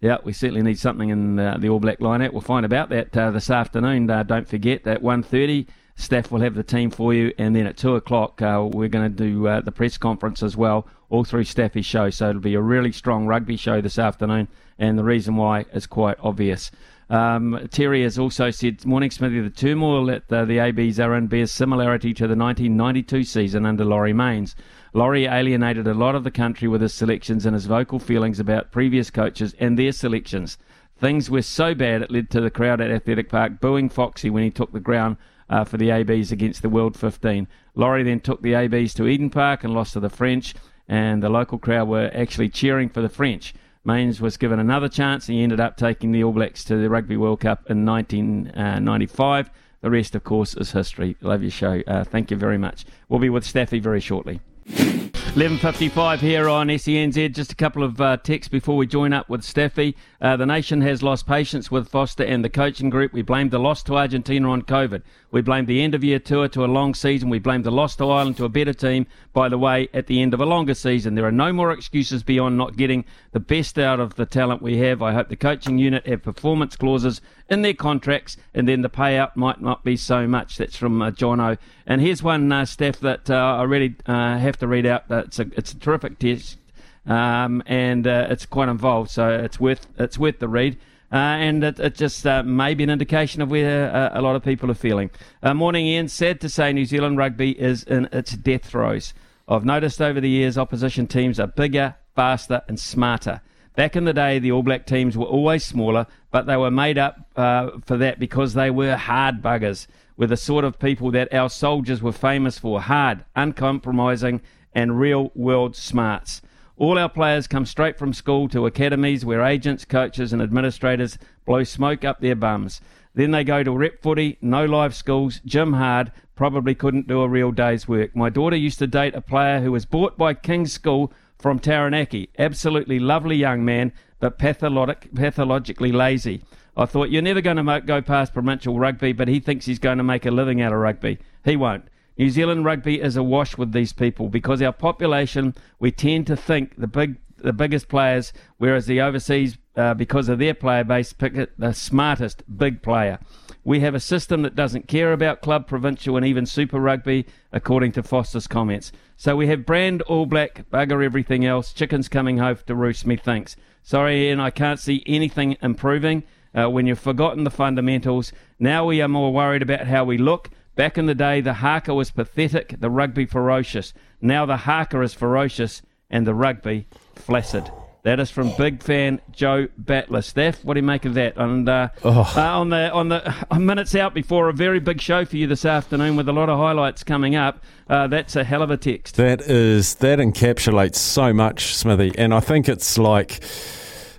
[SPEAKER 1] yeah, we certainly need something in the, the All Black lineout. We'll find about that uh, this afternoon. don't forget at 1.30, Staff will have the team for you, and then at two o'clock uh, we're going to do uh, the press conference as well, all through Staffy's show. So it'll be a really strong rugby show this afternoon and the reason why is quite obvious. Um, Terry has also said, Morning Smithy, the turmoil that uh, the, the ABs are in bears similarity to the 1992 season under Laurie Mains. Laurie alienated a lot of the country with his selections and his vocal feelings about previous coaches and their selections. Things were so bad it led to the crowd at Athletic Park booing Foxy when he took the ground uh, for the ABs against the World 15. Laurie then took the ABs to Eden Park and lost to the French, and the local crowd were actually cheering for the French. Mains was given another chance. And he ended up taking the All Blacks to the Rugby World Cup in 1995. The rest, of course, is history. Love your show. Uh, thank you very much. We'll be with Staffy very shortly. 11.55 here on SENZ. Just a couple of uh, texts before we join up with Staffy. Uh, the nation has lost patience with Foster and the coaching group. We blame the loss to Argentina on COVID. We blame the end of year tour to a long season. We blame the loss to Ireland to a better team, by the way, at the end of a longer season. There are no more excuses beyond not getting the best out of the talent we have. I hope the coaching unit have performance clauses in their contracts, and then the payout might not be so much. That's from uh, Jono. And here's one, uh, Steph, that uh, I really uh, have to read out. It's a, it's a terrific test, um, and uh, it's quite involved, so it's worth, it's worth the read. Uh, and it, it just uh, may be an indication of where uh, a lot of people are feeling. Uh, morning, Ian. Sad to say, New Zealand rugby is in its death throes. I've noticed over the years opposition teams are bigger, faster, and smarter. Back in the day, the All Black teams were always smaller, but they were made up uh, for that because they were hard buggers, with the sort of people that our soldiers were famous for hard, uncompromising, and real world smarts. All our players come straight from school to academies where agents, coaches, and administrators blow smoke up their bums. Then they go to rep footy, no live schools, gym hard, probably couldn't do a real day's work. My daughter used to date a player who was bought by King's School from Taranaki. Absolutely lovely young man, but pathologic, pathologically lazy. I thought, you're never going to go past provincial rugby, but he thinks he's going to make a living out of rugby. He won't. New Zealand rugby is awash with these people because our population, we tend to think the big, the biggest players, whereas the overseas, uh, because of their player base, pick the smartest big player. We have a system that doesn't care about club, provincial, and even Super Rugby, according to Foster's comments. So we have brand all black, bugger everything else, chickens coming home to roost, methinks. Sorry, Ian, I can't see anything improving uh, when you've forgotten the fundamentals. Now we are more worried about how we look. Back in the day, the haka was pathetic, the rugby ferocious. Now the haka is ferocious and the rugby flaccid. That is from big fan Joe Battler. Steph, what do you make of that? And uh,
[SPEAKER 28] Oh.
[SPEAKER 1] uh, on the on the uh, minutes out before a very big show for you this afternoon with a lot of highlights coming up. Uh, that's a hell of a text.
[SPEAKER 28] That is that encapsulates so much, Smithy, and I think it's like.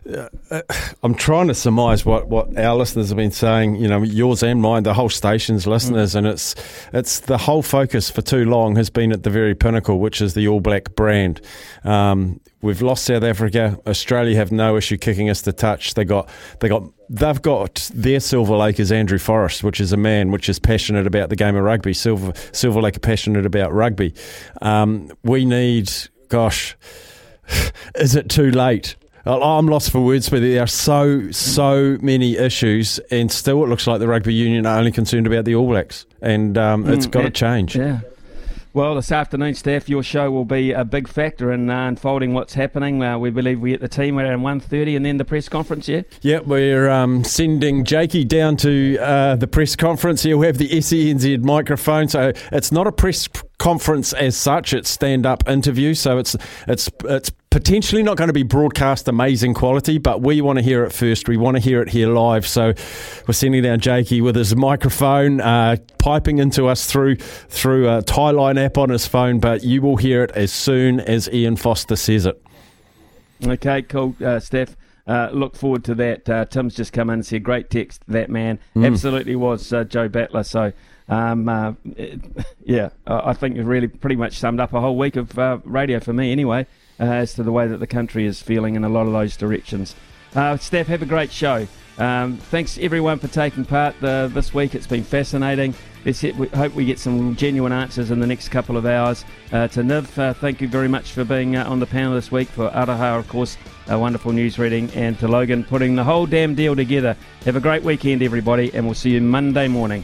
[SPEAKER 28] Uh, I'm trying to surmise what, what our listeners have been saying, you know, yours and mine, the whole station's listeners, and it's it's the whole focus for too long has been at the very pinnacle, which is the All Black brand. Um, we've lost South Africa. Australia have no issue kicking us to touch. They got they got they've got their Silver Lake is Andrew Forrest, which is a man which is passionate about the game of rugby. Silver Silver Lake are passionate about rugby. Um, we need, gosh, is it too late? I'm lost for words, but there are so so many issues, and still it looks like the rugby union are only concerned about the All Blacks, and um, it's
[SPEAKER 1] Mm,
[SPEAKER 28] got to change.
[SPEAKER 1] Yeah. Well, this afternoon, Steph, your show will be a big factor in uh, unfolding what's happening. Uh, we believe we get the team around 1.30 and then the press conference, yeah?
[SPEAKER 28] Yeah, we're um, sending Jakey down to uh, the press conference. He'll have the SENZ microphone, so it's not a press conference as such. It's stand-up interview, so it's it's it's potentially not going to be broadcast amazing quality, but we want to hear it first. We want to hear it here live. So we're sending down Jakey with his microphone, uh, piping into us through through a tie line app on his phone. But you will hear it as soon as Ian Foster says it.
[SPEAKER 1] Okay, cool, uh, Steph. Uh, look forward to that. Uh, Tim's just come in and said, great text, that man.
[SPEAKER 28] Mm.
[SPEAKER 1] Absolutely was uh, Joe Battler. So, um, uh, it- yeah, I think you've really pretty much summed up a whole week of uh, radio for me anyway, uh, as to the way that the country is feeling in a lot of those directions. Uh, Steph, have a great show. Um, thanks everyone for taking part uh, this week. It's been fascinating. Let's hit, we hope we get some genuine answers in the next couple of hours. Uh, to Niv, uh, thank you very much for being uh, on the panel this week. For Araha, of course, a wonderful news reading. And to Logan, putting the whole damn deal together. Have a great weekend, everybody, and we'll see you Monday morning.